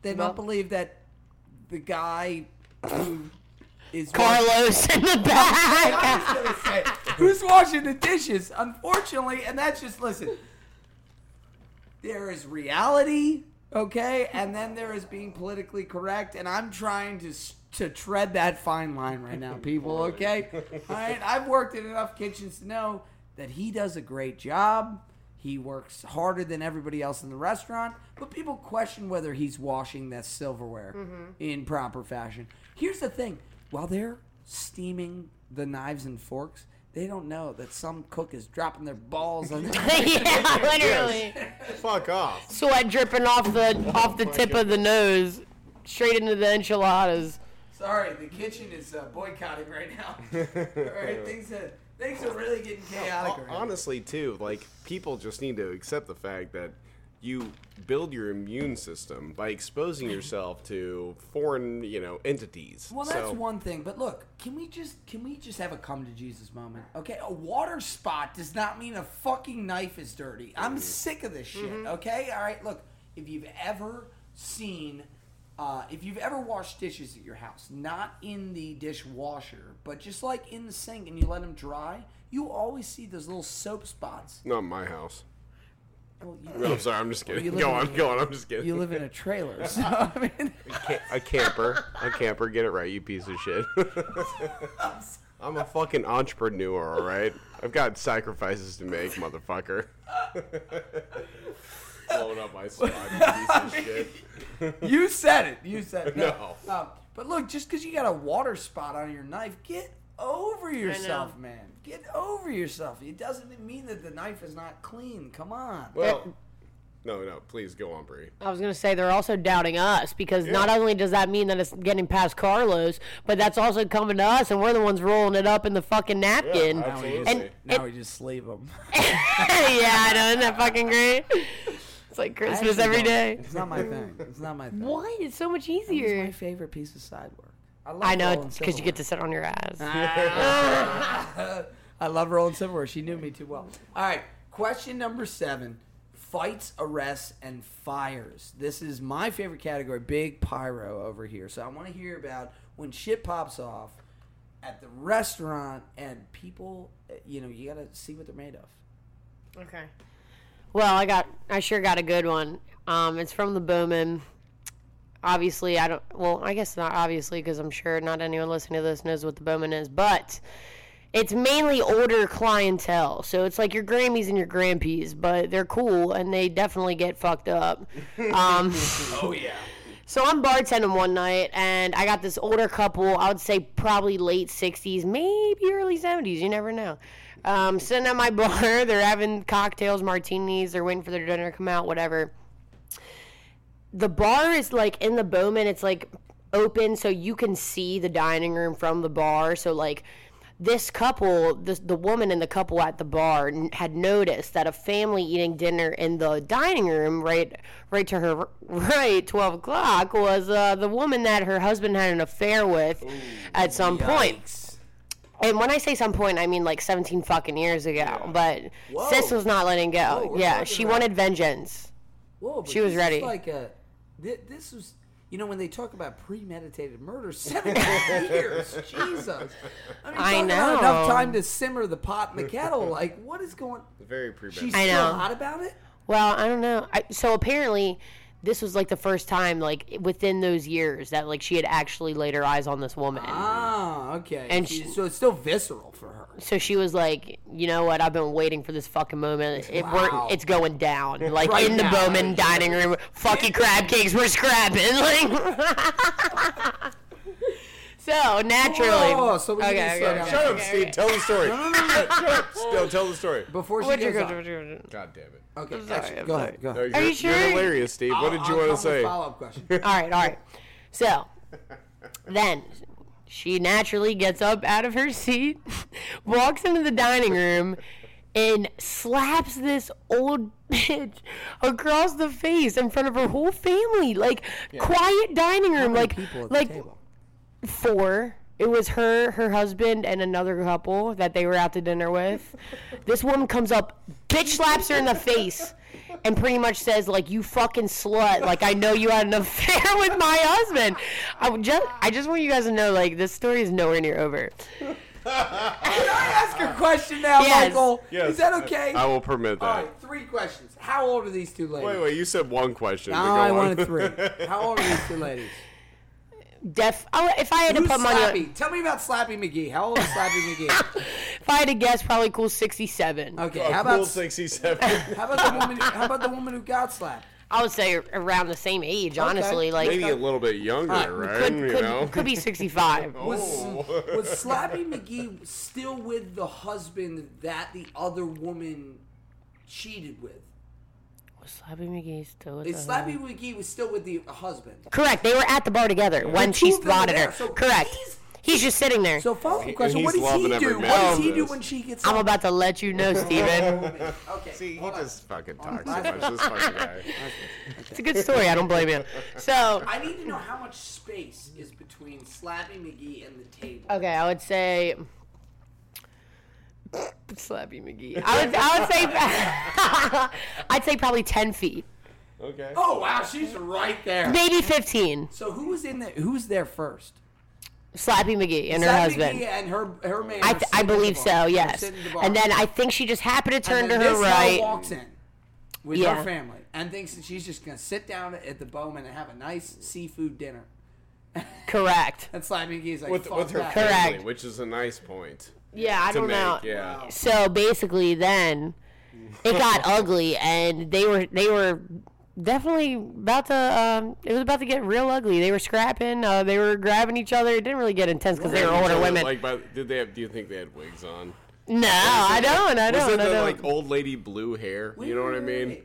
They Well- don't believe that the guy who is Carlos in the [LAUGHS] I back. was gonna say, who's washing the dishes? Unfortunately, and that's just listen. There is reality, okay, and then there is being politically correct, and I'm trying to s- to tread that fine line right now, people. Okay, [LAUGHS] all right. I've worked in enough kitchens to know that he does a great job. He works harder than everybody else in the restaurant, but people question whether he's washing that silverware in proper fashion. Here's the thing: while they're steaming the knives and forks, they don't know that some cook is dropping their balls on. [LAUGHS] The. Yeah, [LAUGHS] literally. Fuck off. Sweat dripping off the [LAUGHS] off the tip of the nose, straight into the enchiladas. Sorry, the kitchen is uh, boycotting right now. All right, things are things are really getting chaotic. Right. Honestly, too, like people just need to accept the fact that you build your immune system by exposing [LAUGHS] yourself to foreign, you know, entities. Well, that's so, one thing, but look, can we just can we just have a come to Jesus moment? Okay, a water spot does not mean a fucking knife is dirty. I'm Mm-hmm. sick of this shit. Okay, all right. Look, if you've ever seen, uh, if you've ever washed dishes at your house, not in the dishwasher, but just like in the sink, and you let them dry, you always see those little soap spots. Not my house. Well, you, No, I'm [LAUGHS] sorry. I'm just kidding. you live Go in- on, go on. I'm just kidding. you live in a trailer, [LAUGHS] so I mean. [LAUGHS] A camper. A camper. Get it right, you piece of shit. I'm a fucking entrepreneur, all right? I've got sacrifices to make, motherfucker. Blowing up my spot, you piece of shit. [LAUGHS] You said it. You said it. No. Um, but look, just because you got a water spot on your knife, get over yourself, man. Get over yourself. It doesn't mean that the knife is not clean. Come on. Well, no, no, please go on, Bri. I was gonna say they're also doubting us because not only does that mean that it's getting past Carlos, but that's also coming to us, and we're the ones rolling it up in the fucking napkin. now we just, Absolutely. now we just sleeve them. [LAUGHS] yeah, I know, isn't that fucking great? [LAUGHS] It's like Christmas every day. It's not my thing. It's not my thing. What? It's so much It's easier. my favorite piece of side work. I, love I know because you get to sit on your ass. Ah. [LAUGHS] I love rolling silverware. She knew me too well. All right. Question number seven: fights, arrests, and fires. This is my favorite category. Big pyro over here. So I want to hear about when shit pops off at the restaurant and people. You know, you got to see what they're made of. Okay. Well, I got, I sure got a good one. Um, it's from the Bowman. Obviously, I don't. Well, I guess not obviously because I'm sure not anyone listening to this knows what the Bowman is. But it's mainly older clientele. So it's like your Grammys and your Grampies, but they're cool and they definitely get fucked up. [LAUGHS] Um, Oh yeah. so I'm bartending one night and I got this older couple, I would say probably late 60s, maybe early 70s, you never know. Um, sitting at my [LAUGHS] bar, they're having cocktails, martinis, they're waiting for their dinner to come out, whatever. The bar is like in the Bowman, it's like open so you can see the dining room from the bar. So, like, this couple, the, the woman and the couple at the bar n- had noticed that a family eating dinner in the dining room, right, right to her [LAUGHS] right, twelve o'clock, was uh, the woman that her husband had an affair with at some point. Yikes. And when I say some point, I mean like seventeen fucking years ago. But Whoa. sis was not letting go. Whoa, yeah, she about- wanted vengeance. Whoa, but She was this is ready. Like a, thi- this was, you know, when they talk about premeditated murder, [LAUGHS] 17 years, Jesus. I, mean, I talking about enough time to simmer the pot in the kettle. [LAUGHS] Like, what is going? Very She's premeditated. I still know. hot about it. Well, I don't know. I, so apparently, this was like the first time, like within those years, that like she had actually laid her eyes on this woman. Ah, okay. And She- so it's still visceral for her. So she was like, you know what? I've been waiting for this fucking moment. It, Wow. we're, it's going down. Like Right in the now. Bowman dining room. Fucking crab cakes. We're scrapping. [LAUGHS] Like. [LAUGHS] so naturally. Whoa, so we need to okay, slow okay, down. okay. Shut up, Steve. Tell the story. Shut up. Still, tell the story. Before she What'd goes go on. God damn it. Okay, I'm sorry, actually, I'm go sorry. ahead. Go ahead. you're, you sure? You're hilarious, Steve. what did you want to say? Follow up question. [LAUGHS] All right, all right. So then she naturally gets up out of her seat, [LAUGHS] walks into the dining room, and slaps this old [LAUGHS] bitch across the face in front of her whole family. Like quiet dining room, like People at the like table. Four. It was her, her husband, and another couple that they were out to dinner with. [LAUGHS] this woman comes up, bitch slaps her in the face, and pretty much says, like, you fucking slut. Like, I know you had an affair [LAUGHS] with my husband. I just, I just want you guys to know, like, this story is nowhere near over. Can I ask a question now, Yes. Michael? Yes. Is that okay? I will permit All that. right, three questions. How old are these two ladies? Wait, wait. You said one question. No, but go I on. wanted three. [LAUGHS] How old are these two ladies? Def, oh, if I had to Who's put money on, Tell me about Slappy McGee. How old is Slappy [LAUGHS] McGee? if I had to guess, probably cool 67. Okay, A how cool about 67. [LAUGHS] how about the woman? How about the woman who got slapped? I would say around the same age, honestly. Like, Maybe a little bit younger, Alright, right? could, you could, know. could be 65. [LAUGHS] Was Oh. was Slappy McGee still with the husband that the other woman cheated with? Was Slappy McGee still with Is the- Slappy McGee was still with the husband? Correct. They were at the bar together when The she two of them were spotted there, her. so Correct. he's- He's just sitting there. So follow up question: What he's does he every do? minute What does of he do this. when she gets? I'm up? about to let you know, Steven. [LAUGHS] Okay. See, he hold on. just fucking talks so much. This fucking guy. [LAUGHS] It's a good story. I don't blame you. So, I need to know how much space is between Slappy McGee and the table. okay, I would say. Slappy McGee. I would, I would say. [LAUGHS] I'd say probably 10 feet. Okay. Oh wow, she's right there. Maybe 15. So who was in there? Who's there first? Slappy McGee and her Slappy husband. McGee and her her man. I, are th- sitting I at the believe bar. so, They're yes. sitting at the bar. And then I think she just happened to turn And to then her this guy right. walks in with Yeah. her family and thinks that she's just gonna sit down at the Bowman and have a nice seafood dinner. Correct. [LAUGHS] And Slappy McGee's like, With, "Fuck with her that." Correct. family, which is a nice point Yeah, I don't make. know. Yeah. So basically, then it got [LAUGHS] ugly, and they were they were definitely about to. Um, it was about to get real ugly. They were scrapping. Uh, they were grabbing each other. It didn't really get intense because they were older So, women. Like, but did they have? Do you think they had wigs on? no, I don't. I Was don't. it I the don't. like old lady blue hair? you know what I mean?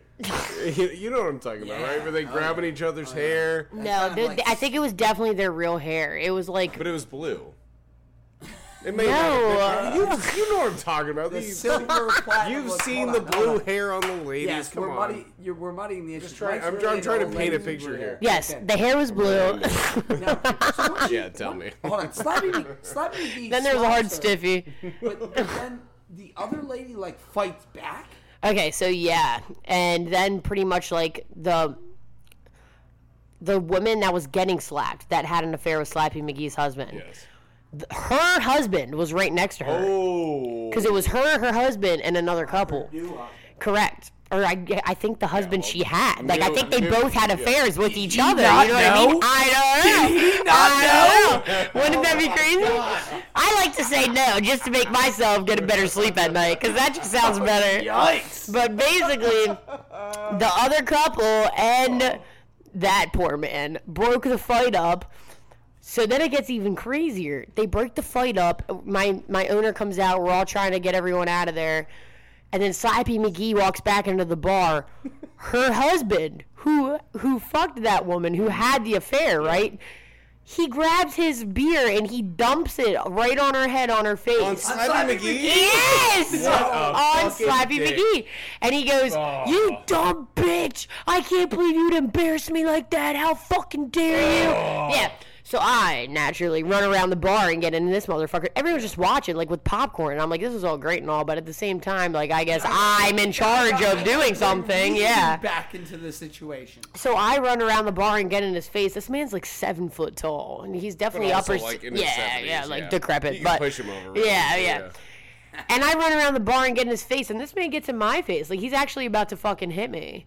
You, [LAUGHS] you know what I'm talking about, right? Were they Oh, grabbing each other's hair? no, kind the- like- I think it was definitely their real hair. It was like But it was blue. It may No, not have been- uh, you, [LAUGHS] you know what I'm talking about. The These- silver [LAUGHS] platinum. You've seen the on, blue on. hair on the ladies. Yes, Come we're on. muddy. You're, we're muddying the issue. trying- Mike's I'm really trying- into trying to paint a picture here. yes, Okay. the hair was blue. [LAUGHS] Now, so what Yeah, tell me. Hold on, Slappy, Slappy McGee. then there's a hard her, stiffy. But, but then the other lady like fights back. Okay, so yeah, and then pretty much like the the woman that was getting slapped that had an affair with Slappy McGee's husband. Yes. Her husband was right next to her Oh. because it was her, her husband, and another couple. Correct. or I, I think the husband she had. Like I think they both had yeah. affairs with each he other. You know what I mean? [LAUGHS] I don't know. Did he not I don't know. Wouldn't that be crazy? I like to say no just to make myself get a better sleep at night because that just sounds better. Yikes! But basically, the other couple and that poor man broke the fight up. So then it gets even crazier. They break the fight up. My my owner comes out. We're all trying to get everyone out of there. And then Slappy McGee walks back into the bar. [LAUGHS] Her husband, who who fucked that woman, who had the affair, right? He grabs his beer and he dumps it right on her head, on her face. On Slappy Slappy McGee? Yes! [LAUGHS] on Slappy dick. McGee. And he goes, You dumb bitch! I can't believe you'd embarrass me like that. How fucking dare you? Yeah. So I naturally run around the bar and get into this motherfucker. Everyone's just watching, like with popcorn. And I'm like, this is all great and all, but at the same time, like, I guess I'm in charge of doing something. Yeah. Back into the situation. So I run around the bar and get in his face. This man's like seven foot tall, and he's definitely also, upper. like, in yeah, his 70s, yeah, like yeah. decrepit. You can but push him over, really. Yeah, yeah, Yeah. And I run around the bar and get in his face, and this man gets in my face. Like he's actually about to fucking hit me.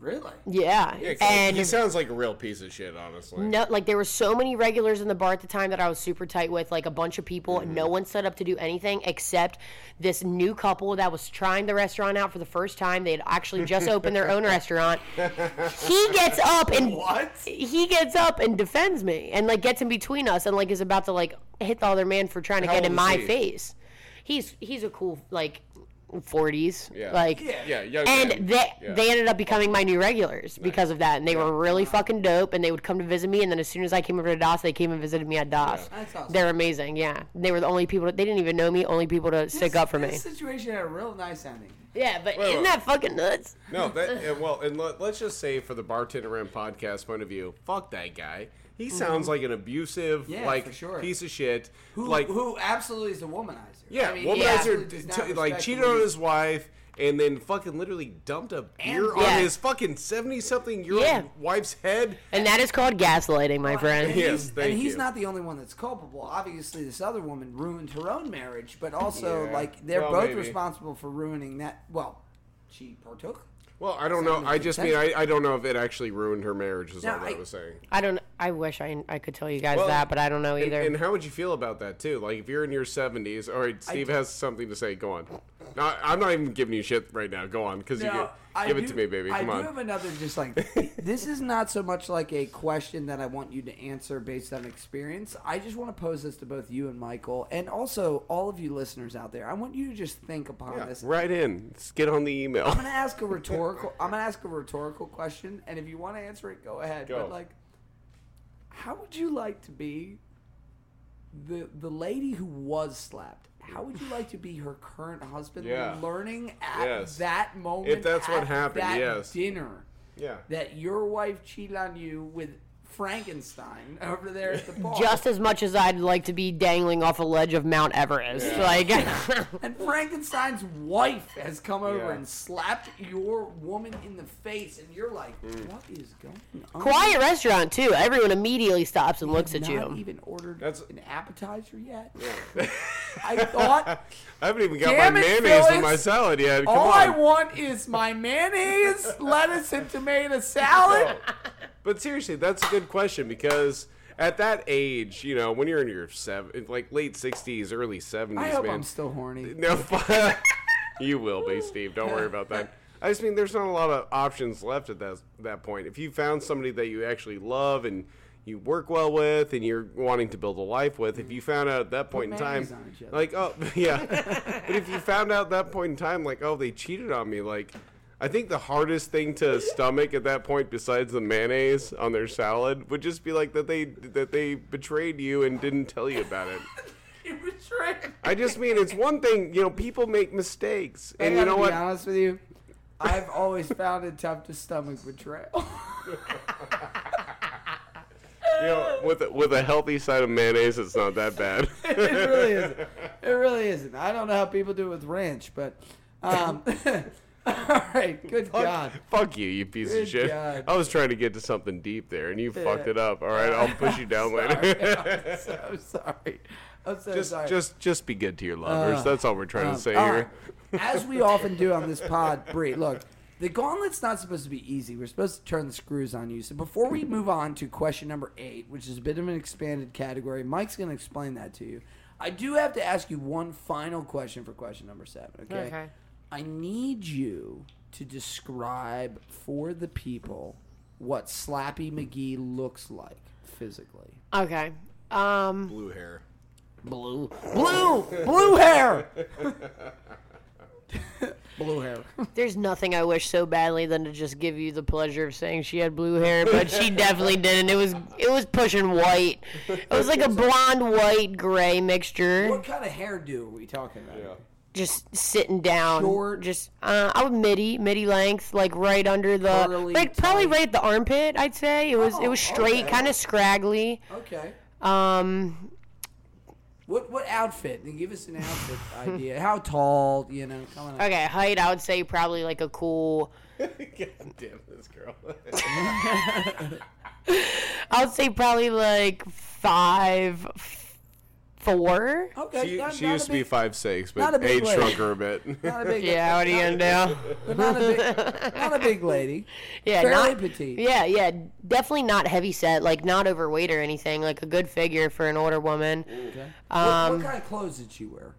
Really? Yeah, Yeah, and he sounds like a real piece of shit, honestly. no, like there were so many regulars in the bar at the time that I was super tight with, like a bunch of people. Mm-hmm. No one set up to do anything except this new couple that was trying the restaurant out for the first time. They had actually just [LAUGHS] opened their own restaurant. He gets up and What? he gets up and defends me and like gets in between us and like is about to like hit the other man for trying to How get in my he? face. He's he's a cool like 40s Yeah. like Yeah, young and man. they Yeah. they ended up becoming my new regulars because of that and they were really fucking dope and they would come to visit me and then as soon as I came over to Das they came and visited me at Das. That's awesome. They're amazing, yeah. They were the only people they didn't even know me, only people to stick up for me. Situation had a real nice ending. Yeah, but Wait, isn't wait. that fucking nuts? No, that [LAUGHS] well, and let, let's just say for the bartender and podcast point of view, fuck that guy. He sounds like an abusive, Mm-hmm. Yeah, like for sure. piece of shit. Who, like who absolutely is a womanizer. yeah, I mean, womanizer, he absolutely does not t- like respect cheated women. on his wife. And then fucking literally dumped a beer on Yeah. his fucking seventy something year old Yeah. wife's head. And that is called gaslighting, my friend. And Yes, he's, thank and he's you. not the only one that's culpable. Obviously, this other woman ruined her own marriage, but also Yeah. like they're Well, both maybe. responsible for ruining that. Well, she partook. Well, I don't know. I just mean I. I don't know if it actually ruined her marriage. Is No, all that I, I- was saying. I don't. I wish I I could tell you guys Well, that, but I don't know And, either. and how would you feel about that too? Like if you're in your seventies. All right, Steve has something to say. Go on. No, I'm not even giving you shit right now. Go on, because you No, get, I give it do- to me, baby. Come I Come do have another just like [LAUGHS] this is not so much like a question that I want you to answer based on experience. I just want to pose this to both you and Michael, and also all of you listeners out there. I want you to just think upon Yeah, this. right in. Let's get on the email. I'm gonna ask a [LAUGHS] rhetorical. I'm gonna ask a rhetorical question, and if you want to answer it, go ahead. Go. But like, how would you like to be the the lady who was slapped? How would you like to be her current husband? Yeah. Learning at Yes. that moment, If that's what at happened, that yes. dinner, Yeah. that your wife cheated on you with Frankenstein over there at the [LAUGHS] bar. Just as much as I'd like to be dangling off a ledge of Mount Everest, like [LAUGHS] [LAUGHS] and Frankenstein's wife has come over Yeah. and slapped your woman in the face, and you're like, Mm. "What is going on?" quiet restaurant too. Everyone immediately stops and looks at you. not even ordered That's- an appetizer yet. I thought I haven't even got my it, mayonnaise in my salad yet. Come all on. I want is my mayonnaise, lettuce, and tomato salad. But seriously, that's a good question because at that age, you know, when you're in your seven, like late sixties, early seventies, I hope man. I'm still horny. [LAUGHS] No, you will be, Steve. Don't worry about that. I just mean there's not a lot of options left at that that point. If you found somebody that you actually love and you work well with and you're wanting to build a life with, if you found out at that point in time, mayonnaise on each other. like oh [LAUGHS] yeah, but if you found out at that point in time, like oh they cheated on me, like. I think the hardest thing to stomach at that point, besides the mayonnaise on their salad, would just be like that they that they betrayed you and didn't tell you about it. [LAUGHS] You betrayed. I just mean it's one thing, you know, people make mistakes, I and you gotta know be what? honest with you, I've always found it tough to stomach betrayal. [LAUGHS] You know, with a, with a healthy side of mayonnaise, it's not that bad. [LAUGHS] it really isn't. It really isn't. I don't know how people do it with ranch, but um, [LAUGHS] all right. Good God. Fuck you, you piece Good of shit. God. I was trying to get to something deep there, and you fucked it up. All right, I'll push you [LAUGHS] down Sorry. later. [LAUGHS] I'm so sorry. I'm so just, sorry. just, just be good to your lovers. Uh, That's all we're trying Um, to say here. right. As we often do on this pod, Bri, look, The gauntlet's not supposed to be easy. We're supposed to turn the screws on you. So before we move on to question number eight, which is a bit of an expanded category, Mike's going to explain that to you. I do have to ask you one final question for question number seven. Okay. Okay. I need you to describe for the people what Slappy McGee looks like physically. Okay. Um, Blue hair. Blue, blue, blue hair. [LAUGHS] blue hair. there's nothing I wish so badly than to just give you the pleasure of saying she had blue hair, but she [LAUGHS] definitely didn't. It was it was pushing white. It was like a [LAUGHS] blonde, white, gray mixture. What kind of hairdo are we talking about? Just sitting down. Short? Just uh, I was midi, midi length, like right under the, Curly, like probably tight. right at the armpit. I'd say it was it Oh, was straight, okay. kind of scraggly. Okay. Um, What what outfit? Give us an outfit [LAUGHS] idea. How tall? You know, okay, height I would say probably like a cool. [LAUGHS] God damn this girl. [LAUGHS] I would say probably like five, four. Okay. she not, she not used a to be five six, not but a big age lady. shrunk her a bit. Not a big. [LAUGHS] Yeah, what are you gonna do? Not a big. Not a big lady. [LAUGHS] Yeah, Fairly not, petite. Yeah, yeah, definitely not heavy set, like not overweight or anything. Like a good figure for an older woman. Okay. Um, what, what kind of clothes did she wear?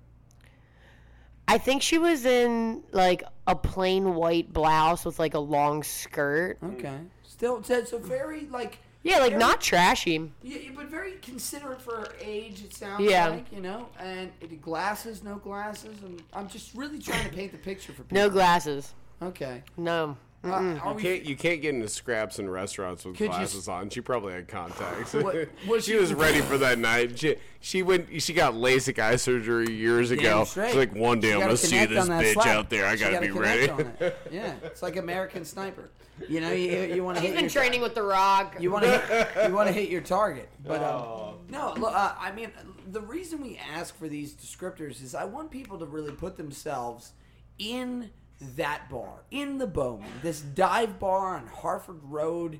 I think she was in like a plain white blouse with like a long skirt. Okay. Still, so, so very like. Yeah, like very- not trashy. Yeah, but very considerate for her age. It sounds Yeah. like you know, and it- glasses, no glasses, and I'm just really trying to paint the picture for [LAUGHS] people. No glasses. Okay. No. Uh, You we- can't you can't get into scraps in restaurants with Could you glasses on. She probably had contacts. What- [LAUGHS] was she she- was [LAUGHS] ready for that night. She she went she got LASIK eye surgery years ago. straight. She's like one day She I'm gonna see this bitch slap. out there. I She gotta be ready. on it. Yeah, it's like American Sniper. You know, you, you want to hit He's been your, training with The Rock. You want to [LAUGHS] you want to hit your target, but Oh. um, no. Look, uh, I mean, the reason we ask for these descriptors is I want people to really put themselves in that bar, in the Bowman, this dive bar on Harford Road,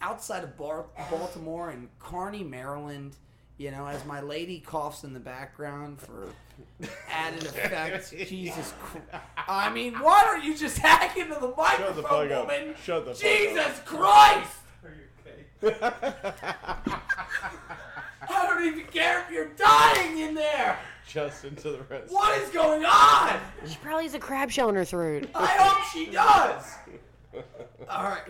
outside of Bar- Baltimore and Carney, Maryland. You know, as my lady coughs in the background for added effect. [LAUGHS] Jesus Christ. I mean, why don't you just hack into the microphone, fuck up. woman? Shut the fuck Jesus Christ! [LAUGHS] Are you okay? [LAUGHS] I don't even care if you're dying in there. Just into the rest. What is going on? She probably has a crab shell in her throat. I hope she does. All right.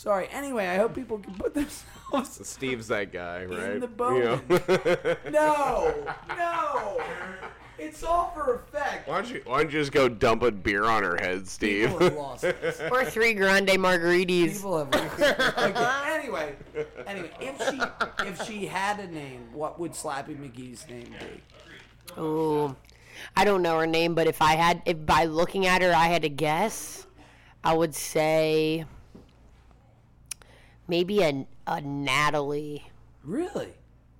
Sorry. Anyway, I hope people can put themselves. Steve's that guy, right? the You know? [LAUGHS] No, no. It's all for effect. why don't you why don't you just go dump a beer on her head, Steve? People have lost this. [LAUGHS] Or three grande margaritas. People have. okay. Anyway, anyway, if she if she had a name, what would Slappy McGee's name be? Ooh, I don't know her name, but if I had, if by looking at her I had to guess, I would say maybe a, a Natalie. Really?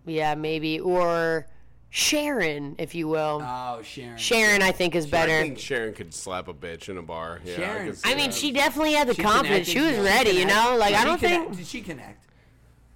Yeah, maybe or Sharon, if you will. Oh, Sharon. Sharon, I think is I better. think Sharon could slap a bitch in a bar. Yeah, Sharon- I, I mean, that. she definitely had the She confidence. She was ready, you know. Like Did I don't connect? think. Did she connect?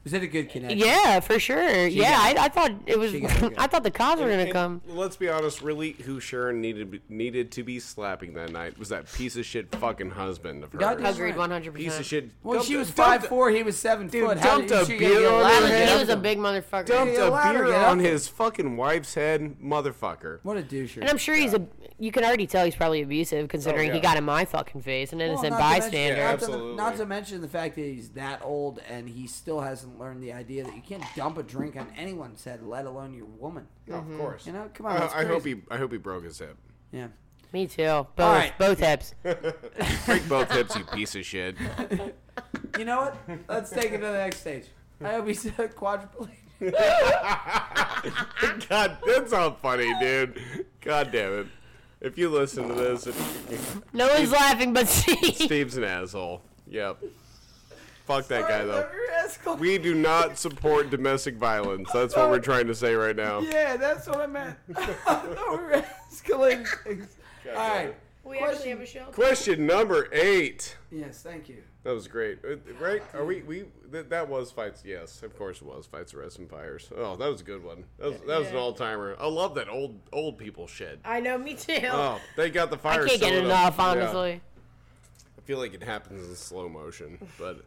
Was that a good connection? Yeah, for sure. yeah, I, I thought it was. It. [LAUGHS] I thought the cops were gonna And come. Let's be honest, really, who Sharon needed needed to be slapping that night was that piece of shit fucking husband of hers. Goddamn Agreed, right. one hundred Piece of shit. Well, she was five a- four. He was seven Dude, foot. How dumped did a she beer on a ladder? her to head. He was a big motherfucker. Dumped Yeah, a beer on his fucking wife's head, motherfucker. What a doucher. And I'm sure he's a. You can already tell he's probably abusive, considering oh, yeah. he got in my fucking face, an Well, innocent not to mention- bystander. Yeah, not, to, absolutely. not to mention the fact that he's that old and he still hasn't learned the idea that you can't dump a drink on anyone's head, let alone your woman. Of mm-hmm. course. You know, come on. I, that's I hope crazy. he. I hope he broke his hip. Yeah. Me too. Both, right. both hips. [LAUGHS] Break both hips, you piece of shit. [LAUGHS] You know what? Let's take it to the next stage. I hope he's a quadriplegic. [LAUGHS] God, that's not funny, dude. God damn it. If you listen to this, it, No one's laughing but Steve. Steve's an asshole. Yep. Fuck that guy though. though. We do not support domestic violence. That's what we're trying to say right now. Yeah, that's what I meant. I [LAUGHS] we were escalating things. All right. We actually have a show. Question number eight. Yes, thank you. That was great, Uh, right? Are we? We that, that was fights. Yes, of course it was fights, arrests, and fires. Oh, that was a good one. That was that was an Yeah. all timer. I love that old old people shit. I know, me too. Oh, they got the fire. I fire. can't get started enough, up. Yeah. honestly. feel like it happens in slow motion. But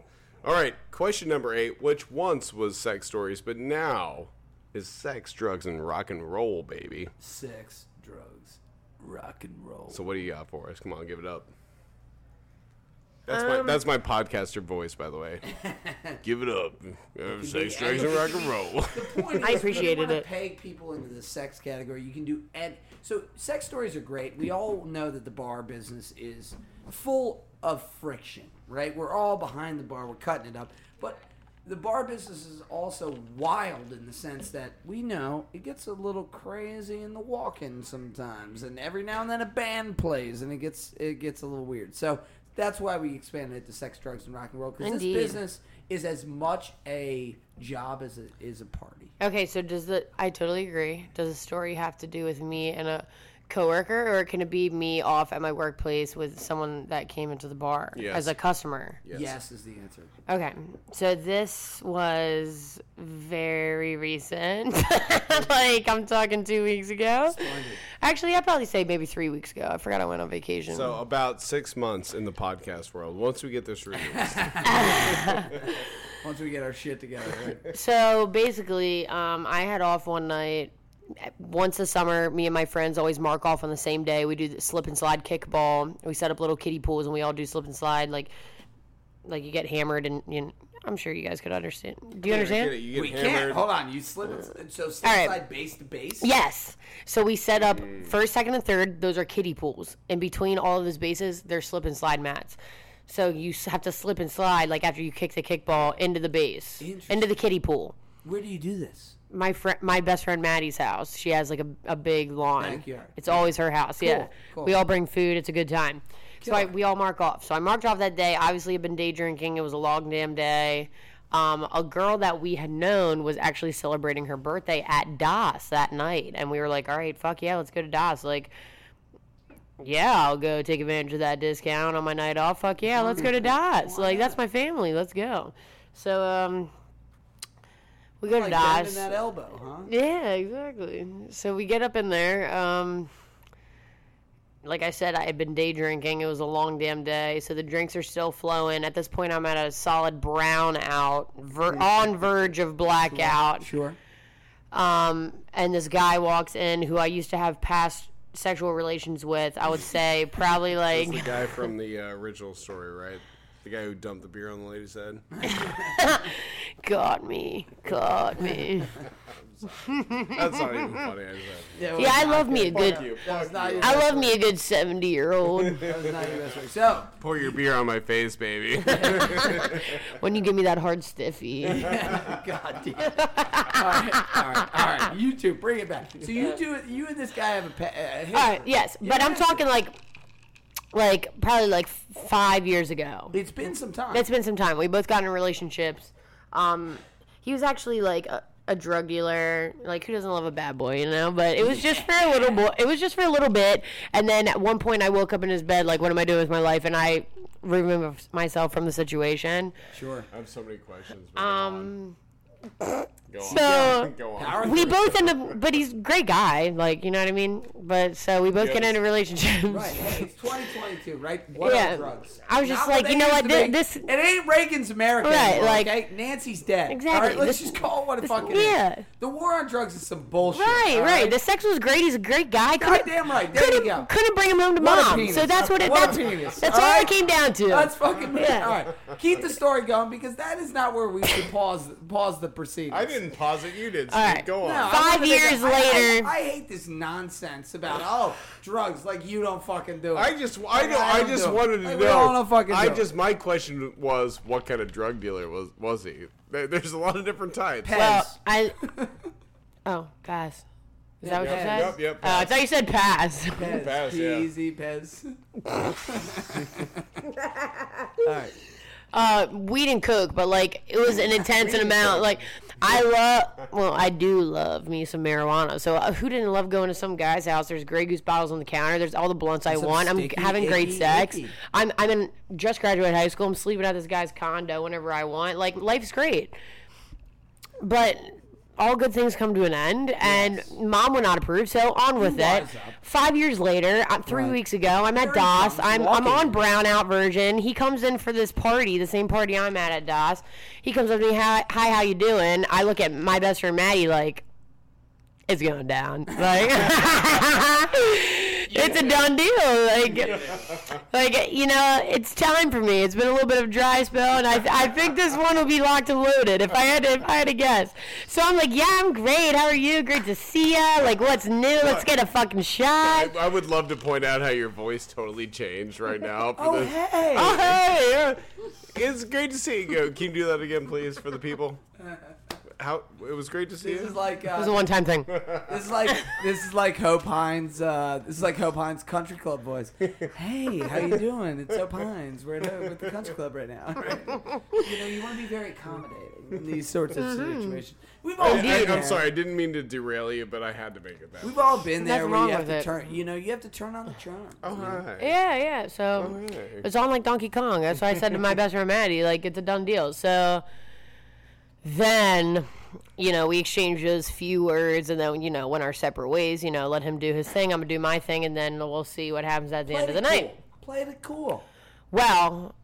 all right, question number eight, which once was sex stories, but now is sex, drugs, and rock and roll, baby. Sex, drugs, rock and roll. So what do you got for us? Come on, give it up. That's my um, that's my podcaster voice, by the way. [LAUGHS] give it up. Sex, drugs, and rock and roll. The point [LAUGHS] I is, appreciated you it. want peg people into the sex category, you can do and so sex stories are great. We all know that the bar business is full of friction, right? We're all behind the bar, we're cutting it up, but the bar business is also wild in the sense that we know it gets a little crazy in the walk-in sometimes, and every now and then a band plays, and it gets it gets a little weird. So that's why we expanded it to sex, drugs, and rock and roll because this Indeed. business is as much a job as it is a party. Okay, so does the I totally agree. Does the story have to do with me and a coworker, or can it be me off at my workplace with someone that came into the bar Yes. as a customer? Yes. is the answer. Okay, so this was very recent. [LAUGHS] like I'm talking two weeks ago. Actually, I'd probably say maybe three weeks ago. I forgot I went on vacation. So about six months in the podcast world. Once we get this [LAUGHS] released, Once we get our shit together, right? So basically, um, I had off one night. Once a summer, me and my friends always mark off on the same day. We do the slip and slide kickball. We set up little kiddie pools, and we all do slip and slide. Like, like you get hammered, and you know, I'm sure you guys could understand. Do you I understand? get. You get we hammered. can't. Hold on. You slip it. So slip All right. slide base to base. Yes. So we set up mm. first, second, and third. Those are kiddie pools. In between all of those bases, there's slip and slide mats. So you have to slip and slide like after you kick the kickball into the base, into the kiddie pool. Where do you do this? My friend, my best friend Maddie's house. She has like a, a big lawn. Backyard. It's always her house. Yeah. cool. We all bring food. It's a good time. So I, we all mark off. So I marked off that day. Obviously, I've been day drinking. It was a long damn day. Um, a girl that we had known was actually celebrating her birthday at Das that night, and we were like, "All right, fuck yeah, let's go to Das." Like, yeah, I'll go take advantage of that discount on my night off. Fuck yeah, let's go to [LAUGHS] Das. Like, that's my family. Let's go. So, um, we go Like to bending Das. that elbow, huh? Yeah, exactly. So we get up in there. Um, like I said, I had been day drinking. It was a long damn day, so the drinks are still flowing. At this point, I'm at a solid brown out, ver- on verge of blackout. Sure. Um, and this guy walks in who I used to have past sexual relations with. I would say probably like the guy from the uh, original story, right? The guy who dumped the beer on the lady's head. [LAUGHS] got me, got me. [LAUGHS] That's not even funny. I said. Yeah, I love me a good. you. That was not your I best love me a good seventy year old. [LAUGHS] That was not your best way. So, Pour your beer on my face, baby. when you give me that hard stiffy. God damn. all right, all right, all right. You two, bring it back. So you two, you and this guy have a pa- uh, history. All right, yes, but I'm talking like, like probably like five years ago. It's been some time. It's been some time. We both got in relationships. Um, he was actually like a, a drug dealer. Like who doesn't love a bad boy, you know? But it was just for a little boy. It was just for a little bit. And then at one point, I woke up in his bed like, "What am I doing with my life?" And I removed myself from the situation. sure. I have so many questions. Um, [LAUGHS] [LAUGHS] Go on. On. so Go on. We both end up, but he's a great guy. Like you know what I mean. But so we both get Yes. into relationships. Right. Hey, it's [LAUGHS] 2022, right? What Yeah. are drugs? I was just Not like, you know what, to thi- be. this- It ain't Reagan's America. Right, anymore, like- okay? Nancy's dead. Exactly, All right, let's this- just call it what it this- fucking yeah. is. The war on drugs is some bullshit. Right, right. The sex was great. He's a great guy. Couldn't, Goddamn right. There couldn't, go. couldn't bring him home to What mom. So that's what it. What that's penis. that's All all, right? it came down to. That's fucking Yeah. All right, keep the story going because that is not where we should pause pause the proceedings. I didn't pause it. You did. All Steve. Go on. No, I Five years a- I- I- later- I, hate this nonsense about oh drugs like you don't fucking do it. I just, I know, I I just do wanted to Like, know. we all don't fucking I do it. just, my question was, what kind of drug dealer was was he? There's a lot of different types. Pet. well, I. [LAUGHS] Oh, pass. Is that what Pez. you said? Yep, yep, Uh, I thought you said pass. Pez, Pez, yeah. Peasy, Pez. [LAUGHS] [LAUGHS] all right. uh, weed and coke, but like it was an intense amount. Like I love, well, I do love me some marijuana. So uh, who didn't love going to some guy's house? There's Grey Goose bottles on the counter. There's all the blunts I Some want. I'm sticky, having great icky, sex. icky. I'm I'm in just graduated high school. I'm sleeping at this guy's condo whenever I want. Like life's great. But all good things come to an end, and mom would not approve, so on with it. Five years later, uh, three Right. weeks ago, I'm at Das. I'm I'm on brownout version. He comes in for this party, the same party I'm at at Das. He comes up to me, hi, hi how you doing? I look at my best friend Maddie like, it's going down. Like, [LAUGHS] [LAUGHS] it's a done deal. Like, like you know, it's time for me. It's been a little bit of a dry spell, and I, I think this one will be locked and loaded. If I had to, if I had to guess. So I'm like, yeah, I'm great. How are you? Great to see ya. Like, what's new? Let's get a fucking shot. I, I would love to point out how your voice totally changed right now. For Oh this. hey. Oh, hey. It's great to see you. Go. Can you do that again, please, for the people? [LAUGHS] How it was great to see This you. is like It was uh, a one-time thing. [LAUGHS] this is like this is like Hope Hines. Uh, this is like Hope Hines Country Club boys. Hey, how you doing? It's Hope Hines. We're at, with the country club right now. [LAUGHS] you know, you want to be very accommodating in these sorts of Mm-hmm. situations. We've all I, been I, there. am sorry, I didn't mean to derail you, but I had to make it that. We've all been there Nothing where wrong you have with to it. turn. You know, you have to turn on the charm. Oh hi. Yeah, yeah. So Oh, hey. it's on like Donkey Kong. That's why I said to my [LAUGHS] best friend Maddie, like it's a done deal. So then, you know, we exchanged those few words, and then you know went our separate ways. You know, let him do his thing. I'm gonna do my thing, and then we'll see what happens at the end of the it night. cool. Played it cool. Well,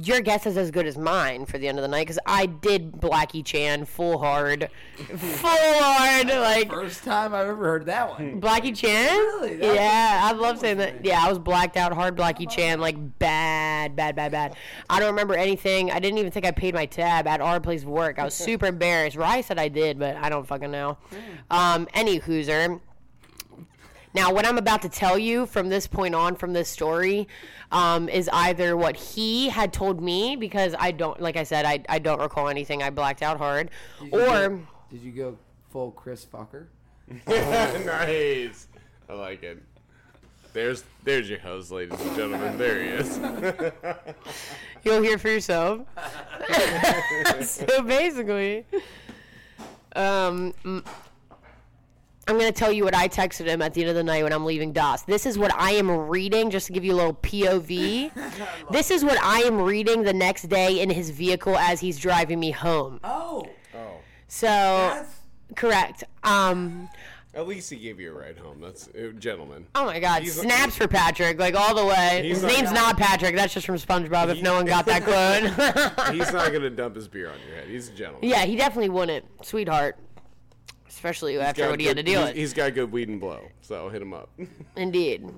your guess is as good as mine for the end of the night because I did Blackie Chan full hard, [LAUGHS] full hard, like First time I've ever heard that one. Blackie Chan? Really? That Yeah, I love saying that. Yeah, I was blacked out hard Blackie Chan, like bad, bad, bad, bad. I don't remember anything. I didn't even think I paid my tab at our place of work. I was super [LAUGHS] embarrassed. Rye said I did, but I don't fucking know. Um, any hooser. Now, what I'm about to tell you from this point on, from this story, um, is either what he had told me, because I don't, like I said, I, I don't recall anything. I blacked out hard. Did Or. go- did you go full Chris Fucker? [LAUGHS] nice. I like it. There's there's your host, ladies and gentlemen. There he is. [LAUGHS] You'll hear for yourself. [LAUGHS] so basically, um, I'm gonna tell you what I texted him at the end of the night when I'm leaving Das. This is what I am reading, just to give you a little POV. [LAUGHS] this is what I am reading the next day in his vehicle as he's driving me home. Oh, Oh, So that's correct. Um, at least he gave you a ride home. That's uh, gentleman. oh my God, He's- snaps for Patrick, like all the way. His not- name's not Patrick. That's just from SpongeBob. If no one got that [LAUGHS] quote. [LAUGHS] He's not gonna dump his beer on your head. He's a gentleman. Yeah, he definitely wouldn't, sweetheart. Especially after Got what he had to deal he's- with. He's got good weed and blow, so hit him up. [LAUGHS] Indeed.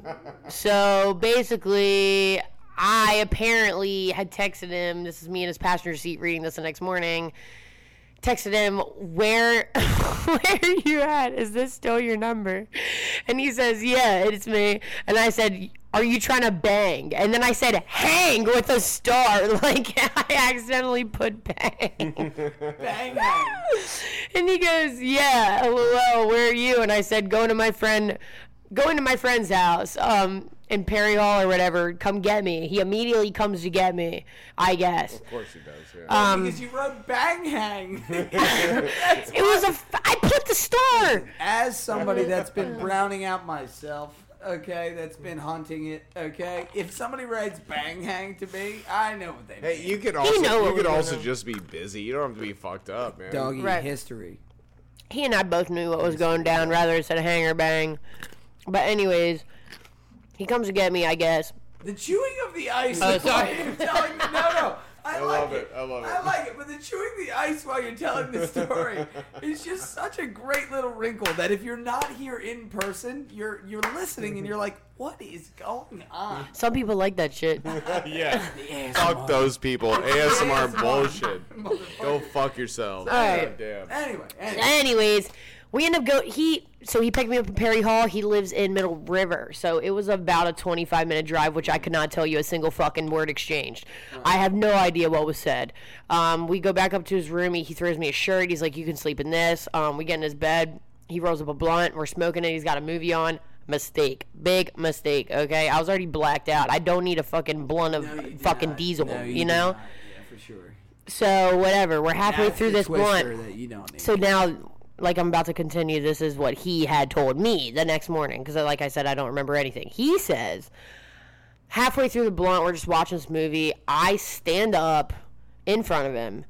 So basically, I apparently had texted him. This is me in his passenger seat reading this the next morning. Texted him, where, [LAUGHS] where are you at? Is this still your number? And he says, yeah, it's me. And I said, are you trying to bang? And then I said, hang with a star. [LAUGHS] Like I accidentally put bang. bang bang. [LAUGHS] And he goes, "Yeah, lol, where are you?" And I said, "Going to my friend, going to my friend's house, um, in Perry Hall or whatever. Come get me." He immediately comes to get me. I guess of course he does. Yeah. Um, because you wrote bang hang. [LAUGHS] it was a. F- I put the star. As somebody that's been browning out myself, okay, that's been haunting it, okay. If somebody writes bang hang to me, I know what they mean. hey, you could also know you could also doing. just be busy. You don't have to be fucked up, man. Doggy Right. history. He and I both knew what was going down. Rather it said hang or bang. But anyways, he comes to get me. I guess. The chewing of the ice. Oh, while sorry. you're telling the, no, no. [LAUGHS] I, I like love it. I love it. I like it, but the chewing the ice while you're telling the story is just such a great little wrinkle that if you're not here in person, you're you're listening and you're like, what is going on? Some people like that shit. [LAUGHS] yeah. Fuck those people. ASMR ASMR. bullshit. [LAUGHS] Go fuck yourself. right. Damn. Anyway, anyway. Anyways, we end up go. He so he picked me up in Perry Hall. He lives in Middle River, so it was about a 25 minute drive, which I could not tell you a single fucking word exchanged. I have no idea what was said. Um, we go back up to his room. He, he throws me a shirt. He's like, "You can sleep in this." Um, we get in his bed. He rolls up a blunt. We're smoking it. He's got a movie on. Mistake, big mistake. Okay, I was already blacked out. I don't need a fucking blunt of No, fucking not. diesel. No, you do know. Yeah, for sure. So whatever. We're halfway through this blunt. that you don't need. So now, like I'm about to continue, this is what he had told me the next morning because, like I said, I don't remember anything. He says, halfway through the blunt, we're just watching this movie. I stand up in front of him.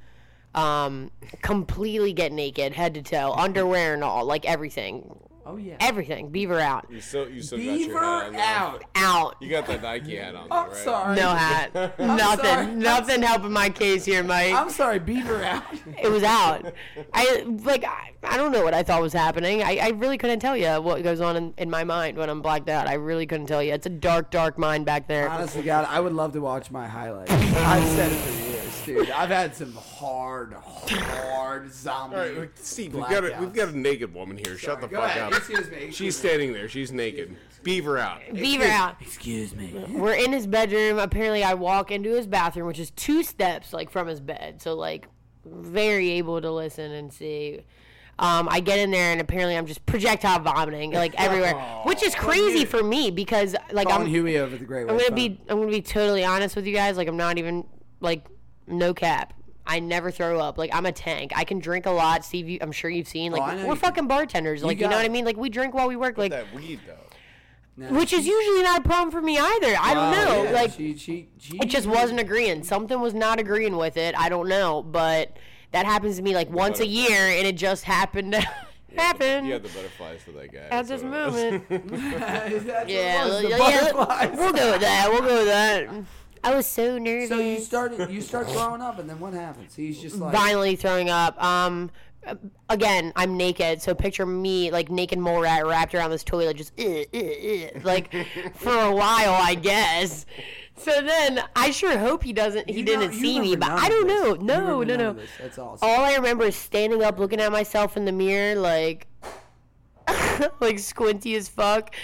Um, completely get naked, head to toe, underwear and all, like everything, Oh yeah. everything. Beaver out, You still, you still Beaver got your hat on. out. out. You got that Nike hat on, I'm right? sorry. No hat, [LAUGHS] sorry. nothing, nothing helping my case here, Mike. I'm sorry. Beaver out. it was out. I like I, I don't know what I thought was happening. I, I really couldn't tell you what goes on in, in my mind when I'm blacked out. I really couldn't tell you. It's a dark, dark mind back there. Honestly, God, I would love to watch my highlights. I've said it for years, dude. I've had some hard, hard zombie. All right, look, Steve, we've got a, we've got a naked woman here. Shut the Go fuck ahead. up. Excuse me. Excuse She's standing there. She's naked. Beaver out. Beaver out. Excuse me. We're in his bedroom. Apparently, I walk into his bathroom, which is two steps like from his bed. So like, very able to listen and see. Um, I get in there and apparently I'm just projectile vomiting like everywhere, [LAUGHS] which is crazy for me because like Calling I'm Huey over the Great I'm White gonna be I'm gonna be totally honest with you guys. Like I'm not even like no cap. I never throw up. Like I'm a tank. I can drink a lot. Steve, you, I'm sure you've seen. Oh, like Oh, we're you fucking bartenders. Like you, know got what I mean? Like we drink while we work. Like That weed, though. which is usually not a problem for me either. I don't know. Oh, yeah, like she, she, it just wasn't agreeing. Something was not agreeing with it. I don't know, but that happens to me like once a year, and it just happened to [LAUGHS] happen You had the butterflies for that guy. at this so- moment. [LAUGHS] [LAUGHS] Yeah, yeah, yeah, we'll go with that. We'll go with that. I was so nervous. So you started, you start throwing up, and then what happens? He's just like, violently throwing up. Um, again, I'm naked, so picture me like naked mole rat wrapped around this toilet, just "Ugh, ugh, ugh," like [LAUGHS] for a while, I guess. So then I sure hope he doesn't. He You didn't don't- see me, but I don't know. No, no, no. this. That's awesome. All I remember is standing up, looking at myself in the mirror, like, [LAUGHS] like squinty as fuck,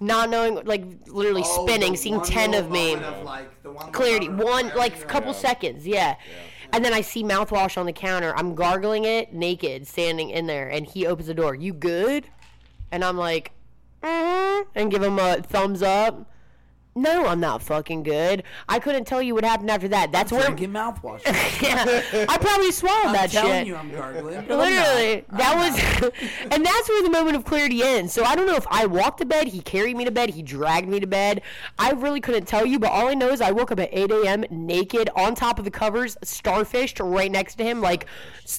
not knowing, like, literally Oh, spinning, seeing ten of me. of, like, the one clarity one like a couple seconds yeah. and then i see mouthwash on the counter. I'm gargling it naked standing in there. And he opens the door. You good? And i'm like mm and give him a thumbs up no i'm not fucking good i couldn't tell you what happened after that that's where Drinking mouthwash. [LAUGHS] yeah, i probably swallowed. I'm that telling shit you, I'm gargling. but I'm Literally, not. that was, [LAUGHS] and that's where the moment of clarity ends. So I don't know if I walked to bed, he carried me to bed, he dragged me to bed. I really couldn't tell you, but all I know is I woke up at 8 a.m. naked on top of the covers, starfished right next to him, like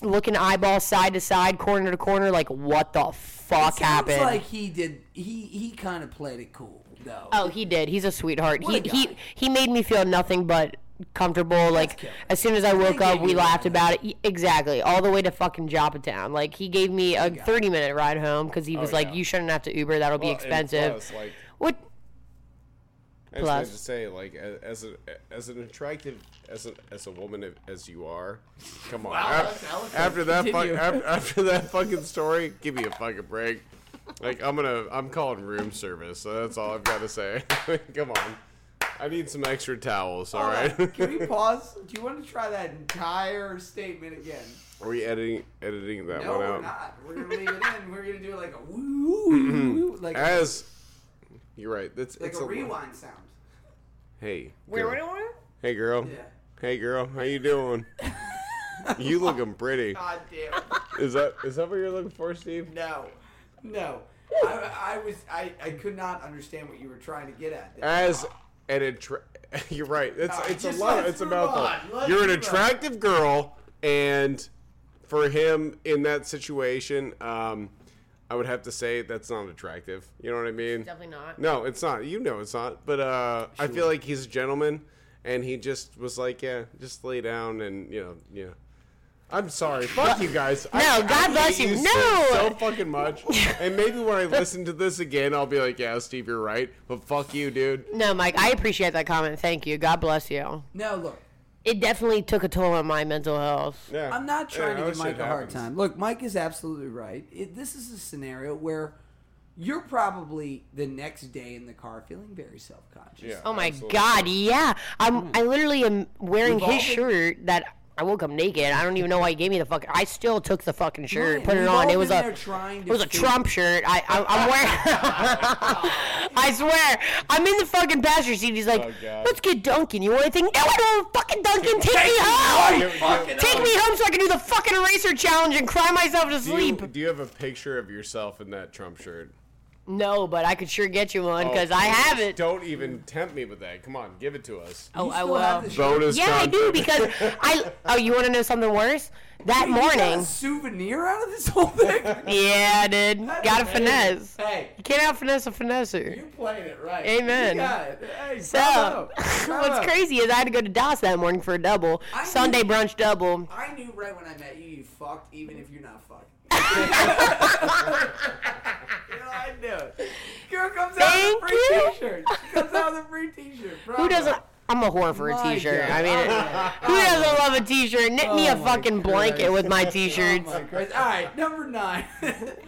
looking eyeball side to side, corner to corner, like what the fuck Sounds happened? like he did. He he kind of played it cool though. Oh, he did. He's a sweetheart. What He a he guy. he made me feel nothing but comfortable. Like killer. as soon as I woke up, we laughed about it. Exactly, all the way to fucking Joppatowne. Like he gave me a thirty minute ride home because he oh, was like, yeah. "You shouldn't have to Uber. That'll be Well, and expensive." plus, like, What? I just wanted Plus. to say, like, a- as a, as an attractive as a, as a woman as you are, come on. that's Af- eloquent. after that, fu- Continue. after, after that fucking story, give me a fucking break. Like, I'm gonna, I'm calling room service. So that's all I've got to say. [LAUGHS] come on, I need some extra towels. All right. Can we [LAUGHS] pause? Do you want to try that entire statement again? Are we editing editing that No, one we're not. We're gonna leave it in. We're gonna do like a woo, woo, [CLEARS THROAT] woo, like As you're right. That's like it's a rewind sound. Hey. Where? girl. Where? Where? Hey, girl. Yeah. Hey, girl. How you doing? [LAUGHS] you looking pretty. God damn. Is that is that what you're looking for, Steve? No, no. I, I was I, I could not understand what you were trying to get at. There. As an attra- [LAUGHS] you're right. It's Alright, it's a lot. It's a move mouthful. You're an move on. attractive girl, and for him in that situation, um, I would have to say that's not attractive. You know what I mean? Definitely not. No, it's not. You know it's not. But uh, I feel like he's a gentleman, and he just was like, yeah, just lay down and you know, yeah. I'm sorry. Fuck you guys. No, I God bless you. so- No. So fucking much. [LAUGHS] And maybe when I listen to this again, I'll be like, yeah, Steve, you're right. But fuck you, dude. No, Mike. I appreciate that comment. Thank you. God bless you. No, look. It definitely took a toll on my mental health. Yeah. I'm not trying Yeah, to give Mike shit a hard time. Look, Mike is absolutely right. It, this is a scenario where you're probably the next day in the car feeling very self conscious. Yeah. Oh my Absolutely. god, yeah. I'm I literally am wearing We've his been- shirt that I woke up naked. I don't even know why he gave me the fucking I still took the fucking shirt, Right, put it we've on. It was a it was a figure- Trump shirt. I, I I'm [LAUGHS] wearing [LAUGHS] I swear. I'm in the fucking passenger seat. He's like, Oh, "Let's get Dunkin'. You want anything?" No, I don't fucking Dunkin'. Take, me me home. You- you- Take me home so I can do the fucking eraser challenge and cry myself to Do you, sleep. do you have a picture of yourself in that Trump shirt? No, but I could sure get you one because Oh, I have it. Don't even tempt me with that. Come on, give it to us. Oh, You I will. have the shirt? Bonus. Yeah, I do because I. [LAUGHS] Oh, you want to know something worse? That You got a morning. souvenir out of this whole thing. [LAUGHS] Yeah, I did. Got a finesse. Hey, You can't out finesse a finesser. you're playing it right. Amen. You got it. Hey, So, bravo. [LAUGHS] Bravo. what's crazy is I had to go to Das that morning for a double. I knew- Sunday brunch double. I knew right when I met you, you fucked, even if you're not fucked. you know, I knew it. Girl comes out Thank with a free you. t-shirt. She comes out with a free t-shirt. Who Bravo. doesn't? I'm a whore for a My t-shirt. God. I mean, Oh, who doesn't love a t-shirt? Knit me Oh a my fucking blanket with my Oh t-shirts. my Christ. All right, number nine. [LAUGHS]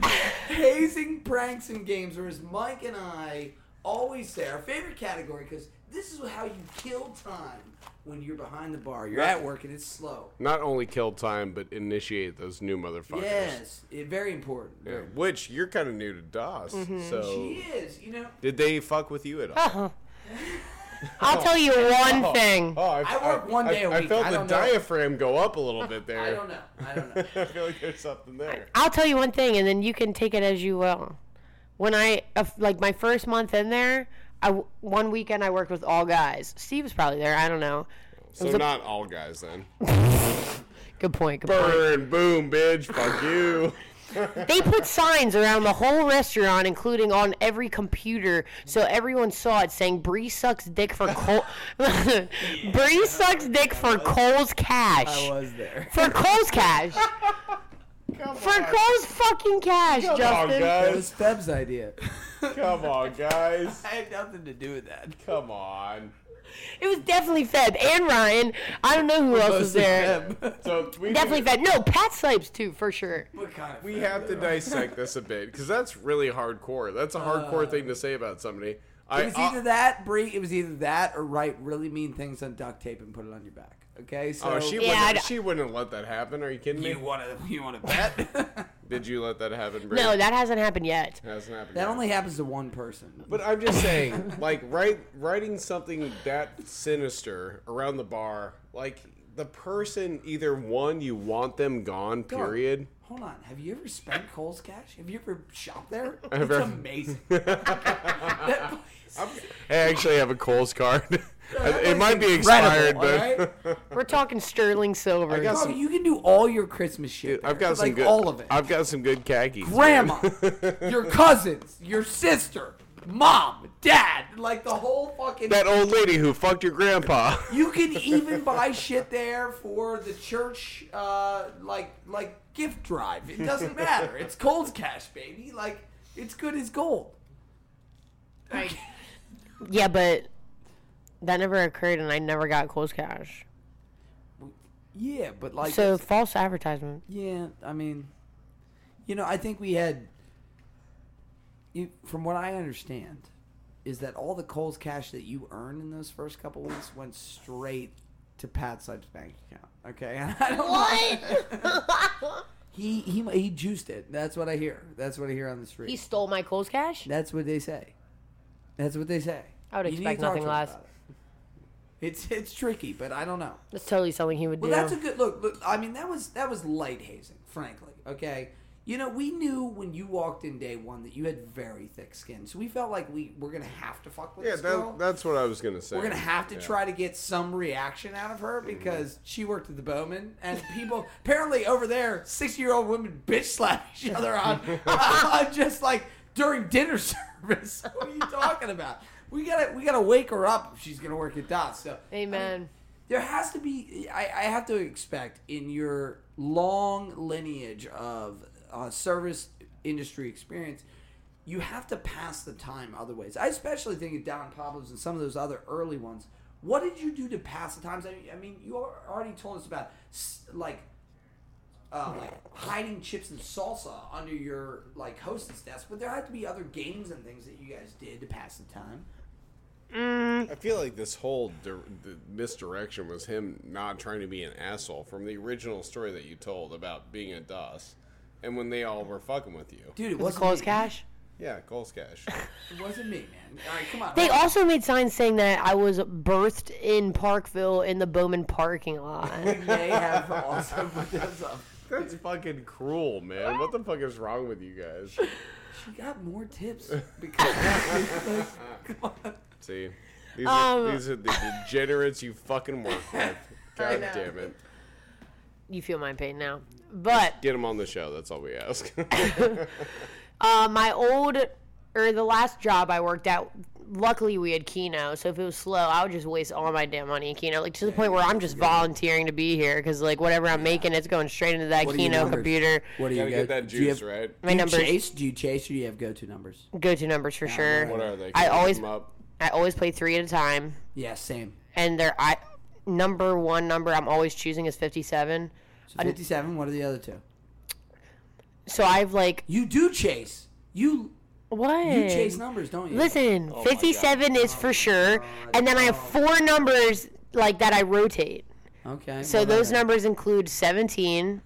Hazing, pranks, and games, or as Mike and I always say, our favorite category, because this is how you kill time when you're behind the bar. You're at work and it's slow. Not only kill time, but initiate those new motherfuckers. Yes, it, very important. Yeah, Very- Which you're kind of new to Das. Mm-hmm. So She is, you know. did they fuck with you at all? [LAUGHS] I'll tell you [LAUGHS] one thing. Oh, I work one day a a I week. I felt I the don't know. diaphragm go up a little bit [LAUGHS] there. I don't know. I don't know. I feel like there's something there. I'll tell you one thing, and then you can take it as you will. When I uh, like my first month in there, I w one weekend I worked with all guys. Steve was probably there. I don't know. So a- not all guys then. [LAUGHS] Good point. Good point. Burn, boom, bitch, fuck you. [LAUGHS] They put signs around the whole restaurant, including on every computer, so everyone saw it saying "Bri sucks dick for Kohl." [LAUGHS] Bri sucks dick for Kohl's cash. I was there. For Kohl's cash. Come For on, Kohl's fucking cash, Come on, Justin. That guys. was [LAUGHS] Feb's idea. Come on, guys. [LAUGHS] I had nothing to do with that. Come on. It was definitely Feb and Ryan. I don't know who else was Mostly there. Feb. So we Definitely Feb. No, Pat Sipes too, for sure. What kind of We Feb? have to dissect this a bit because that's really hardcore. That's a hardcore uh. thing to say about somebody. I, It was I- either that, Bri. It was either that or write really mean things on duct tape and put it on your back. Okay, oh, so oh, she Yeah, wouldn't. I'd- She wouldn't let that happen. Are you kidding me? you want to you want to bet? Did you let that happen? Bri? No, that hasn't happened yet. hasn't happened. that yet. only happens to one person. But I'm just saying, [LAUGHS] like, write, writing something that sinister around the bar, like the person either one you want them gone, period. Hold on. Have you ever spent Kohl's cash? Have you ever shopped there? It's Ever. amazing. [LAUGHS] [LAUGHS] That place- I actually have a Kohl's card. That it might be expired, but alright? [LAUGHS] We're talking sterling silver. I got Bro, some- you can do all your Christmas shit. I've there. got some like good. all of it. I've got some good khakis. Grandma, [LAUGHS] your cousins, your sister, mom, dad, like the whole fucking. that old lady who fucked your grandpa. You can [LAUGHS] even buy shit there for the church, uh, like like gift drive. It doesn't matter. It's Kohl's cash, baby. Like it's good as gold. Yeah, but that never occurred, and I never got Kohl's cash. Yeah, but like So false advertisement. yeah, I mean, you know, I think we had. You, from what I understand, is that all the Kohl's cash that you earned in those first couple weeks went straight to Pat Sipes' bank account. Okay, and [LAUGHS] I don't know. [LAUGHS] He he he juiced it. That's what I hear. That's what I hear on the street. He stole my Kohl's cash. That's what they say. That's what they say. I would You need expect to talk nothing to him less. About it. It's it's tricky, but I don't know. That's totally something he would Well, do. Well, that's a good look. Look, I mean, that was that was light hazing, frankly. Okay, you know, we knew when you walked in day one that you had very thick skin, so we felt like we were gonna have to fuck with yeah, this girl. that, that's what I was gonna say. we're gonna have to Yeah. Mm-hmm. try to get some reaction out of her because she worked at the Bowman, and people [LAUGHS] apparently over there, sixty-year-old women bitch slap each other on, [LAUGHS] on just like during dinner [LAUGHS] service. What are you talking about? We gotta we gotta wake her up if she's gonna work at Dots. So I mean, Amen. there has to be I, I have to expect in your long lineage of uh, service industry experience you have to pass the time other ways i especially think of don pablo's and some of those other early ones what did you do to pass the times i mean, you already told us about like uh, like hiding chips and salsa under your like hostess desk but there had to be other games and things that you guys did to pass the time Mm. I feel like this whole di- the misdirection was him not trying to be an asshole from the original story that you told about being a Das, and when they all were fucking with you. dude it Was Kohl's me. cash? Yeah, Kohl's Cash. [LAUGHS] it wasn't me man all right come on They hold on. also made signs saying that I was birthed in Parkville in the Bowman parking lot. [LAUGHS] may have also put those up. That's fucking cruel, man. What the fuck is wrong with you guys? She got more tips because [LAUGHS] come on. See, these Um, are these are the degenerates you fucking work with. [LAUGHS] God damn it. You feel my pain now. But Get them on the show. That's all we ask. [LAUGHS] uh, my old, or the last job I worked at, luckily we had Keno. So if it was slow, I would just waste all my damn money in Keno. Like to the point where I'm just volunteering to be here because like whatever I'm making, it's going straight into that What Keno computer. What computer. do Gotta you get go- that do you juice, have- right? My do you numbers, chase? Do you chase or do you have go-to numbers? go to numbers for sure. What are they? I Can you always- look 'em up? I always play three at a time, Yeah, same. and they're I number one number I'm always choosing is 57. So 57. What are the other two? So I've like You do chase. You what? you chase numbers, don't you? Listen, 57 is for sure, and then I have four numbers like that I rotate. Okay. So those are they? numbers include 17,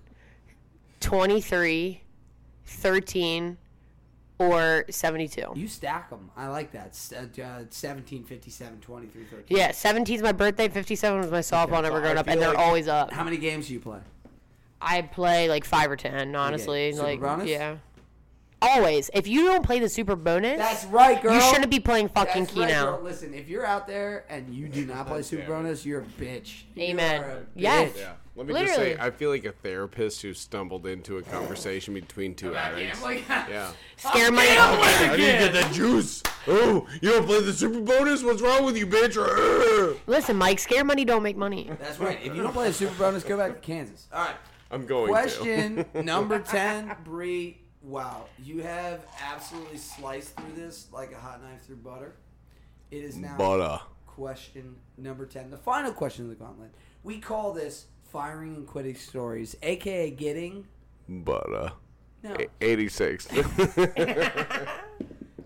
23, 13, or 72. You stack them. I like that. S- uh, uh, 17, 57, 23, 13. Yeah, 17 is my birthday, 57 was my softball number so growing up, and feel they're like- always up. How many games do you play? I play like 5 or 10, honestly. Super like bonus? Yeah. Always. If you don't play the super bonus, That's right, girl. you shouldn't be playing fucking That's right, girl. Listen, if you're out there and you do not play Super damn. Bonus, you're a bitch. You Amen. are a Yes. bitch. Yeah. Let me Literally. just say, I feel like a therapist who stumbled into a conversation between two addicts. [LAUGHS] Yeah. Scare money. How do you get that juice? Oh, you don't play the super bonus? What's wrong with you, bitch? Urgh. [LAUGHS] Listen, Mike, scare money don't make money. That's right. If you don't play the Super Bonus, go back to Kansas. All right. I'm going Question [LAUGHS] number 10, Bri. Wow, you have absolutely sliced through this like a hot knife through butter. It is now Butter. question number 10, the final question of the gauntlet. We call this firing and quitting stories, aka getting Butter. no, 86. [LAUGHS] [LAUGHS]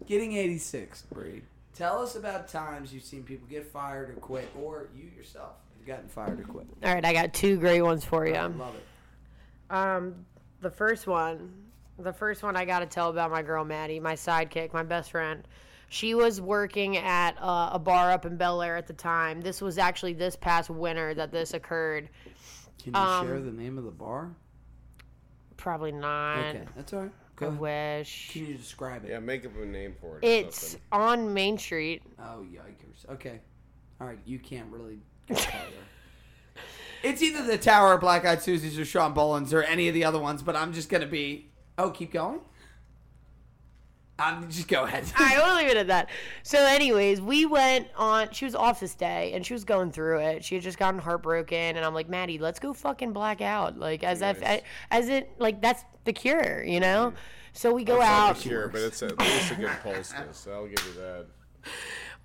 getting 86, Bri. Tell us about times you've seen people get fired or quit, or you yourself have gotten fired or quit. All right, I got two great ones for you. I love it. Um, the first one, the first one I got to tell about my girl Maddie, my sidekick, my best friend. She was working at uh, a bar up in Bel Air at the time. This was actually this past winter that this occurred. Can you Um, share the name of the bar? Probably not. Okay, that's all right. Go I ahead. wish. Can you describe it? yeah, make up a name for it. It's on Main Street. Oh yikers! Okay, all right. You can't really [LAUGHS] it's either the Tower, or Black Eyed Susie's, or Sean Boland's, or any of the other ones. But I'm just gonna be. Oh, keep going. Um, [LAUGHS] just go ahead. All right, we'll leave it at that. So, anyways, we went on. She was office day, and she was going through it. She had just gotten heartbroken, and I'm like, Maddie, let's go fucking black out, like as if, as it, like that's the cure, you know. So we go It's not out. the cure, but it's at least a good poultice. I'll give you that.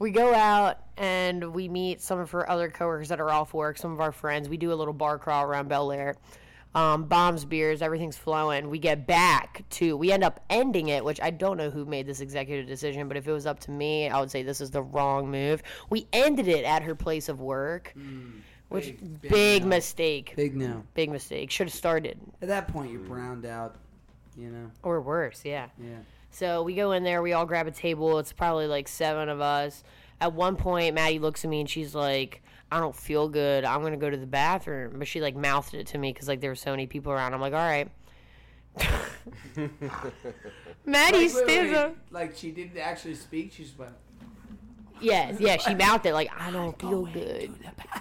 we go out and we meet some of her other coworkers that are off work, some of our friends. We do a little bar crawl around Bel Air. Um, bombs, beers, everything's flowing. We get back to, we end up ending it, which I don't know who made this executive decision, but if it was up to me, I would say this is the wrong move. We ended it at her place of work, which Big- big, big no. mistake. Big, Big mistake. Should have started, At that point, you're browned out. You know. or worse, yeah. Yeah. So we go in there, we all grab a table. It's probably like seven of us. At one point, Maddie looks at me and she's like, I don't feel good. I'm going to go to the bathroom. But she like mouthed it to me because like there were so many people around. I'm like, all right. [LAUGHS] Maddie Wait, wait, stands wait. up. Like she didn't actually speak. She just went. [LAUGHS] Yes, yeah, she mouthed it like, I don't feel good.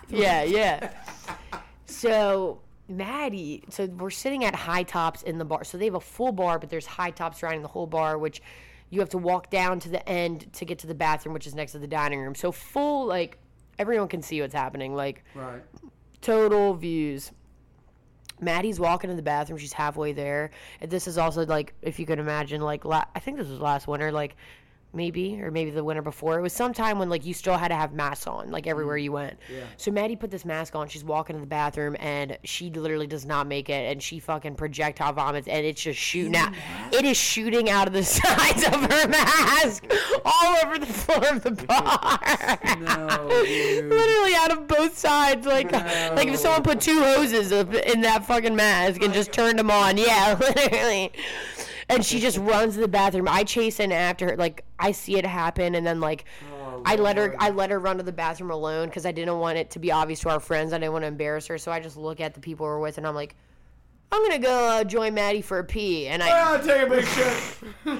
Yeah, yeah. [LAUGHS] So Maddie, so we're sitting at high tops in the bar. So they have a full bar, but there's high tops surrounding the whole bar, which you have to walk down to the end to get to the bathroom, which is next to the dining room. So full, like everyone can see what's happening, like Right. total views. Maddie's walking to the bathroom. She's halfway there. And this is also like, if you can imagine, like la- I think this was last winter, like maybe or maybe the winter before. It was sometime when like you still had to have masks on, like everywhere mm-hmm. you went. Yeah. So Maddie put this mask on. She's walking to the bathroom, and she literally does not make it, and she fucking projectile vomits, and it's just shooting out. It is shooting out of the [LAUGHS] sides of her mask all over the floor of the bar. No, [LAUGHS] dude. Literally out of both sides, like like if someone put two hoses in that fucking mask and just turned them on. Yeah, [LAUGHS] literally. And she just runs to the bathroom. I chase in after her. Like I see it happen, and then like Oh, I let her I let her run to the bathroom alone because I didn't want it to be obvious to our friends. I didn't want to embarrass her. So I just look at the people we're with, and I'm like, I'm gonna go uh, join Maddie for a pee, and I Ah, take a picture. [LAUGHS]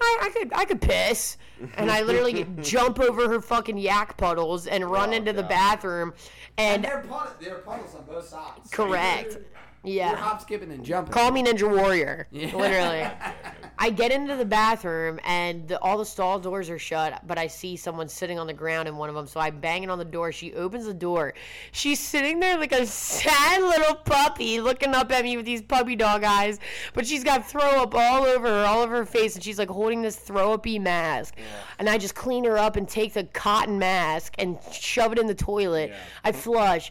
I, I could I could piss, and I literally [LAUGHS] jump over her fucking yak puddles and run Oh, into the bathroom, and and there are, puddles, there are puddles on both sides. correct, [LAUGHS] You're yeah. hop, skipping, and jumping. Call me Ninja Warrior, Yeah. literally. [LAUGHS] I get into the bathroom and the, all the stall doors are shut, but I see someone sitting on the ground in one of them. So I bang it on the door. She opens the door. She's sitting there like a sad little puppy looking up at me with these puppy dog eyes. But she's got throw up all over her, all over her face. And she's like holding this throw uppy mask. And I just clean her up and take the cotton mask and shove it in the toilet. I flush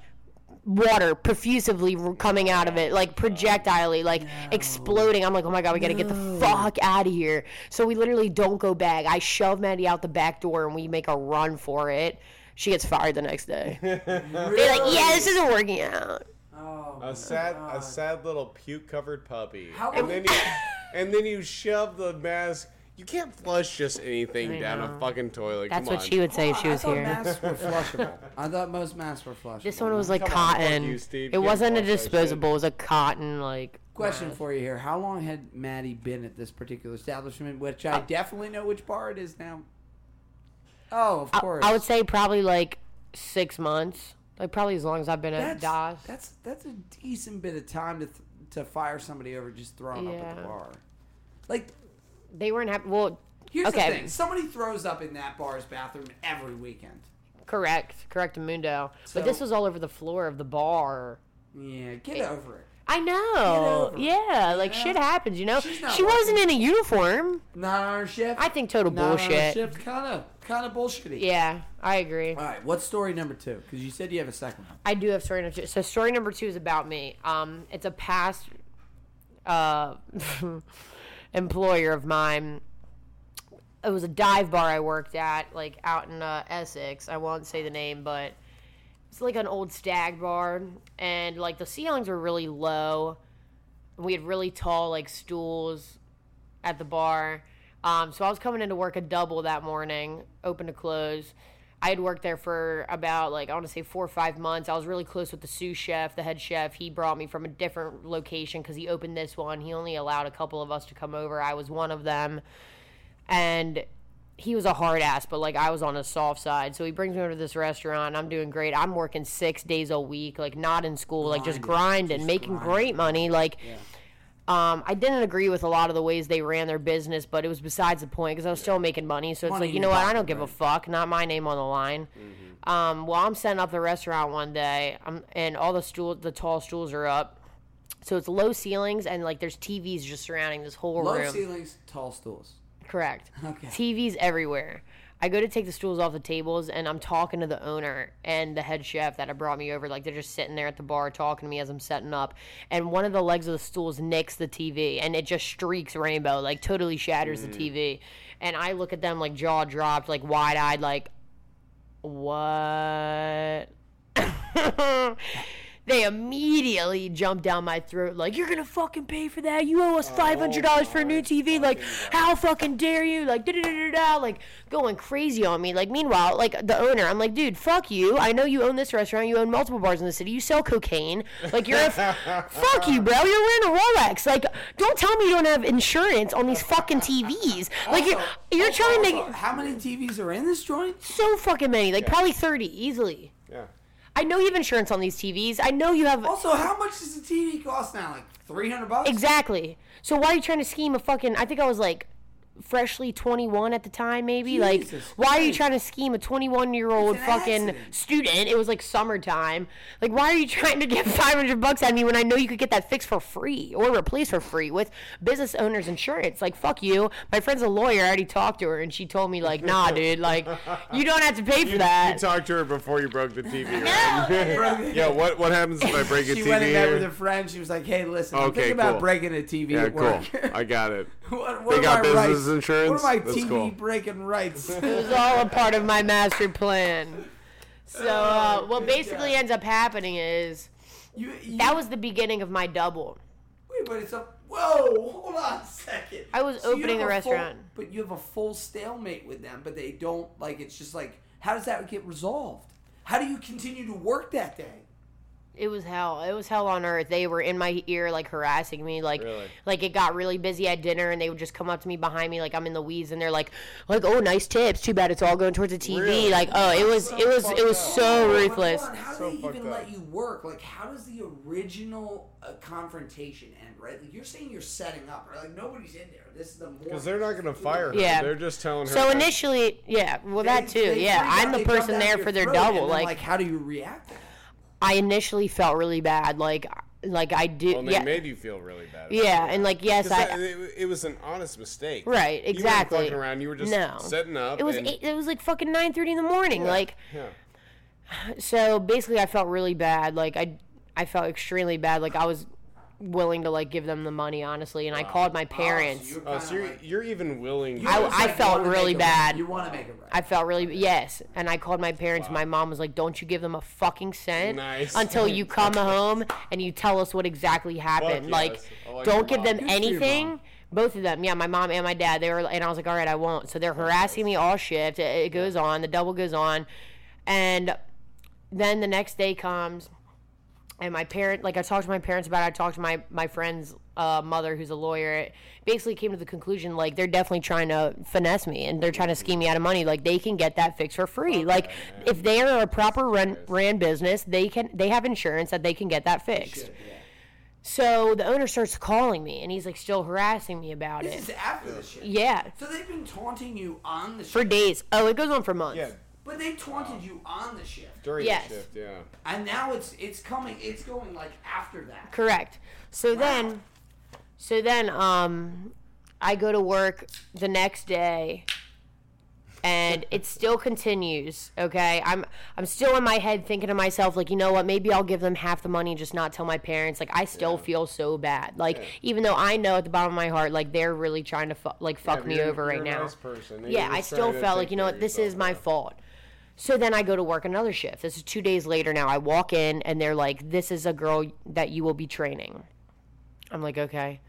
water profusively coming out of it, like projectilely, like exploding. I'm like, oh my god, we gotta get the fuck out of here. So we literally don't go back. I shove Maddie out the back door and we make a run for it. She gets fired the next day. [LAUGHS] They're like, yeah, this isn't working out. Oh, A sad, a sad little puke-covered puppy, How and then you, and then you shove the mask. You can't flush just anything I down know. a fucking toilet. That's Come what on. she would say if she was thought here. masks were [LAUGHS] flushable. I thought most masks were flushable. This one was like Come on, fuck cotton. you, Steve. It Can't wasn't a flush that shit. disposable. It was a cotton like. Question for you here: How long had Maddie been at this particular establishment? Which I definitely know which bar it is now. Oh, of I, course. I would say probably like six months. Like probably as long as I've been at that's Das. that's that's a decent bit of time to th- to fire somebody over just throwing up at the Yeah. bar. Like, They weren't happy. Well, here's Okay. the thing: somebody throws up in that bar's bathroom every weekend. Correct, correct, Mundo. So- but this was all over the floor of the bar. Yeah, get over it. I know. over it. Yeah, like Yeah. shit happens, you know. She wasn't in a uniform. Not on our shift. I think total Not bullshit. shift. Kind of, kind of bullshitty. Yeah, I agree. All right. What's story number two? Because you said you have a second one. I do have story number two. So story number two is about me. Um, it's a past uh, [LAUGHS] employer of mine. It was a dive bar I worked at, like out in uh, Essex. I won't say the name, but it's like an old stag bar, and like the ceilings were really low. We had really tall like stools at the bar. Um, so I was coming into work a double that morning, open to close. I had worked there for about like I want to say four or five months. I was really close with the sous chef, the head chef. He brought me from a different location because he opened this one. He only allowed a couple of us to come over. I was one of them, and he was a hard ass, but like I was on the soft side. So he brings me over to this restaurant. I'm doing great. I'm working six days a week, like not in school, like just Grinding. grinding, Just making grinding. great money. Like um, I didn't agree with a lot of the ways they ran their business, but it was besides the point because I was still making money. So it's Money like, you know what? I don't give a fuck. Not my name on the line. Um, well, I'm setting up the restaurant one day, um, and all the stool, the tall stools are up. So it's low ceilings and like there's TVs just surrounding this whole Low room. Low ceilings, tall stools. Correct. [LAUGHS] Okay. TVs everywhere. I go to take the stools off the tables and I'm talking to the owner and the head chef that had brought me over. Like they're just sitting there at the bar talking to me as I'm setting up. And one of the legs of the stools nicks the TV and it just streaks rainbow, like totally shatters the TV. Mm. And I look at them like jaw dropped, like wide eyed, like, what? [LAUGHS] they immediately jumped down my throat like you're gonna fucking pay for that? You owe us $500 for a new oh tv like how fucking dare you? Like da da da da like going crazy on me. Like meanwhile like the owner i'm like dude fuck you. I know you own this restaurant. You own multiple bars in the city. You sell cocaine. Like you're a f- [LAUGHS] fuck you bro. You're wearing a rolex. Like don't tell me you don't have insurance on these fucking tvs like you're, Also- you're also- trying also, to How many TVs are in this joint? so fucking many. Like probably 30 easily. Yeah. I know you have insurance on these TVs. I know you have Also, how much does a TV cost now? Like three hundred bucks. exactly. So why are you trying to scheme a fucking? I think I was like freshly 21 at the time, maybe. like, Jesus why are you trying to scheme a 21 year old fucking accident. student? It was like summertime. Like, why are you [LAUGHS] trying to get 500 bucks at me when I know you could get that fixed for free or replaced for free with business owner's insurance? Like, fuck you. My friend's a lawyer. I already talked to her and she told me like, nah, dude. Like, [LAUGHS] you don't have to pay for You, that. you talked to her before you broke the TV. [LAUGHS] Right? yeah. What What happens if I break a TV? She TV? went in there with a friend. She was like, "Hey, listen, I'm Okay, thinking about cool. breaking a TV Yeah, at cool. work. I got it. what, They what are got my business insurance? What are my That's TV cool. breaking rights?" [LAUGHS] It was all a part of my master plan. So uh, what basically ends up happening is you, you, that was the beginning of my double. Wait, but it's a whoa. Hold on a second. I was you opening the a full- restaurant. but you have a full stalemate with them, but they don't like. It's just like, how does that get resolved? How do you continue to work that day? It was hell. It was hell on earth. They were in my ear, like harassing me. Like, Really? like it got really busy at dinner, and they would just come up to me behind me, like I'm in the weeds, and they're like, like, oh, nice tips. Too bad it's all going towards the TV. Really? Like, oh, it was, it was, it was so But ruthless. hold on, How So do they even up. let you work? Like, how does the original uh, confrontation end? Right? Like, you're saying you're setting up, right? Like, nobody's in there. This is the Because they're not going to fire her. Yeah. They're just telling her. So that- initially, yeah, well, that too. Yeah, I'm the person there for their throat, double. Like, like, how do you react? I initially felt really bad. Like, like I do. Well, they yeah, made you feel really bad. yeah, and like yes, I. that- it, it was an honest mistake. Right, You weren't exactly. fucking around. You were just no. setting up. It was eight, it was like fucking nine thirty in the morning. Yeah, Like yeah. [SIGHS] so, basically, I felt really bad. Like I, I felt extremely bad. Like I was willing to like give them the money honestly, and I called my parents. you're Oh, so you're, like- you're even willing. you I- just, I like, felt wanna really make it right. bad. You want to make it right. I felt really yes, and I called my parents. My mom was like, "Don't you give them a fucking cent Nice. until you [LAUGHS] come home and you tell us what exactly happened. yes. Like, I like don't give mom. them Good for your anything." Both of them, yeah, my mom and my dad. They were, and I was like, "All right, I won't." So they're harassing me all shift. It, it goes on. The double goes on, and then the next day comes and my parent like i talked to my parents about it. I talked to my my friend's uh, mother who's a lawyer. It basically came to the conclusion like they're definitely trying to finesse me and they're trying to scheme me out of money. Like they can get that fixed for free. Like if they are a proper run ran business they can they have insurance that they can get that fixed. so the owner starts calling me and he's like still harassing me about This it. is after the shit. yeah. So they've been taunting you on the for days. Oh it goes on for months. Yeah, But they taunted you on the shift. during Yes. the shift. Yeah. And now it's it's coming it's going like after that. Correct. So then, so then, um, I go to work the next day, and it still continues. Okay, I'm I'm still in my head thinking to myself like, you know what? Maybe I'll give them half the money and just not tell my parents. Like, I still feel so bad. Like, even though I know at the bottom of my heart, like they're really trying to fu- like fuck Yeah, me you're- over you're right a now. nice person, yeah, I still felt like you know what? This is my yeah. fault. So then I go to work another shift. This is two days later now. I walk in and they're like, "This is a girl that you will be training." I'm like, "Okay."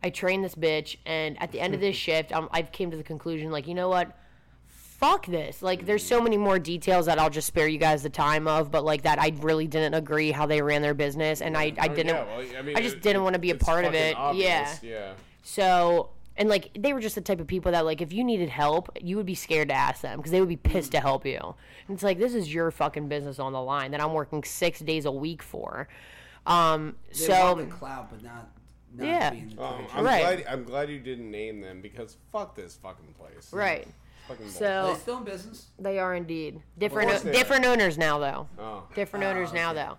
I train this bitch, and at the end of this [LAUGHS] shift, um, I'm, I came to the conclusion, like, you know what? Fuck this. Like, there's so many more details that I'll just spare you guys the time of, but like that, I really didn't agree how they ran their business, and I, I Oh, didn't. yeah, well, I, mean, I just it- didn't want to be a part of it. obvious, Yeah. Yeah. So, and like they were just the type of people that like if you needed help, you would be scared to ask them because they would be pissed to help you. And it's like this is your fucking business on the line that I'm working six days a week for. Um, They so want the clout, but not, not Yeah. Um. I'm Right. glad. I'm glad you didn't name them because fuck this fucking place. right, Fucking bullshit. Are so they still in business? they are indeed different they different owners now though. Oh. Different Oh, owners now though.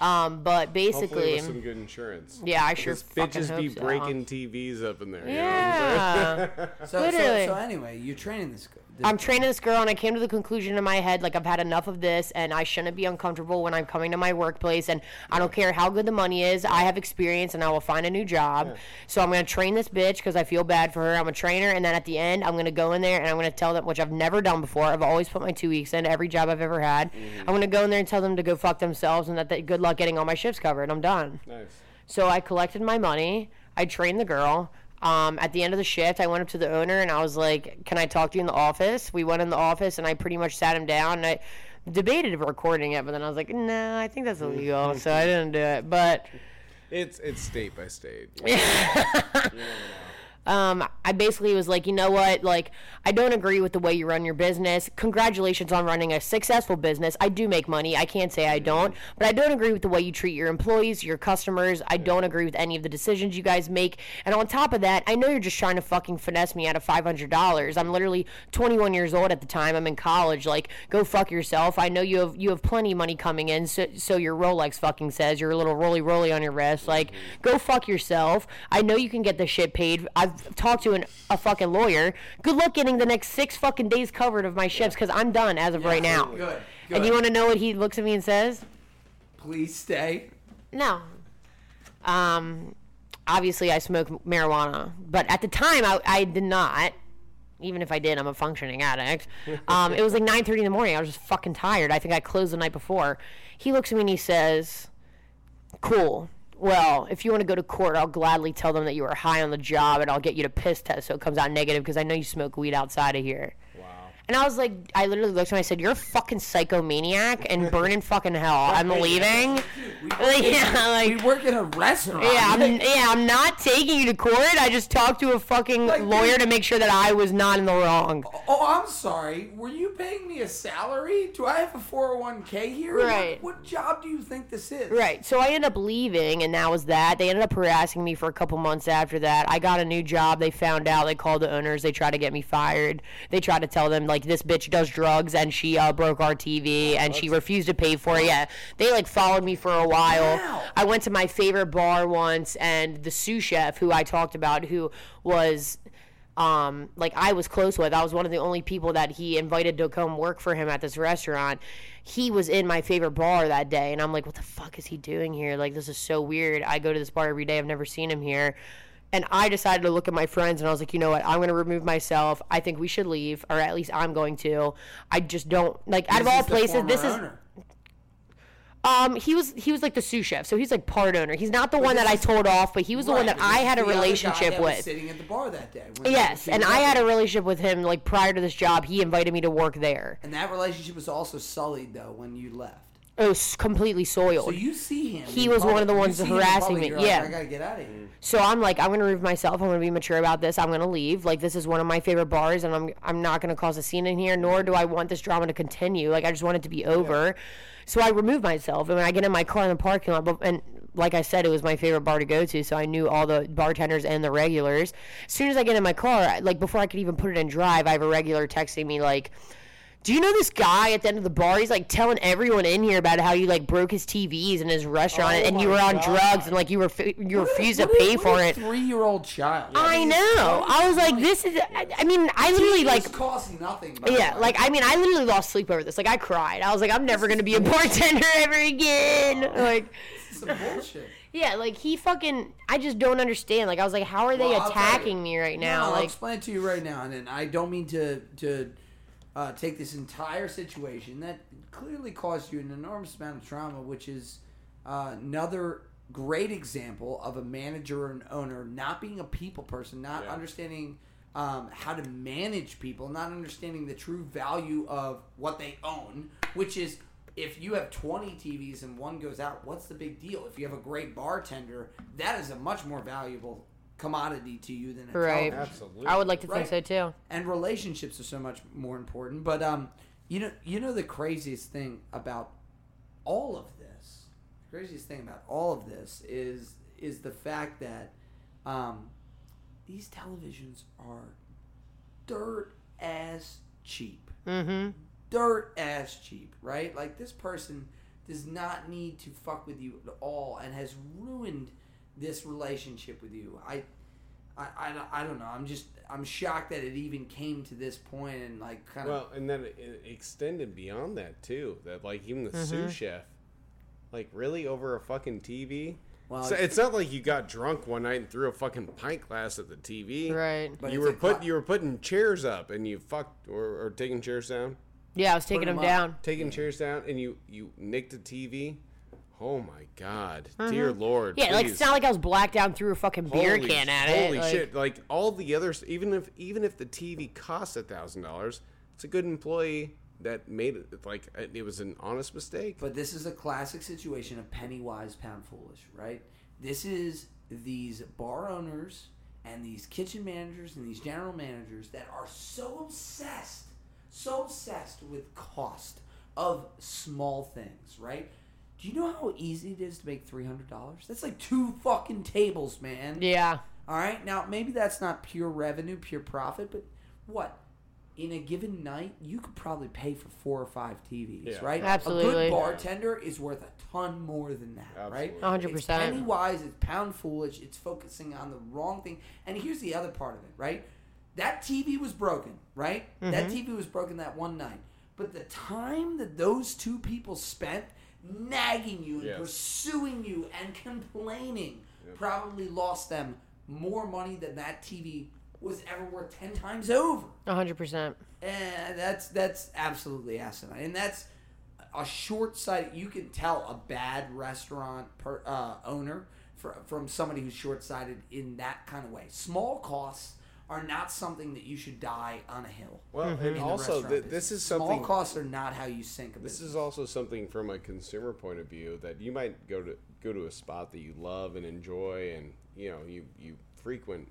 Um, but Hopefully basically, with some good insurance. yeah, I sure Because fucking bitches hope be so. breaking TVs up in there. you know what I'm saying? Yeah. [LAUGHS] So, so, Literally. so anyway, you're training this. This I'm training this girl, and I came to the conclusion in my head, like I've had enough of this, and I shouldn't be uncomfortable when I'm coming to my workplace. And I don't care how good the money is. I have experience, and I will find a new job. So I'm gonna train this bitch because I feel bad for her. I'm a trainer, and then at the end, I'm gonna go in there and I'm gonna tell them, which I've never done before. I've always put my two weeks in every job I've ever had. Mm-hmm. I'm gonna go in there and tell them to go fuck themselves, and that they, good luck getting all my shifts covered. I'm done. Nice. So I collected my money. I trained the girl. Um, at the end of the shift, I went up to the owner and I was like, "Can I talk to you in the office?" We went in the office and I pretty much sat him down and I debated recording it, but then I was like, "No, I think that's illegal," so I didn't do it. But It's it's state by state. [LAUGHS] um, I basically was like, you know what? Like, I don't agree with the way you run your business. Congratulations on running a successful business. I do make money. I can't say I don't, but I don't agree with the way you treat your employees, your customers. I don't agree with any of the decisions you guys make. And on top of that, I know you're just trying to fucking finesse me out of $500. I'm literally 21 years old at the time. I'm in college. Like, go fuck yourself. I know you have you have plenty of money coming in, so, so your Rolex fucking says you're a little roly roly on your wrist. Like, go fuck yourself. I know you can get this shit paid. I've talked to an, a fucking lawyer. Good luck getting the next six fucking days covered of my shifts because I'm done as of right now. Good. Good. And you want to know what he looks at me and says? Please stay. No. Um, obviously I smoke marijuana, but at the time I, I did not. Even if I did, I'm a functioning addict. [LAUGHS] Um, it was like 9:30 in the morning. I was just fucking tired. I think I closed the night before. He looks at me and he says, "Cool. Well, if you want to go to court, I'll gladly tell them that you were high on the job, and I'll get you to piss test so it comes out negative because I know you smoke weed outside of here." And I was like, I literally looked at him. I said, "You're a fucking psychomaniac and burn in fucking hell. I'm leaving." We [LAUGHS] Like, yeah, like- we work in a restaurant. Yeah, I'm, yeah, I'm not taking you to court. I just talked to a fucking Like, lawyer to make sure that I was not in the wrong. Oh, oh, I'm sorry. Were you paying me a salary? Do I have a 401k here? Right. What, what job do you think this is? Right. So I ended up leaving, and that was that. They ended up harassing me for a couple months after that. I got a new job. They found out. They called the owners. They tried to get me fired. They tried to tell them like this bitch does drugs and she uh, broke our TV and she refused to pay for it. Yeah. They like followed me for a while. Wow. I went to my favorite bar once, and the sous chef who I talked about, who was um, like I was close with. I was one of the only people that he invited to come work for him at this restaurant. He was in my favorite bar that day, and I'm like, what the fuck is he doing here? Like, this is so weird. I go to this bar every day. I've never seen him here. And I decided to look at my friends, and I was like, you know what? I'm going to remove myself. I think we should leave, or at least I'm going to. I just don't like out of all places. This is um, he was he was like the sous chef, so he's like part owner. He's not the one this that I told off, but he was the one that I had a is the other guy relationship with. sitting at the bar that day. Yes, and I had a relationship with him like prior to this job. He invited me to work there. And that relationship was also sullied though when you left. It was completely soiled. So you see him. He was one of the ones see him in harassing me, yeah. I gotta get out of here. So I'm like, I'm gonna remove myself. I'm gonna be mature about this. I'm gonna leave. Like this is one of my favorite bars, and I'm I'm not gonna cause a scene in here. Nor do I want this drama to continue. Like I just want it to be over. So I remove myself, and when I get in my car in the parking lot, but, and like I said, it was my favorite bar to go to, so I knew all the bartenders and the regulars. As soon as I get in my car, I- like before I could even put it in drive, I have a regular texting me like. Do you know this guy at the end of the bar? He's like telling everyone in here about how you like broke his TVs in his restaurant Oh and you were on God. drugs and like you were you refused to What pay what for it. Three-year-old child. I know. I was like, this is. I, I mean, I literally Like cost nothing. Yeah, like I mean, I literally lost sleep over this. Like I cried. I was like, I'm never gonna be a bartender [LAUGHS] ever again. Like, some bullshit. yeah, like he fucking. I just don't understand. Like I was like, how are they Well, I'll attacking me right No, now? I'll like, explain it to you right now, and then I don't mean to to uh, take this entire situation that clearly caused you an enormous amount of trauma, which is uh, another great example of a manager or an owner not being a people person, not Yeah. understanding um, how to manage people, not understanding the true value of what they own, which is. If you have 20 TVs and one goes out, what's the big deal? If you have a great bartender, that is a much more valuable commodity to you than a Right. television Absolutely. I would like to Right. think so too. and relationships are so much more important. But um, you know, you know the craziest thing about all of this, the craziest thing about all of this is is the fact that um, these televisions are dirt ass cheap, Mm-hmm. dirt ass cheap, right? Like this person does not need to fuck with you at all, and has ruined this relationship with you. I I, I, don't- I don't know. I'm just I'm shocked that it even came to this point and like kind of Well, and then it extended beyond that too. That like even the Mm-hmm. sous chef, like really over a fucking TV. Well, so it's not like you got drunk one night and threw a fucking pint glass at the TV. Right. But you were put cla- you were putting chairs up and you fucked or, or taking chairs down, Yeah, I was taking them, him up. down. taking chairs down, and you you nicked a TV. Oh my god, uh-huh. dear lord! Yeah, like it's not like I was blacked out and threw a fucking beer Holy- can at it. Holy like- shit! Like all the others, even if even if the TV costs a thousand dollars, it's a good employee that made it. Like it was an honest mistake. But this is a classic situation of penny wise, pound foolish, right? This is these bar owners and these kitchen managers and these general managers that are so obsessed, so obsessed with cost of small things, right? Do you know how easy it is to make three hundred dollars? That's like two fucking tables, man. Yeah. All right. Now, maybe that's not pure revenue, pure profit, but what? In a given night, you could probably pay for four or five TVs, Yeah. right? A good bartender is worth a ton more than that, right? 100%. It's penny wise, it's pound foolish, it's focusing on the wrong thing. And here's the other part of it, right? That TV was broken, right? That TV was broken that one night. But the time that those two people spent nagging you and Yes. pursuing you and complaining probably lost them more money than that TV was ever worth 10 times over. 100%. And that's that's absolutely asinine. And that's a short sighted. You can tell a bad restaurant per, uh, owner fr- from somebody who's short sighted in that kind of way. Small costs are not something that you should die on a hill. Well, in and also th- this is something small costs are not how you sink a This business. is also something from a consumer point of view that you might go to go to a spot that you love and enjoy, and you know you you frequent,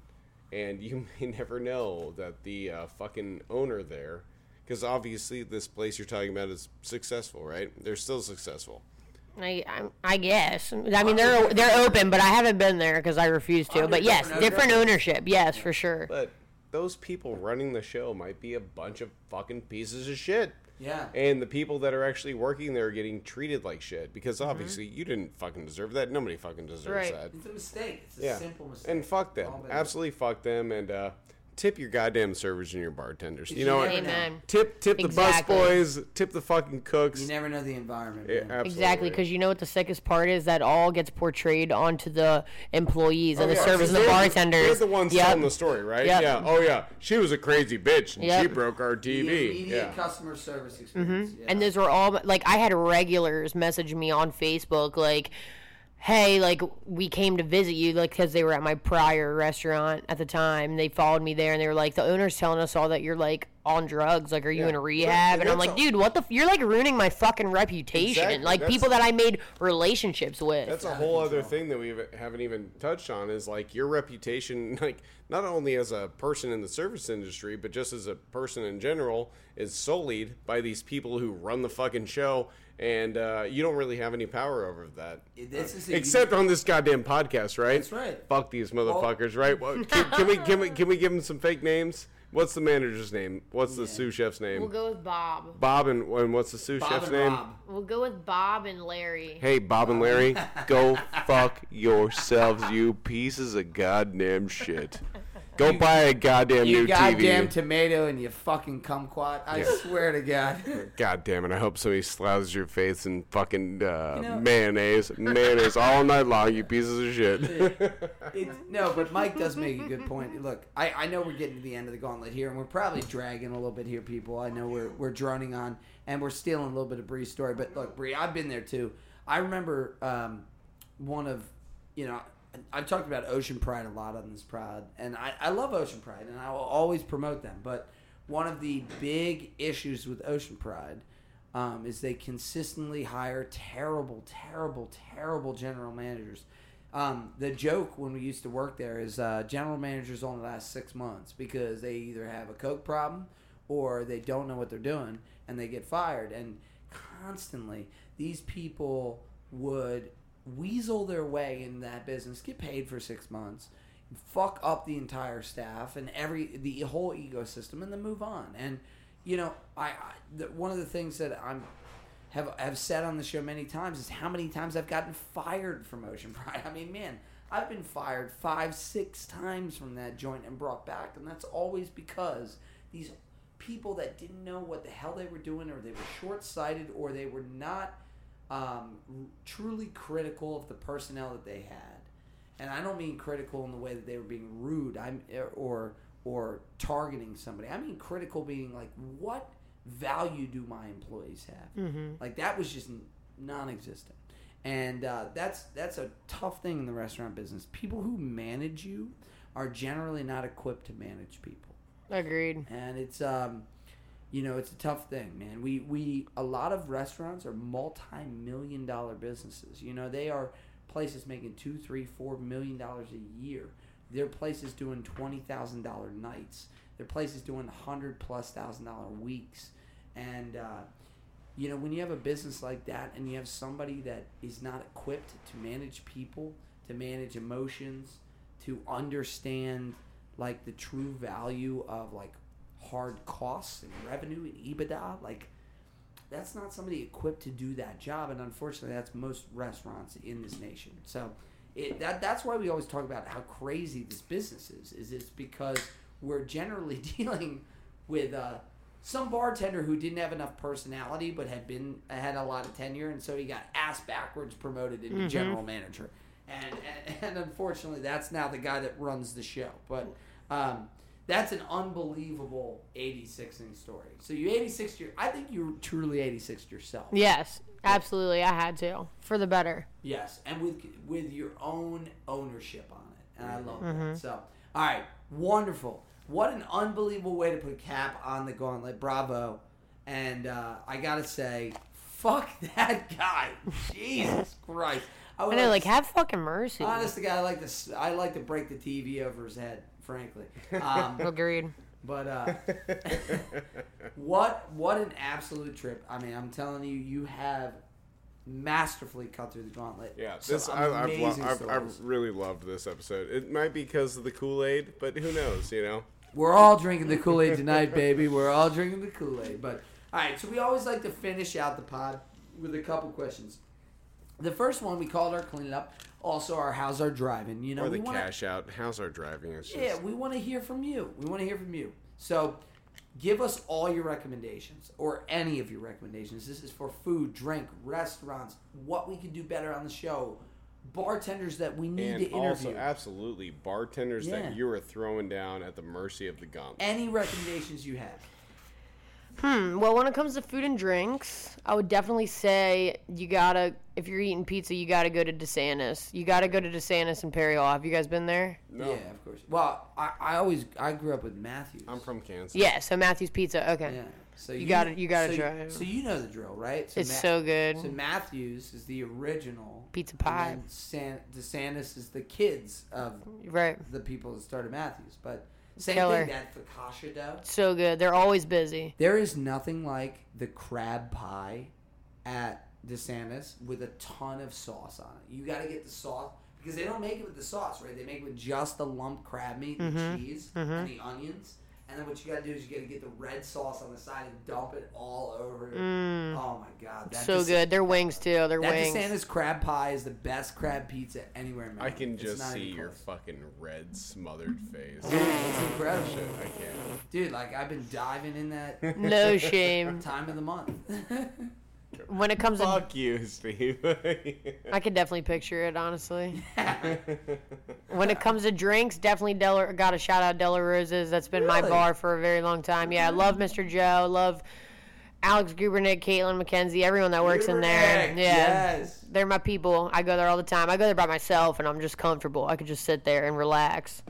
and [LAUGHS] you may never know that the uh, fucking owner there, because obviously this place you're talking about is successful, right? They're still successful. I, I, I guess. I mean, they're they're open, but I haven't been there because I refuse to. But yes, different different ownership. ownership. Yes, for sure. But those people running the show might be a bunch of fucking pieces of shit. Yeah. And the people that are actually working there are getting treated like shit because Mm-hmm. obviously you didn't fucking deserve that. Nobody fucking deserves Right. that. It's a mistake. It's a Yeah. simple mistake. And fuck them. All been- Absolutely fuck them and uh tip your goddamn servers and your bartenders. You You know what? never know. Amen. Tip tip the Exactly. busboys, tip the fucking cooks. You never know the environment. Yeah, man. absolutely. Exactly, because you know what the sickest part is that all gets portrayed onto the employees and Oh, the yeah, servers and the bartenders. They're the ones Yep. telling the story, right? Yep. Yeah. Oh yeah. She was a crazy bitch and she Yep. broke our The TV. immediate Yeah. customer service mm-hmm. experience. Yeah. And those were all like I had regulars message me on Facebook like, "Hey, like we came to visit you like because they were at my prior restaurant at the time. They followed me there and they were like, the owner's telling us all that you're like on drugs. Like, are you Yeah. in a rehab? And And I'm like, dude, what the? F- you're like ruining my fucking reputation. Exactly. Like That's- people that I made relationships with. That's a whole other thing that we haven't even touched on is like your reputation, [LAUGHS] like not only as a person in the service industry, but just as a person in general, is sullied by these people who run the fucking show, and uh, you don't really have any power over that. This is a Except on this goddamn podcast, right? That's right. Fuck these motherfuckers, right? Well, can, [LAUGHS] can we can we can we give them some fake names? What's the manager's name? What's the sous chef's name? We'll go with Bob. Bob and, and what's the sous Bob chef's name? Rob. We'll go with Bob and Larry. Hey, Bob and Larry, [LAUGHS] go fuck yourselves, you pieces of goddamn shit. Go buy a goddamn You new goddamn TV. tomato and you fucking kumquat. I swear to God. [LAUGHS] God damn it! I hope somebody slathers your face in fucking uh, You know- mayonnaise, [LAUGHS] mayonnaise all night long. You pieces of shit. [LAUGHS] It's, no, but Mike does make a good point. Look, I, I know we're getting to the end of the gauntlet here, and we're probably dragging a little bit here, people. I know we're we're droning on, and we're stealing a little bit of Bri's story. But look, Bree, I've been there too. I remember um, one of, you know, I've talked about Ocean Pride a lot on this prod, and I, I love Ocean Pride, and I will always promote them. But one of the big issues with Ocean Pride um, is they consistently hire terrible, terrible, terrible general managers. Um, the joke when we used to work there is uh, general managers only last six months because they either have a coke problem or they don't know what they're doing and they get fired. And constantly, these people would weasel their way in that business, get paid for six months, fuck up the entire staff and every the whole ecosystem, and then move on. And you know, I, I the, one of the things that I'm have have said on the show many times is how many times I've gotten fired from Ocean Pride. [LAUGHS] I mean, man, I've been fired five, six times from that joint and brought back, and that's always because these people that didn't know what the hell they were doing, or they were short sighted, or they were not um, truly critical of the personnel that they had. And I don't mean critical in the way that they were being rude. I'm or or targeting somebody. I mean critical being like what value do my employees have? Mm-hmm. Like that was just non-existent, and uh, that's that's a tough thing in the restaurant business. People who manage you are generally not equipped to manage people, Agreed. and it's um, you know, it's a tough thing, man. We we a lot of restaurants are multi-million dollar businesses. You know, they are places making two, three, four million dollars a year. Their places doing twenty thousand dollar nights. Their places doing hundred plus thousand dollar weeks, and uh, you know when you have a business like that and you have somebody that is not equipped to manage people, to manage emotions, to understand like the true value of like hard costs and revenue and EBITDA, like that's not somebody equipped to do that job and unfortunately that's most restaurants in this nation. So it, that that's why we always talk about how crazy this business is is it's because we're generally [LAUGHS] dealing with uh, some bartender who didn't have enough personality but had been had a lot of tenure and so he got ass backwards promoted into general manager. And, and and unfortunately that's now the guy that runs the show. But um, that's an unbelievable 86ing story. So you 86 your I think you truly 86 yourself. Yes, absolutely. I had to for the better. Yes, and with with your own ownership on it. And I love that. So, all right, wonderful. What an unbelievable way to put a cap on the gauntlet. Bravo. And uh, I gotta say, fuck [LAUGHS] that guy. Jesus [LAUGHS] Christ. I would know, like like, have fucking mercy. honest to God, I like to s- I like to break the TV over his head, frankly. Um, [LAUGHS] Agreed. but uh, [LAUGHS] what what an absolute trip! I mean, I'm telling you, you have masterfully cut through the gauntlet. Yeah, Some this I, I've, lo- I've. I've really loved this episode. It might be because of the Kool Aid, but who knows? You know. We're all drinking the Kool Aid tonight, baby. We're all drinking the Kool Aid. But all right, so we always like to finish out the pod with a couple questions. The first one we called our cleanup. Also, our how's our driving? You know, or the wanna, cash out. How's our driving? It's just, Yeah, we want to hear from you. We want to hear from you. So, give us all your recommendations or any of your recommendations. This is for food, drink, restaurants, what we could do better on the show, bartenders that we need and to interview. also absolutely bartenders Yeah. that you are throwing down at the mercy of the gauntlet. any recommendations you have. Hmm. Well, when it comes to food and drinks, I would definitely say you gotta, if you're eating pizza, you gotta go to DeSantis. You gotta go to DeSantis and Perry Hall. Have you guys been there? no, Yeah, of course. Well, I, I always I grew up with Matthews. I'm from Kansas. Yeah. So Matthew's Pizza. Okay. Yeah. So You gotta- you gotta so, try it. So you know the drill, right? So It's so good. So Matthews is the original Pizza pie. then San, DeSantis is the kids of Right. the people that started Matthews. But same Killer. thing, that focaccia dough. So good. They're always busy. There is nothing like the crab pie at DeSantis with a ton of sauce on it. You got to get the sauce because they don't make it with the sauce, right? They make it with just the lump crab meat and Mm-hmm. the cheese and the onions. And then what you got to do is you got to get the red sauce on the side and dump it all over. Oh my god, that Mm. So Des- good. Their wings too. Their That wings. DeSantis crab pie is the best crab pizza anywhere in I can It's just see your fucking red smothered face. [LAUGHS] It's incredible, Shit, I can't. dude. Like I've been diving in that No shame. time of the month. [LAUGHS] When it comes to, Fuck you, Steve. [LAUGHS] I could definitely picture it. Honestly. [LAUGHS] When it comes to drinks, definitely Del. Got a shout out Della Rose's. That's been my bar for a very long time. Yeah, I love mm. Mr. Joe. Love Alex Gubernick, Caitlin McKenzie, everyone that works in there. Yeah. yes. They're my people. I go there all the time. I go there by myself, and I'm just comfortable. I could just sit there and relax.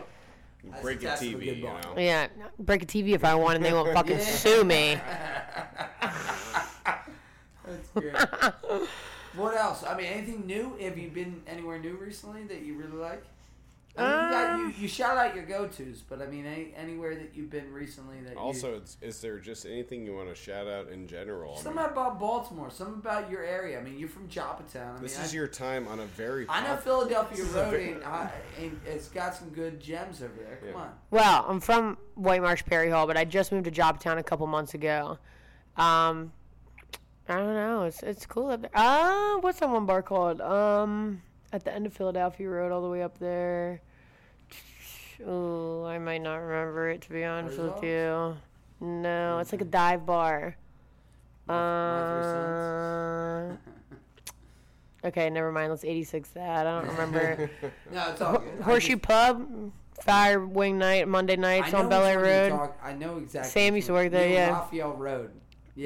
Break a That's a good TV, you know. Yeah, break a TV if I want, and they won't fucking sue me. [LAUGHS] That's great. [LAUGHS] what else? I mean, anything new? Have you been anywhere new recently that you really like? I mean, you, got, you, you shout out your go tos, but I mean, any, anywhere that you've been recently that Also, you, it's, is there just anything you want to shout out in general? I mean, about Baltimore, something about your area. I mean, you're from Joppatowne. I this mean, is I, your time on a very. I know Philadelphia This Road, very- ain't, I, ain't, it's got some good gems over there. Come Yeah. on. Well, I'm from White Marsh Perry Hall, but I just moved to Joppatowne a couple months ago. Um, I don't know. It's it's cool up there. Uh, what's that one bar called? Um, at the end of Philadelphia Road, all the way up there. Oh, I might not remember it to be honest with you. No, it's like a dive bar. Uh, okay, never mind. Let's 86 that. I don't remember. [LAUGHS] No, it's all good. Horseshoe just- Pub, Fire Wing Night, Monday nights on Bel Air Road. talk- I know exactly. Sam used to work there, yeah. Raphel Road.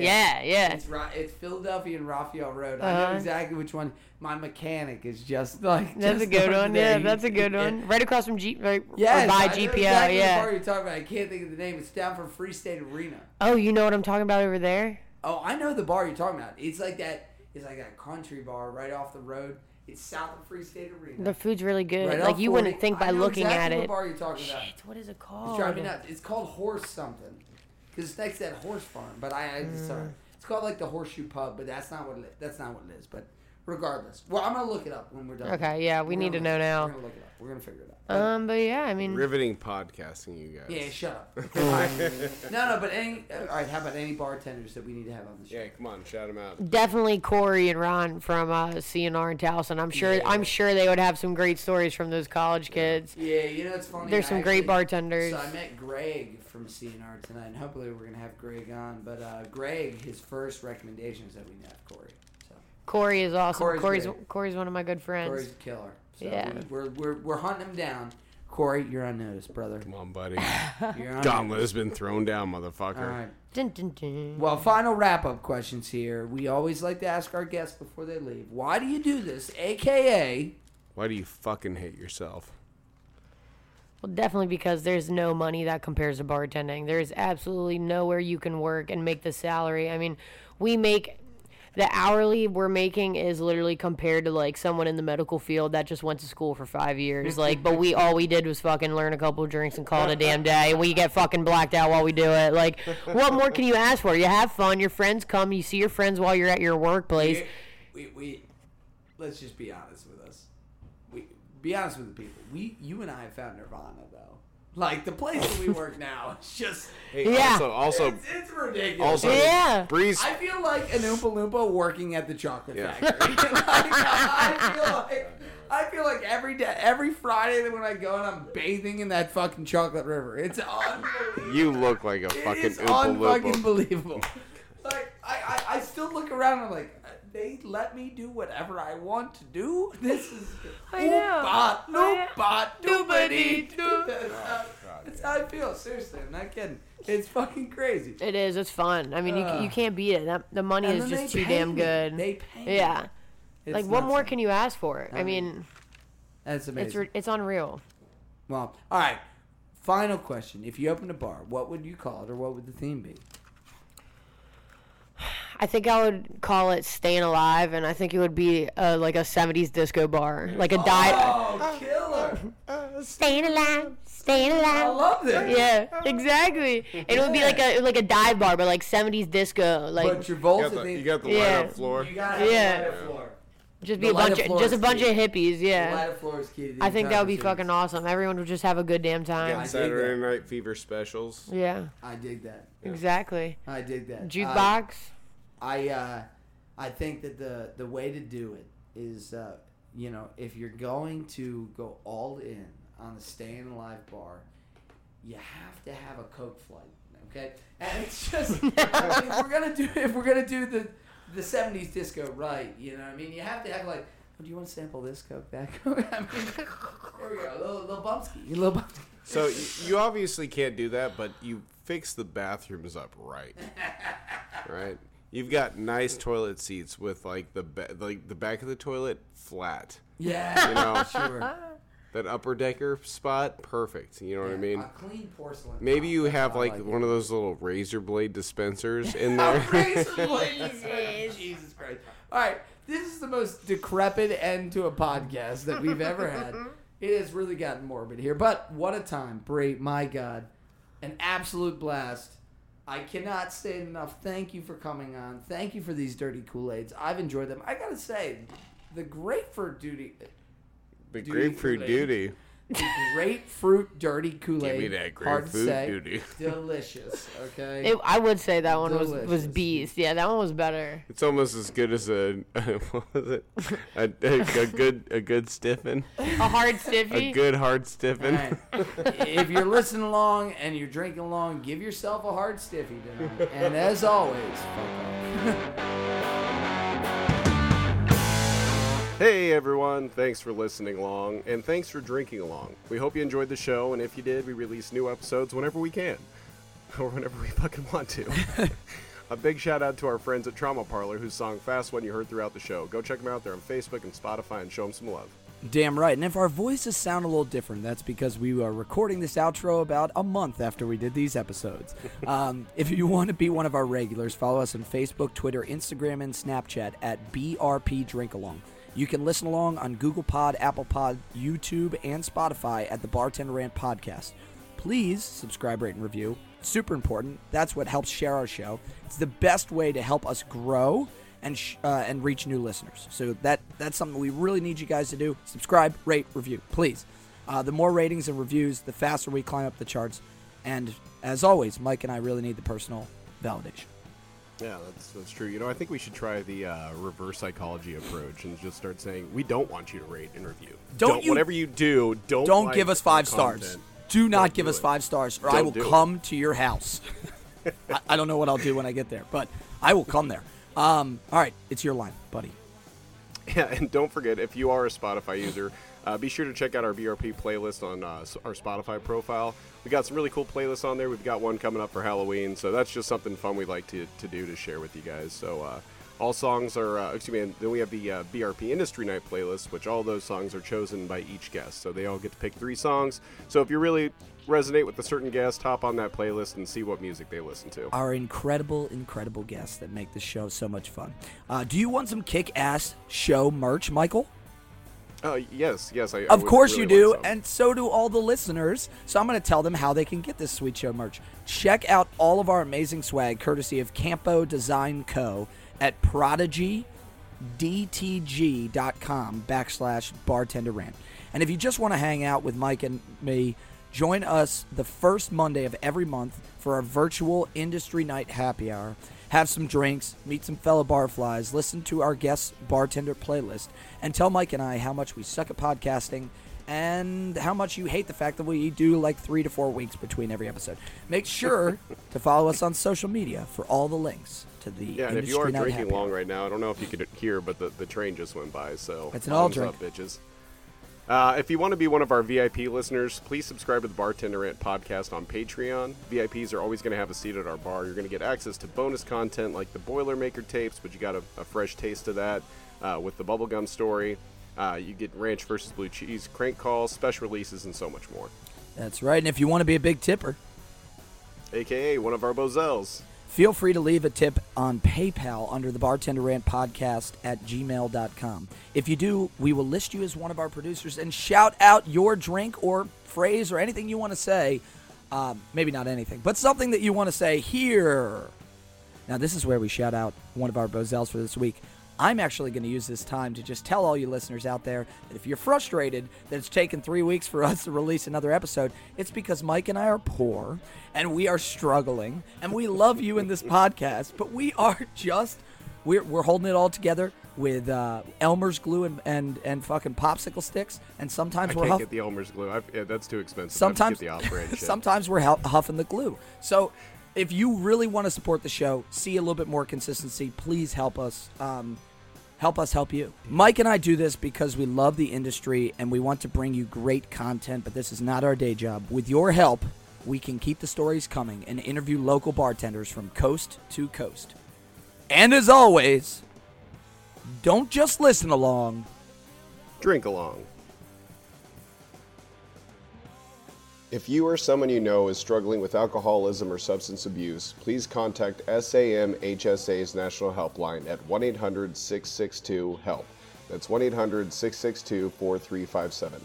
Yeah, yeah. It's right. It's Philadelphia and Raphel Road. I know Uh-huh. exactly which one. My mechanic is just like. That's a good one. there. Yeah, that's a good yeah. one. Right across from G, right Yes, by I GPO. exactly the bar you're talking about. I can't think of the name. It's down from Free State Arena. Oh, you know what I'm talking about over there? Oh, I know the bar you're talking about. It's like that. It's like that country bar right off the road. It's south of Free State Arena. The food's really good. Right like you 40. wouldn't think by looking exactly at what it. bar you're talking about. Shit, what is it It's called? driving nuts. It's called Horse something. Because it's next to that horse farm. But I, I Mm. sorry. It's called like the Horseshoe Pub, but that's not what it, that's not what it is. But regardless, well, I'm gonna look it up when we're done. Okay, yeah, we We're need to gonna know look- now. We're gonna look it up. We're gonna figure it out. But- Um, but yeah, I mean, Riveting podcasting, you guys. yeah, shut up. [LAUGHS] No, no, but any. uh, All right, how about any bartenders that we need to have on the show? Yeah, come on, shout them out. definitely Corey and Ron from uh, CNR in Towson. I'm sure. Yeah. I'm sure they would have some great stories from those college kids. Yeah, you know it's funny. There's I some great actually- bartenders. So I met Greg from CNR tonight, and hopefully we're gonna have Greg on. But uh, Greg, his first recommendation is that we have Corey. So Corey is awesome. Corey's Corey's great. Corey's one of my good friends. Corey's a killer. So Yeah. we, we're, we're we're hunting him down. Corey, you're on notice, brother. Come on, buddy. [LAUGHS] You're on Gauntlet has been thrown down, motherfucker. All right. Dun, dun, dun. Well, final wrap up questions here. We always like to ask our guests before they leave. Why do you do this? AKA, Why do you fucking hate yourself? Well, definitely because there's no money that compares to bartending. There is absolutely nowhere you can work and make the salary. I mean, we make the hourly we're making is literally compared to like someone in the medical field that just went to school for five years. Like, but we all we did was fucking learn a couple drinks and call it a damn day. And we get fucking blacked out while we do it. Like, what more can you ask for? You have fun. Your friends come. You see your friends while you're at your workplace. We, we, we let's just be honest with us. We be honest with the people. We you and I have found Nirvana. Like the place that we [LAUGHS] work now, it's just Hey, Yeah. Also, also, it's, it's ridiculous. also, Yeah. Breeze. I feel like an Oompa Loompa working at the chocolate Yeah. factory. [LAUGHS] like, I feel like I feel like every day, every Friday when I go and I'm bathing in that fucking chocolate river. It's unbelievable. You look like a It fucking is Oompa Loompa. unfucking believable. Like I, I, I still look around and I'm like, they let me do whatever I want to do. [LAUGHS] This is [LAUGHS] I know. Oompa, I loompa, doobity, doo. That's how- how I feel. Seriously, I'm not kidding. It's fucking crazy. It is. It's fun. I mean, you, you can't beat it. That, the money And is then just they too pay damn me. good. They pay me. yeah. It's like, what nuts. more can you ask for? I I mean, mean, That's amazing. it's re- it's unreal. well, all right. Final question: If you opened a bar, what would you call it, or what would the theme be? I think I would call it "Staying Alive," and I think it would be uh, like a '70s disco bar, like a dive. Oh, killer! Staying alive, staying alive. I love this. Yeah, exactly. And it would be like a like a dive bar, but like '70s disco, like But Travolta, You got the, you got the Yeah. light up floor. You gotta Yeah. the light of floor. just be the a bunch of of just a bunch key. of hippies. The light Yeah, of floor is key the I think that would be entire fucking awesome. Everyone would just have a good damn time. I got dig Saturday. Night Fever specials. Yeah, I dig that. exactly. I dig that. Uh, Jukebox. I uh, I think that the the way to do it is uh, you know if you're going to go all in on the staying alive bar, you have to have a coke flight. Okay, and it's just [LAUGHS] if we're gonna do if we're gonna do the the '70s disco right, you know, what I mean, you have to have like. oh, Do you want to sample this coke? That coke? [LAUGHS] I mean, there we go. Little, little bumpsky. Little bumpsky. So you obviously can't do that, but you fix the bathrooms up right. [LAUGHS] Right? You've got nice toilet seats with like the ba- like the back of the toilet flat. Yeah, You know, [LAUGHS] sure. that upper decker spot, perfect. You know what I mean? A clean porcelain. Maybe you have like it. one of those little razor blade dispensers [LAUGHS] in there. razor blade. [LAUGHS] Jesus Christ. All right. This is the most decrepit end to a podcast that we've ever had. It has really gotten morbid here. But what a time. Bri, my God. An absolute blast. I cannot say it enough. Thank you for coming on. Thank you for these dirty Kool-Aids. I've enjoyed them. I got to say, the grapefruit duty. the Duty grapefruit Kool-Aid. duty. The grapefruit dirty Kool-Aid. Give me that hard to grapefruit say. duty. [LAUGHS] Delicious. Okay. It, I would say that one was was Delicious. beast. Yeah, that one was better. It's almost as good as a [LAUGHS] what was it? A, a, a good a good stiffen. A hard stiffy. a good hard stiffen. All right. if you're listening along and you're drinking along, give yourself a hard stiffy tonight. And as always, fuck off. [LAUGHS] Hey everyone, thanks for listening along and thanks for drinking along. We hope you enjoyed the show, and if you did, we release new episodes whenever we can, [LAUGHS] or whenever we fucking want to. [LAUGHS] A big shout out to our friends at Trauma Parlor, whose song "Fast One" you heard throughout the show. Go check them out there on Facebook and Spotify, and show them some love. Damn right. And if our voices sound a little different, that's because we are recording this outro about a month after we did these episodes. [LAUGHS] um, if you want to be one of our regulars, follow us on Facebook, Twitter, Instagram, and Snapchat at BRP Drink Along. You can listen along on Google Pod, Apple Pod, YouTube, and Spotify at the Bartender Rant Podcast. Please subscribe, rate, and review. Super important. That's what helps share our show. It's the best way to help us grow and sh- uh, and reach new listeners. So that that's something we really need you guys to do. Subscribe, rate, review, please. Uh, the more ratings and reviews, the faster we climb up the charts. And as always, Mike and I really need the personal validation. Yeah, that's that's true. You know, I think we should try the uh, reverse psychology approach and just start saying we don't want you to rate and review. Don't you- whatever you do, don't Don't like give us our five stars. content. Do not Don't give do us it. five stars, or I Don't will do it. come to your house. [LAUGHS] I, I don't know what I'll do when I get there, but I will come there. Um, all right, it's your line, buddy. [LAUGHS] Yeah, and don't forget if you are a Spotify user, uh, be sure to check out our BRP playlist on uh, our Spotify profile. We got some really cool playlists on there. We've got one coming up for Halloween, so that's just something fun we'd like to, to do to share with you guys. So uh, All songs are, uh, excuse me, and then we have the uh, BRP Industry Night playlist, which all those songs are chosen by each guest. So they all get to pick three songs. So if you really resonate with a certain guest, hop on that playlist and see what music they listen to. Our incredible, incredible guests that make the show so much fun. Uh, do you want some kick ass show merch, Michael? Uh, yes, yes, I. I Of would course really you do, like and so do all the listeners. So I'm going to tell them how they can get this sweet show merch. Check out all of our amazing swag, courtesy of Campo Design Co. at prodigydtg.com backslash bartender rant. And if you just want to hang out with Mike and me, join us the first Monday of every month for our virtual industry night happy hour. Have some drinks, meet some fellow barflies, listen to our guest bartender playlist, and tell Mike and I how much we suck at podcasting and how much you hate the fact that we do like three to four weeks between every episode. Make sure [LAUGHS] to follow us on social media for all the links to the Yeah, and if you are drinking long right now, I don't know if you could hear, but the, the train just went by, so It's an all bottoms up, bitches. Uh, if you want to be one of our VIP listeners, please subscribe to the Bartender Rant podcast on Patreon. VIPs are always going to have a seat at our bar. You're going to get access to bonus content like the Boilermaker tapes, but you got a, a fresh taste of that uh, with the Bubblegum story. Uh, you get Ranch versus Blue Cheese crank calls, special releases, and so much more. That's right. And if you want to be a big tipper, AKA one of our Bozels. Feel free to leave a tip on PayPal under the Bartender Rant Podcast at gmail.com. If you do, we will list you as one of our producers and shout out your drink or phrase or anything you want to say. Um, maybe not anything, but something that you want to say here. Now, this is where we shout out one of our Bozels for this week. I'm actually going to use this time to just tell all you listeners out there that if you're frustrated that it's taken three weeks for [LAUGHS] us to release another episode, it's because Mike and I are poor and we are struggling and we love you in this [LAUGHS] podcast, but we are just we're, we're holding it all together with uh, Elmer's glue and, and, and fucking popsicle sticks, and sometimes I we're can't huff- get the Elmer's glue. I've, yeah, that's too expensive. sometimes the [LAUGHS] sometimes we're hu- huffing the glue. So if you really want to support the show, see a little bit more consistency, please help us. Um, help us help you. Mike and I do this because we love the industry and we want to bring you great content, but this is not our day job. With your help, we can keep the stories coming and interview local bartenders from coast to coast. And as always, don't just listen along. Drink along. If you or someone you know is struggling with alcoholism or substance abuse, please contact SAMHSA's National Helpline at 1 800 662 HELP. That's 1 800 662 4357.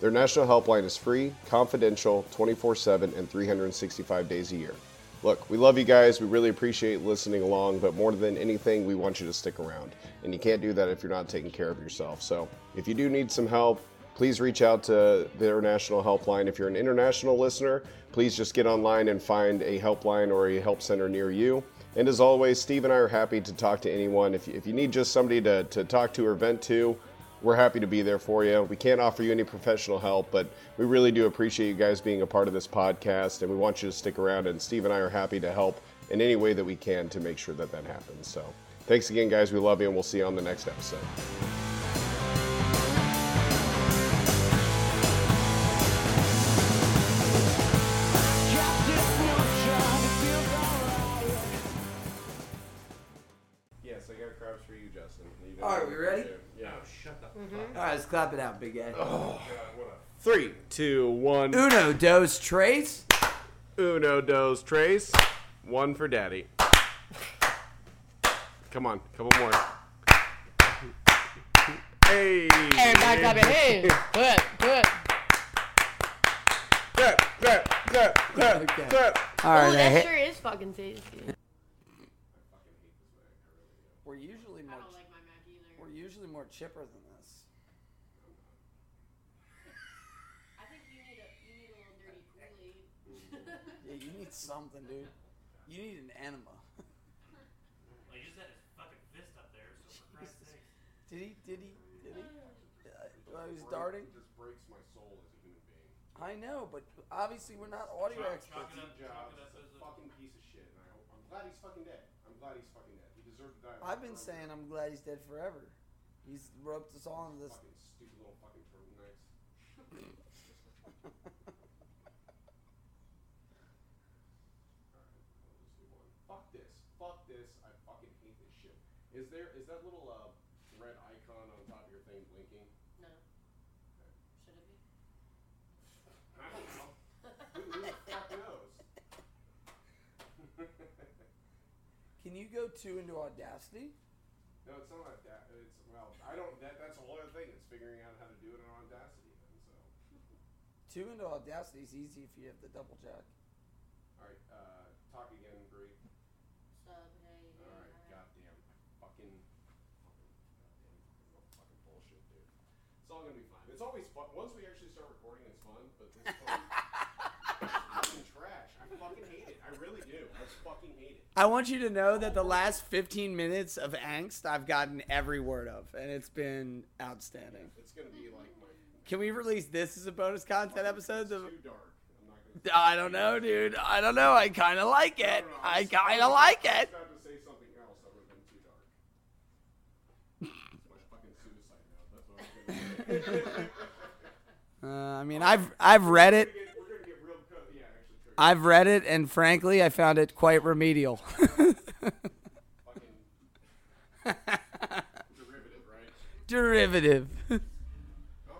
Their national helpline is free, confidential, 24 7, and 365 days a year. Look, we love you guys. We really appreciate listening along, but more than anything, we want you to stick around. And you can't do that if you're not taking care of yourself. So if you do need some help, please reach out to their national helpline. If you're an international listener, please just get online and find a helpline or a help center near you. And as always, Steve and I are happy to talk to anyone. If you, if you need just somebody to, to talk to or vent to, we're happy to be there for you. We can't offer you any professional help, but we really do appreciate you guys being a part of this podcast, and we want you to stick around. And Steve and I are happy to help in any way that we can to make sure that that happens. So, thanks again, guys. We love you, and we'll see you on the next episode. All right, let's clap it out, big guy. Oh. Three, two, one. Uno, dos, tres. Uno, dos, tres. One for daddy. Come on, couple more. Hey. Everybody clap your hands. Clap, clap. Clap, clap, clap, clap, Okay. clap. All Oh, right, I that hit- sure is fucking tasty. we're usually more. like my mac either. We're usually more chipper than this. I think you need a you need a little dirty Kool-Aid. Yeah, you need something, dude. You need an enema. Well, he just had his fucking fist up there, so for Christ's sake. Did he? Did he? Did he? Uh, while he was darting. This breaks my soul as a human being. I know, but obviously we're not audio Chalk- experts. chalk it up, chalk it up is as a a- fucking piece of shit. And I hope, I'm glad he's fucking dead. I'm glad he's fucking dead. He deserved to die. I've been saying I'm glad he's dead forever. He's roped us all into this. Fucking stupid little fucking turtlenecks. [LAUGHS] Alright, I'll just do one. Fuck this. Fuck this. I fucking hate this shit. Is there is that little uh, red icon on top of your thing blinking? No. Should it be? I don't know. who, who the fuck knows? [LAUGHS] Can you go two into Audacity? no, it's not like that. It's well, I don't. That that's a whole other thing. It's figuring out how to do it on Audacity. Then so. Two into Audacity is easy if you have the double jack. All right, uh, talk again, Bri. Sub, hey, All right, goddamn, fucking, fucking, goddamn, fucking bullshit, dude. It's all gonna be fine. It's always fun. Once we actually start recording, it's fun. But this phone, [LAUGHS] fucking trash. I fucking hate it. I really do. I fucking hate it. I want you to know that the last 15 minutes of angst I've gotten every word of, and it's been outstanding. It's gonna be like my. Can we release this as a bonus content episode? It's The- too dark. I'm not gonna. I don't know, dude. I don't know. I kind of like it. I kind of like it. about to say something else that would have been too dark. It's my fucking suicide note. That's what I was gonna say. [LAUGHS] Uh, I mean, I've I've read it. We're gonna get- we're gonna get real co- yeah, actually, true. I've read it, and frankly, I found it quite remedial. [LAUGHS] derivative, right? Derivative. [LAUGHS] All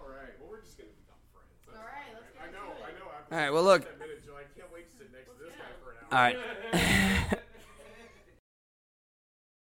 right. Well, we're just gonna become friends. That's right, fine, let's I know. it. I know. After All right, well, look. Ten minutes, I can't wait to sit next to this guy for an hour. All right.